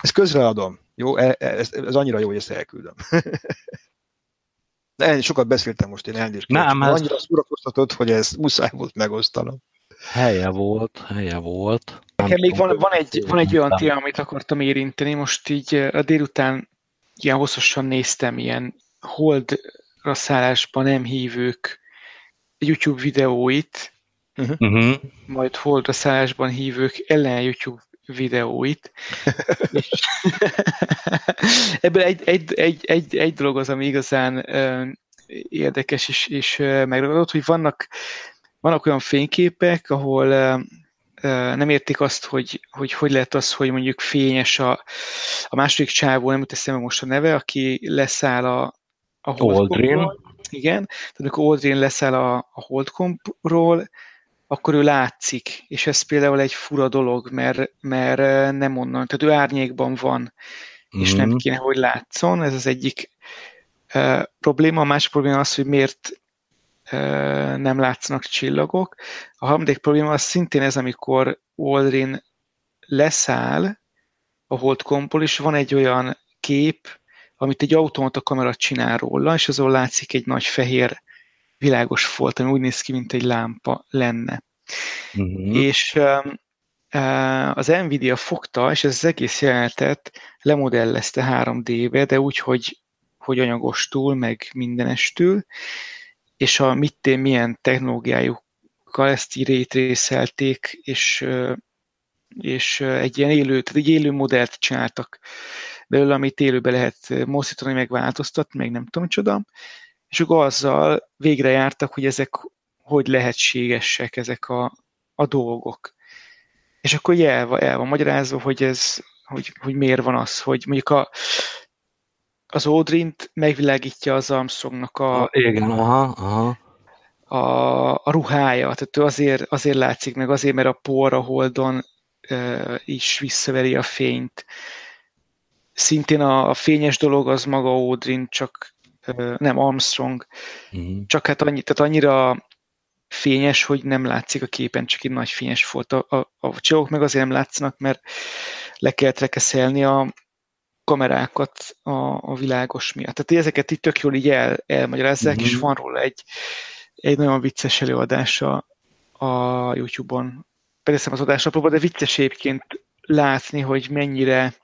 ezt közreadom. Jó, e, e, ez, ez annyira jó, hogy ezt elküldöm. De én sokat beszéltem most, én elnézést. Nem, ez... Annyira szórakoztatott, hogy ez muszáj volt megosztanom. Helye volt, helye volt. Nekem még van, van, egy, van egy olyan téma, amit akartam érinteni. Most így a délután ilyen hosszasan néztem ilyen holdra szállásban nem hívők YouTube videóit, uh-huh. majd holdra szállásban hívők ellen YouTube videóit. ebből egy, egy, egy, egy, egy dolog az, ami igazán érdekes és, és megragadott, hogy vannak, vannak olyan fényképek, ahol nem értik azt, hogy, hogy hogy lehet az, hogy mondjuk fényes a, a második csávó, nem teszem meg most a neve, aki leszáll a, a Holdrin. Igen, tehát amikor Oldrin leszáll a, a Holdcompról, akkor ő látszik, és ez például egy fura dolog, mert, mert nem onnan, tehát ő árnyékban van, és mm-hmm. nem mhm. kéne, hogy látszon, ez az egyik uh, probléma. A másik probléma az, hogy miért nem látszanak csillagok. A harmadik probléma az szintén ez, amikor Waldrin leszáll a holdkompol, és van egy olyan kép, amit egy automata kamera csinál róla, és azon látszik egy nagy fehér világos folt, ami úgy néz ki, mint egy lámpa lenne. Uh-huh. És az Nvidia fogta, és ez az egész jelenetet lemodellezte 3D-be, de úgy, hogy, hogy anyagostól, meg mindenestül, és a mit milyen technológiájukkal ezt így rétrészelték, és, és egy ilyen élő, tehát egy élő modellt csináltak belőle, amit élőbe lehet mozdítani, meg változtatni, meg nem tudom csoda, és akkor azzal végre jártak, hogy ezek hogy lehetségesek ezek a, a dolgok. És akkor el el van magyarázva, hogy ez, hogy, hogy miért van az, hogy mondjuk a, az Audrint megvilágítja az Armstrongnak a, a, igen, aha, aha. a, a ruhája, tehát ő azért, azért látszik meg, azért, mert a por a holdon e, is visszaveri a fényt. Szintén a, a fényes dolog az maga Audrin, csak nem Armstrong, uh-huh. csak hát annyi, tehát annyira fényes, hogy nem látszik a képen, csak egy nagy fényes volt. A, a, a csillagok meg azért nem látszanak, mert le kell rekeszelni a kamerákat a, a világos miatt. Tehát ezeket itt tök jól így el, elmagyarázzák, uh-huh. és van róla egy, egy nagyon vicces előadása a YouTube-on. Persze az adásnapokban, de vicces egyébként látni, hogy mennyire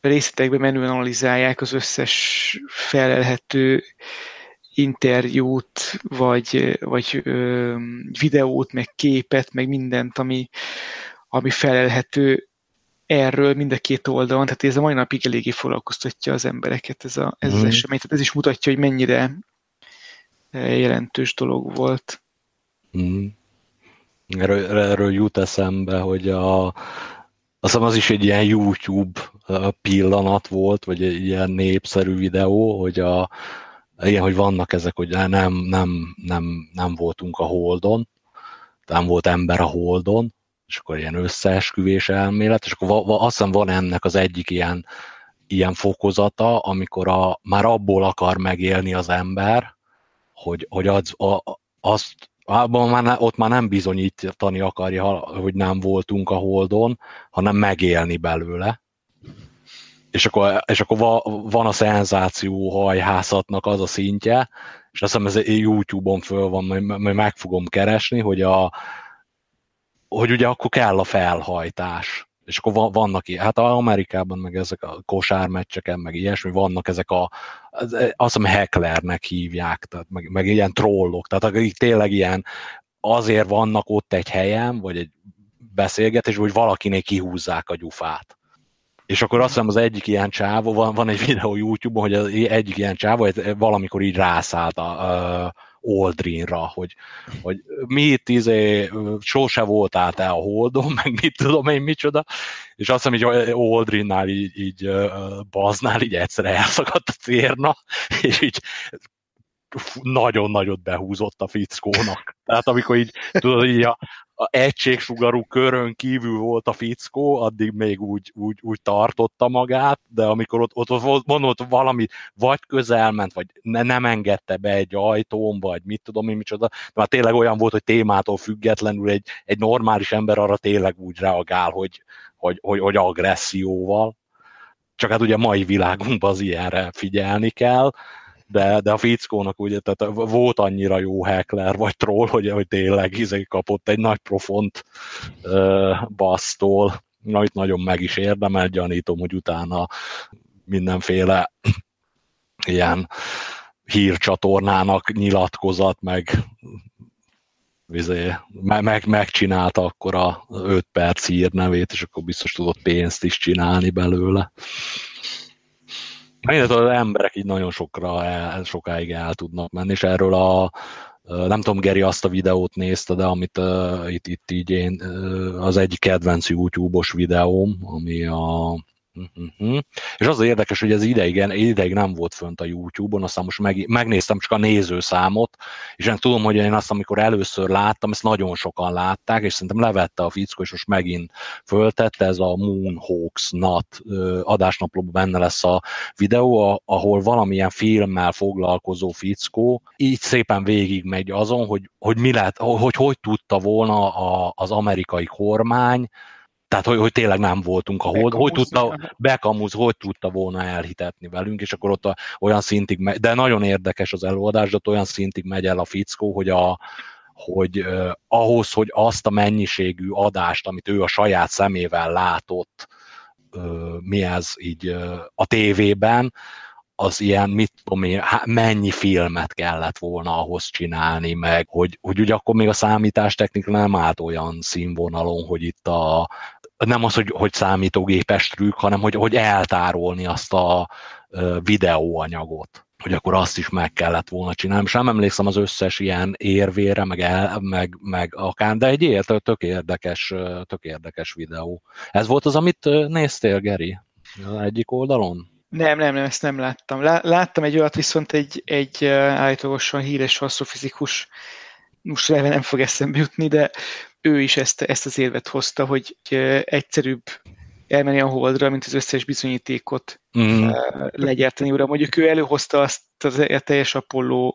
részletekbe menően analizálják az összes felelhető interjút, vagy, vagy ö, videót, meg képet, meg mindent, ami, ami felelhető erről mind a két oldalon, tehát ez a mai napig eléggé foglalkoztatja az embereket ez, a, ez mm. az mhm. esemény. Tehát ez is mutatja, hogy mennyire jelentős dolog volt. Mm. Erről, erről jut eszembe, hogy a, azt hiszem az is egy ilyen YouTube pillanat volt, vagy egy ilyen népszerű videó, hogy a, ilyen, hogy vannak ezek, hogy nem, nem, nem, nem voltunk a Holdon, nem volt ember a Holdon, és akkor ilyen összeesküvés elmélet, és akkor va, va, azt hiszem van ennek az egyik ilyen, ilyen fokozata, amikor a, már abból akar megélni az ember, hogy, hogy az, a, azt abban már, ott már nem bizonyítani akarja, hogy nem voltunk a Holdon, hanem megélni belőle. És akkor, és akkor van a szenzáció hajhászatnak az a szintje, és azt hiszem ez YouTube-on föl van, majd meg fogom keresni, hogy, a, hogy ugye akkor kell a felhajtás és akkor vannak hát Amerikában meg ezek a kosármeccseken, meg ilyesmi, vannak ezek a, azt hiszem hecklernek hívják, tehát meg, meg ilyen trollok, tehát akik tényleg ilyen azért vannak ott egy helyen, vagy egy beszélgetés, hogy valakinek kihúzzák a gyufát. és akkor azt hiszem az egyik ilyen csávó, van, van egy videó YouTube-on, hogy az egyik ilyen csávó valamikor így rászállt a, a Oldrinra, hogy, hogy mit izé, sose voltál te a Holdon, meg mit tudom én micsoda, és azt hiszem, hogy Oldrinnál így, így baznál, így egyszer elszakadt a cérna, és így nagyon nagyot behúzott a fickónak. Tehát amikor így, tudod, így a, a egységsugarú körön kívül volt a fickó, addig még úgy, úgy, úgy tartotta magát, de amikor ott, ott, ott mondott valami, vagy közelment, vagy ne, nem engedte be egy ajtón, vagy mit tudom én micsoda, de már tényleg olyan volt, hogy témától függetlenül egy, egy normális ember arra tényleg úgy reagál, hogy, hogy, hogy, hogy agresszióval. Csak hát ugye mai világunkban az ilyenre figyelni kell, de, de a fickónak ugye, tehát volt annyira jó heckler vagy troll, hogy, hogy tényleg izé kapott egy nagy profont uh, basztól, amit nagyon meg is érdemel, gyanítom, hogy utána mindenféle ilyen hírcsatornának nyilatkozat, meg vizé, meg, megcsinálta akkor a 5 perc hírnevét, és akkor biztos tudott pénzt is csinálni belőle. Én az emberek így nagyon sokra el, sokáig el tudnak menni, és erről a nem tudom, Geri azt a videót nézte, de amit uh, itt, itt így én, uh, az egyik kedvenc YouTube-os videóm, ami a Uh-huh. És az, érdekes, hogy ez ideig, ideig nem volt fönt a YouTube-on, aztán most meg, megnéztem csak a nézőszámot, és én tudom, hogy én azt, amikor először láttam, ezt nagyon sokan látták, és szerintem levette a fickó, és most megint föltette, ez a Moonhawks NAT adásnaplóban benne lesz a videó, ahol valamilyen filmmel foglalkozó fickó így szépen végigmegy azon, hogy, hogy mi lehet, hogy hogy tudta volna a, az amerikai kormány tehát, hogy, hogy tényleg nem voltunk a hold, hogy tudta, Bekamuz, hogy tudta volna elhitetni velünk, és akkor ott a, olyan szintig, megy, de nagyon érdekes az előadás, de ott olyan szintig megy el a fickó, hogy a, hogy uh, ahhoz, hogy azt a mennyiségű adást, amit ő a saját szemével látott, uh, mi ez így uh, a tévében, az ilyen, mit tudom én, mennyi filmet kellett volna ahhoz csinálni, meg hogy, hogy ugye akkor még a számítástechnika nem állt olyan színvonalon, hogy itt a, nem az, hogy, hogy számítógépes trükk, hanem hogy, hogy eltárolni azt a videóanyagot hogy akkor azt is meg kellett volna csinálni. Sem emlékszem az összes ilyen érvére, meg, el, meg, meg akár, de egy ért, tök érdekes, tök érdekes videó. Ez volt az, amit néztél, Geri? Egyik oldalon? Nem, nem, nem, ezt nem láttam. Láttam egy olyat, viszont egy, egy állítólagosan híres asztrofizikus, most nem fog eszembe jutni, de ő is ezt, ezt az érvet hozta, hogy egyszerűbb elmenni a holdra, mint az összes bizonyítékot mm. legyártani. Ura, mondjuk ő előhozta azt az a teljes Apollo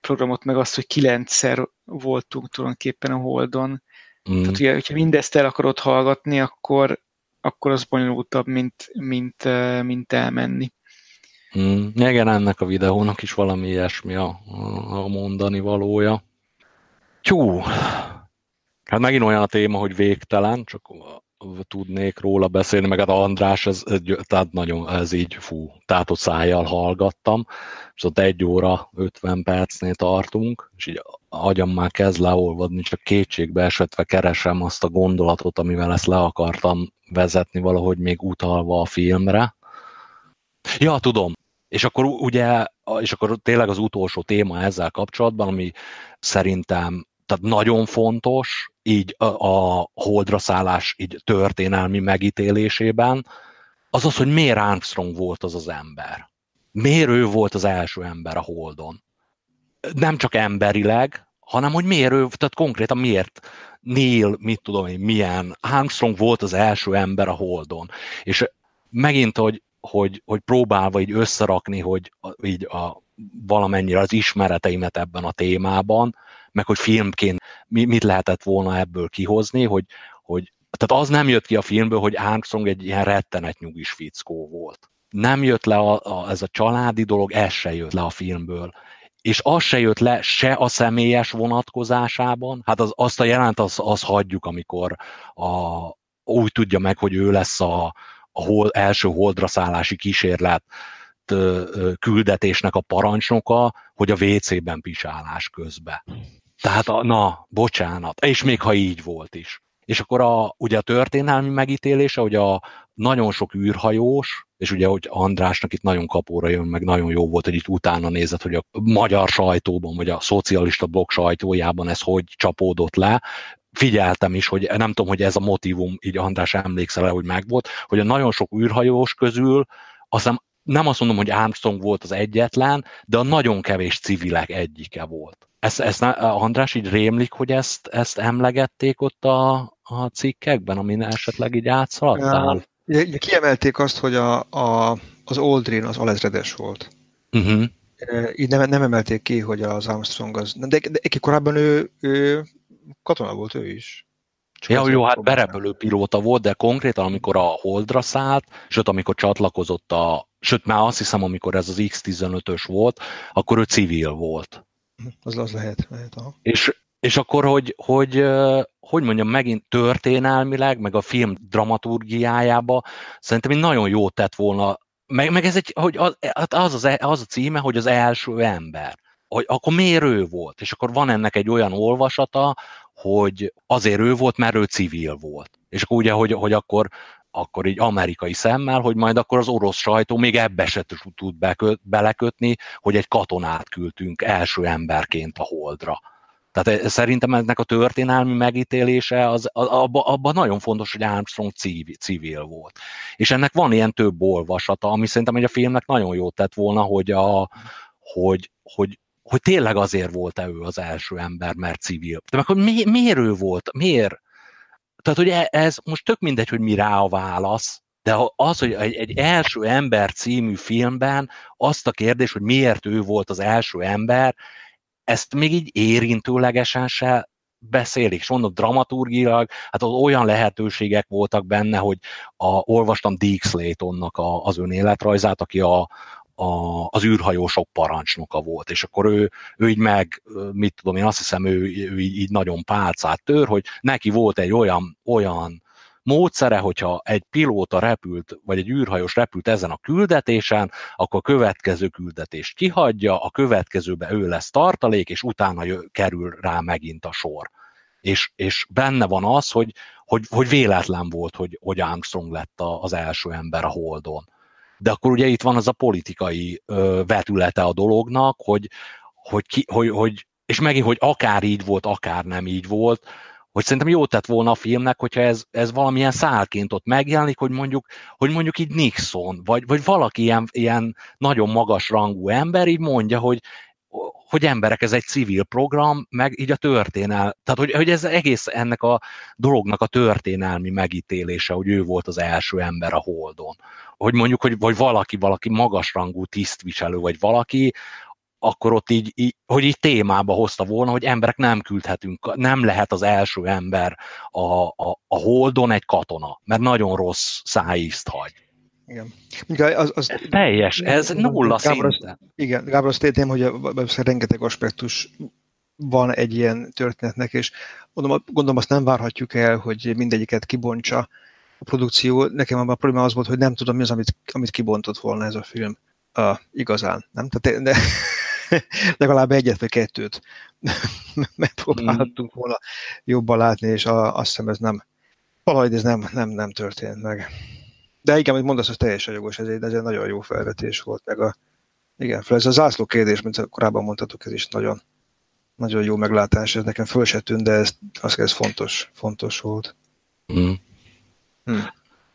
programot, meg azt, hogy kilencszer voltunk tulajdonképpen a holdon. Mm. Tehát, ugye, hogyha mindezt el akarod hallgatni, akkor, akkor az bonyolultabb, mint, mint, mint elmenni. Mm. Igen, ennek a videónak is valami ilyesmi a, a mondani valója. Tjú, Hát megint olyan a téma, hogy végtelen, csak tudnék róla beszélni, meg hát András, ez, tehát nagyon, ez így, fú, tátott szájjal hallgattam, és ott egy óra 50 percnél tartunk, és így agyam már kezd leolvadni, csak kétségbe esetve keresem azt a gondolatot, amivel ezt le akartam vezetni valahogy még utalva a filmre. Ja, tudom. És akkor ugye, és akkor tényleg az utolsó téma ezzel kapcsolatban, ami szerintem tehát nagyon fontos, így a, a holdra szállás így történelmi megítélésében, az az, hogy miért Armstrong volt az az ember. Miért ő volt az első ember a holdon. Nem csak emberileg, hanem hogy miért ő, tehát konkrétan miért Neil, mit tudom én, milyen, Armstrong volt az első ember a holdon. És megint, hogy, hogy, hogy próbálva így összerakni, hogy így a, valamennyire az ismereteimet ebben a témában, meg hogy filmként mit lehetett volna ebből kihozni, hogy, hogy tehát az nem jött ki a filmből, hogy Armstrong egy ilyen rettenet nyugis fickó volt. Nem jött le a, a, ez a családi dolog, ez se jött le a filmből. És az se jött le se a személyes vonatkozásában, hát az, azt a jelent, az, az hagyjuk, amikor a, úgy tudja meg, hogy ő lesz a, a hol, első holdra szállási kísérlet küldetésnek a parancsnoka, hogy a WC-ben pisálás közben. Tehát, a, na, bocsánat, és még ha így volt is. És akkor a, ugye a történelmi megítélése, hogy a, nagyon sok űrhajós, és ugye, hogy Andrásnak itt nagyon kapóra jön, meg nagyon jó volt, hogy itt utána nézett, hogy a magyar sajtóban, vagy a szocialista blog sajtójában ez hogy csapódott le, figyeltem is, hogy nem tudom, hogy ez a motivum, így András emlékszel hogy megvolt, hogy a nagyon sok űrhajós közül azt nem azt mondom, hogy Armstrong volt az egyetlen, de a nagyon kevés civilek egyike volt. Ezt, ezt András így rémlik, hogy ezt, ezt emlegették ott a, a cikkekben, amin esetleg így átszaladtál? Ja, kiemelték azt, hogy a, a, az Aldrin az alezredes volt. Uh-huh. Így nem, nem emelték ki, hogy az Armstrong az... De, de, de korábban ő, ő katona volt ő is. Csak ja, jó, hát berepülő pilóta volt, de konkrétan, amikor a Holdra szállt, sőt, amikor csatlakozott a, sőt, már azt hiszem, amikor ez az X-15-ös volt, akkor ő civil volt. Az, az lehet, lehet aha. És, és akkor, hogy, hogy, hogy mondjam, megint történelmileg, meg a film dramaturgiájába szerintem nagyon jó tett volna, meg, meg ez egy, hogy az, hát az, az, az a címe, hogy az első ember hogy akkor miért ő volt? És akkor van ennek egy olyan olvasata, hogy azért ő volt, mert ő civil volt. És akkor ugye, hogy, hogy akkor, akkor így amerikai szemmel, hogy majd akkor az orosz sajtó még ebbe se tud belekötni, hogy egy katonát küldtünk első emberként a holdra. Tehát eh, szerintem ennek a történelmi megítélése, az, abban abba nagyon fontos, hogy Armstrong civil, civil volt. És ennek van ilyen több olvasata, ami szerintem hogy a filmnek nagyon jót tett volna, hogy, a, hogy, hogy hogy tényleg azért volt-e ő az első ember, mert civil. De akkor mi, miért ő volt? Miért? Tehát, hogy e, ez most tök mindegy, hogy mi rá a válasz, de az, hogy egy, első ember című filmben azt a kérdés, hogy miért ő volt az első ember, ezt még így érintőlegesen se beszélik, és mondom, dramaturgilag, hát ott olyan lehetőségek voltak benne, hogy a, olvastam Dick Slaytonnak a, az önéletrajzát, aki a, a, az űrhajósok parancsnoka volt, és akkor ő, ő így meg, mit tudom én, azt hiszem, ő, ő így, így nagyon pálcát tör, hogy neki volt egy olyan, olyan módszere, hogyha egy pilóta repült, vagy egy űrhajós repült ezen a küldetésen, akkor a következő küldetést kihagyja, a következőbe ő lesz tartalék, és utána jö, kerül rá megint a sor. És, és benne van az, hogy, hogy, hogy véletlen volt, hogy, hogy Armstrong lett az első ember a Holdon de akkor ugye itt van az a politikai ö, vetülete a dolognak, hogy, hogy, ki, hogy, hogy, és megint, hogy akár így volt, akár nem így volt, hogy szerintem jó tett volna a filmnek, hogyha ez, ez valamilyen szálként ott megjelenik, hogy mondjuk, hogy mondjuk így Nixon, vagy, vagy valaki ilyen, ilyen nagyon magas rangú ember így mondja, hogy hogy emberek, ez egy civil program, meg így a történel, tehát hogy, hogy ez egész ennek a dolognak a történelmi megítélése, hogy ő volt az első ember a Holdon. Hogy mondjuk, hogy vagy valaki, valaki magasrangú tisztviselő, vagy valaki, akkor ott így, így, hogy így témába hozta volna, hogy emberek nem küldhetünk, nem lehet az első ember a, a, a holdon egy katona, mert nagyon rossz szájízt hagy. Igen. Az, az, ez teljes, ez nulla Gábor, szinten. Igen, Gábor azt értem, hogy a, rengeteg aspektus van egy ilyen történetnek, és gondolom, gondolom azt nem várhatjuk el, hogy mindegyiket kibontsa a produkció. Nekem a probléma az volt, hogy nem tudom mi az, amit, amit kibontott volna ez a film uh, igazán. Nem? Tehát, de, legalább egyet vagy kettőt megpróbálhattunk volna jobban látni, és a, azt hiszem ez nem, valahogy ez nem, nem, nem történt meg. De igen, amit mondasz, az teljesen jogos, ez egy, ez egy nagyon jó felvetés volt, meg a, igen, ez a zászló kérdés, mint korábban mondhatok, ez is nagyon, nagyon jó meglátás, ez nekem föl se tűnt, de ez, az, ez fontos, fontos volt. Mm. Hm.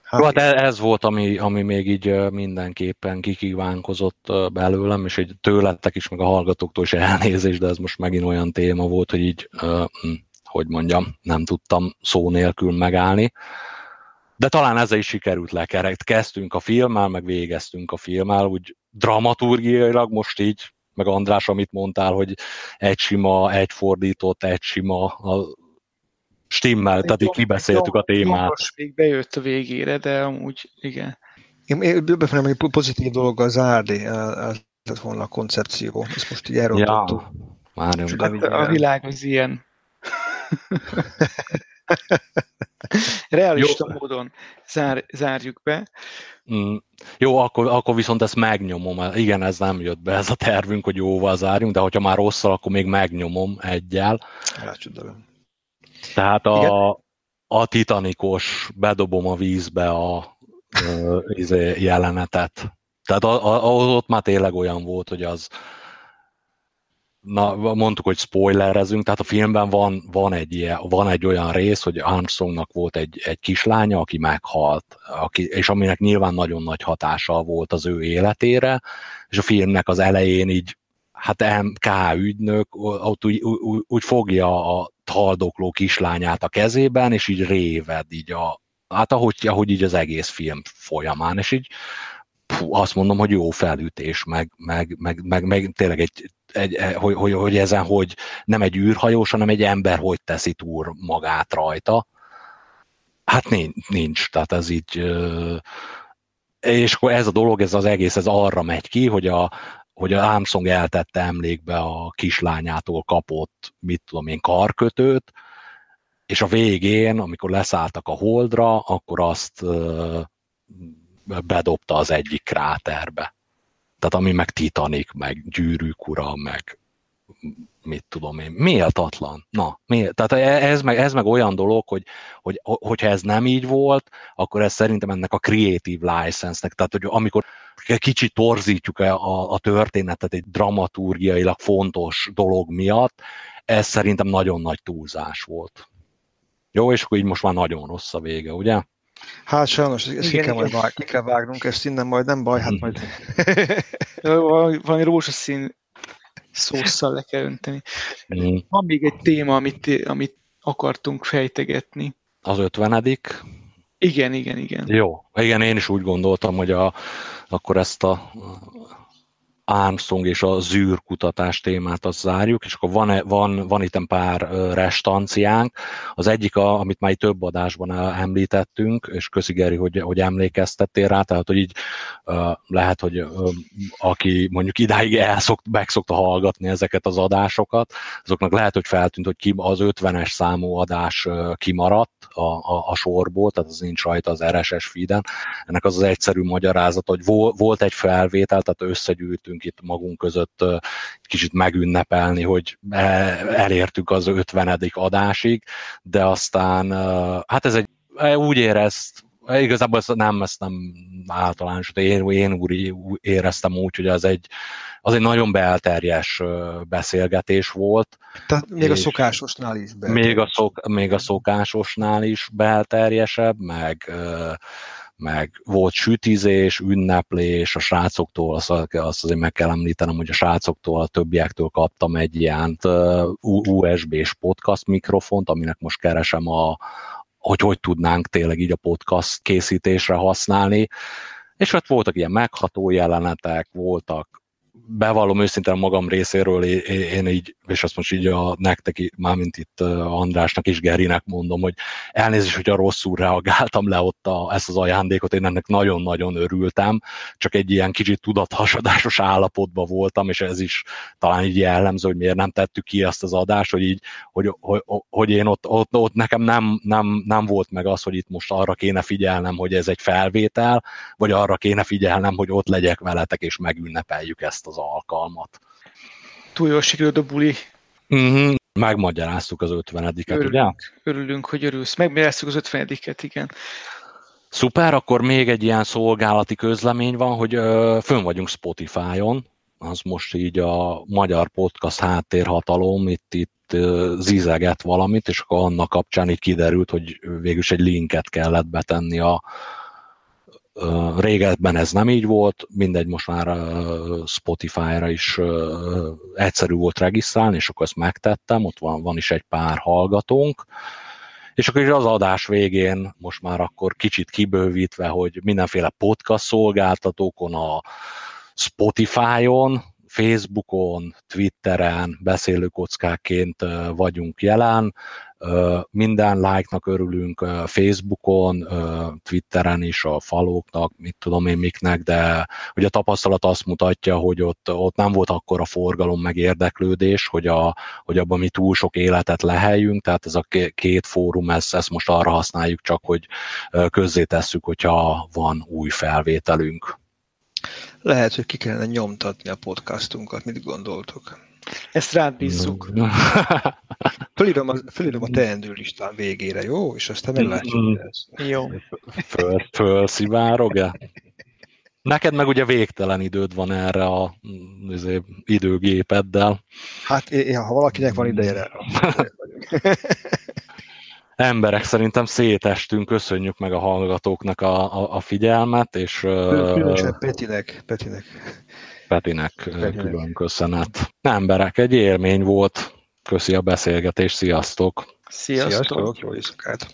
Hát, hát ez volt, ami, ami még így mindenképpen kikívánkozott belőlem, és hogy tőletek is, meg a hallgatóktól is elnézést, de ez most megint olyan téma volt, hogy így, hm, hogy mondjam, nem tudtam szó nélkül megállni. De talán ezzel is sikerült lekerekt. Kezdtünk a filmmel, meg végeztünk a filmmel, úgy dramaturgiailag most így, meg András, amit mondtál, hogy egy sima, egy fordított, egy sima, a stimmel, tehát így kibeszéltük a témát. Most még bejött a végére, de amúgy igen. Én, én befejem, hogy pozitív dolog az ez lett volna a koncepció. Ezt most így elrontottuk. Ja, hát a világ az ilyen. Realista Jó. módon zár, zárjuk be. Mm. Jó, akkor, akkor viszont ezt megnyomom. Igen, ez nem jött be, ez a tervünk, hogy jóval zárjunk, de hogyha már rosszal, akkor még megnyomom egyel. Rácsodálom. Tehát a, a titanikos bedobom a vízbe a izé, jelenetet. Tehát a, a, ott már tényleg olyan volt, hogy az, na, mondtuk, hogy spoilerezünk, tehát a filmben van, van, egy, ilyen, van egy olyan rész, hogy Armstrongnak volt egy, egy kislánya, aki meghalt, aki, és aminek nyilván nagyon nagy hatása volt az ő életére, és a filmnek az elején így, hát MK ügynök ott úgy, úgy, úgy fogja a haldokló kislányát a kezében, és így réved így a, hát ahogy, ahogy így az egész film folyamán, és így fú, azt mondom, hogy jó felütés, meg, meg, meg, meg, meg tényleg egy, egy, hogy, hogy, hogy ezen, hogy nem egy űrhajós, hanem egy ember hogy teszi túr magát rajta. Hát nincs, nincs. tehát ez így, és akkor ez a dolog, ez az egész, ez arra megy ki, hogy a, hogy a Armstrong eltette emlékbe a kislányától kapott, mit tudom én, karkötőt, és a végén, amikor leszálltak a holdra, akkor azt bedobta az egyik kráterbe. Tehát ami meg Titanic, meg Gyűrűk ura, meg mit tudom én, méltatlan. Na, mélt, tehát e, ez meg, ez meg olyan dolog, hogy, hogy, hogyha ez nem így volt, akkor ez szerintem ennek a creative license-nek, tehát hogy amikor kicsit torzítjuk a, a, a történetet egy dramaturgiailag fontos dolog miatt, ez szerintem nagyon nagy túlzás volt. Jó, és akkor így most már nagyon rossz a vége, ugye? Hát sajnos, ezt ki, kell majd vág, ki kell vágnunk, ezt innen majd nem baj, hát majd... Valami rózsaszín szószal le kell önteni. Mm. Van még egy téma, amit, amit akartunk fejtegetni. Az ötvenedik? Igen, igen, igen. Jó. Igen, én is úgy gondoltam, hogy a, akkor ezt a Armstrong és a zűrkutatás témát azt zárjuk, és akkor van, van, van itt pár restanciánk. Az egyik, a, amit már több adásban említettünk, és köszi Geri, hogy, hogy emlékeztettél rá, tehát hogy így lehet, hogy aki mondjuk idáig elszokt, megszokta hallgatni ezeket az adásokat, azoknak lehet, hogy feltűnt, hogy ki az 50-es számú adás kimaradt a, a, a sorból, tehát az nincs rajta az RSS feeden. Ennek az az egyszerű magyarázat, hogy volt egy felvétel, tehát összegyűjtünk itt magunk között kicsit megünnepelni, hogy e, elértük az 50. adásig, de aztán hát ez egy e, úgy érezt, e, igazából ezt nem, ezt nem általános, de én, én úgy éreztem úgy, hogy az egy, az egy nagyon belterjes beszélgetés volt. Tehát még a szokásosnál is belterjes. Még a, szok, még a szokásosnál is belterjesebb, meg meg volt sütizés, ünneplés a srácoktól, azt, azt azért meg kell említenem, hogy a srácoktól, a többiektől kaptam egy ilyen USB-s podcast mikrofont, aminek most keresem a, hogy hogy tudnánk tényleg így a podcast készítésre használni, és hát voltak ilyen megható jelenetek, voltak bevallom őszintén magam részéről, én így, és azt most így a nektek, mármint itt Andrásnak és Gerinek mondom, hogy elnézést, hogyha rosszul reagáltam le ott a, ezt az ajándékot, én ennek nagyon-nagyon örültem, csak egy ilyen kicsit tudathasadásos állapotban voltam, és ez is talán így jellemző, hogy miért nem tettük ki ezt az adást, hogy így, hogy, hogy, hogy én ott, ott, ott nekem nem, nem, nem volt meg az, hogy itt most arra kéne figyelnem, hogy ez egy felvétel, vagy arra kéne figyelnem, hogy ott legyek veletek, és megünnepeljük ezt az alkalmat. Túl jól sikerült a buli. Uh-huh. Megmagyaráztuk az 50-et, ugye? Örülünk, hogy örülsz. Megmagyaráztuk az 50-et, igen. Szuper, akkor még egy ilyen szolgálati közlemény van, hogy ö, fönn vagyunk Spotify-on, az most így a magyar podcast háttérhatalom, itt, itt zizeget valamit, és akkor annak kapcsán így kiderült, hogy végülis egy linket kellett betenni a, Régebben ez nem így volt, mindegy, most már Spotify-ra is egyszerű volt regisztrálni, és akkor ezt megtettem, ott van, van is egy pár hallgatónk, és akkor is az adás végén most már akkor kicsit kibővítve, hogy mindenféle podcast szolgáltatókon, a Spotify-on, Facebookon, Twitteren beszélőkockáként vagyunk jelen, minden like-nak örülünk Facebookon, Twitteren is, a falóknak, mit tudom én miknek, de hogy a tapasztalat azt mutatja, hogy ott, ott nem volt akkor a forgalom meg érdeklődés, hogy, a, hogy abban mi túl sok életet leheljünk, tehát ez a két fórum, ezt, ezt most arra használjuk csak, hogy közzétesszük, hogyha van új felvételünk. Lehet, hogy ki kellene nyomtatni a podcastunkat, mit gondoltok? Ezt rád bízzuk. fölírom a, fölírom a teendő listán végére, jó? És aztán meglátjuk. Mm. Jó. Föl, fölszivárog-e? Neked meg ugye végtelen időd van erre a azért, időgépeddel. Hát ha valakinek van ideje erre. Emberek, szerintem szétestünk, köszönjük meg a hallgatóknak a, a, a figyelmet, és... Különösen Petinek. Petinek. Petinek, Petinek külön köszönet. Emberek, egy élmény volt. Köszi a beszélgetést, sziasztok! Sziasztok! Sziasztok. Jó éjszakát!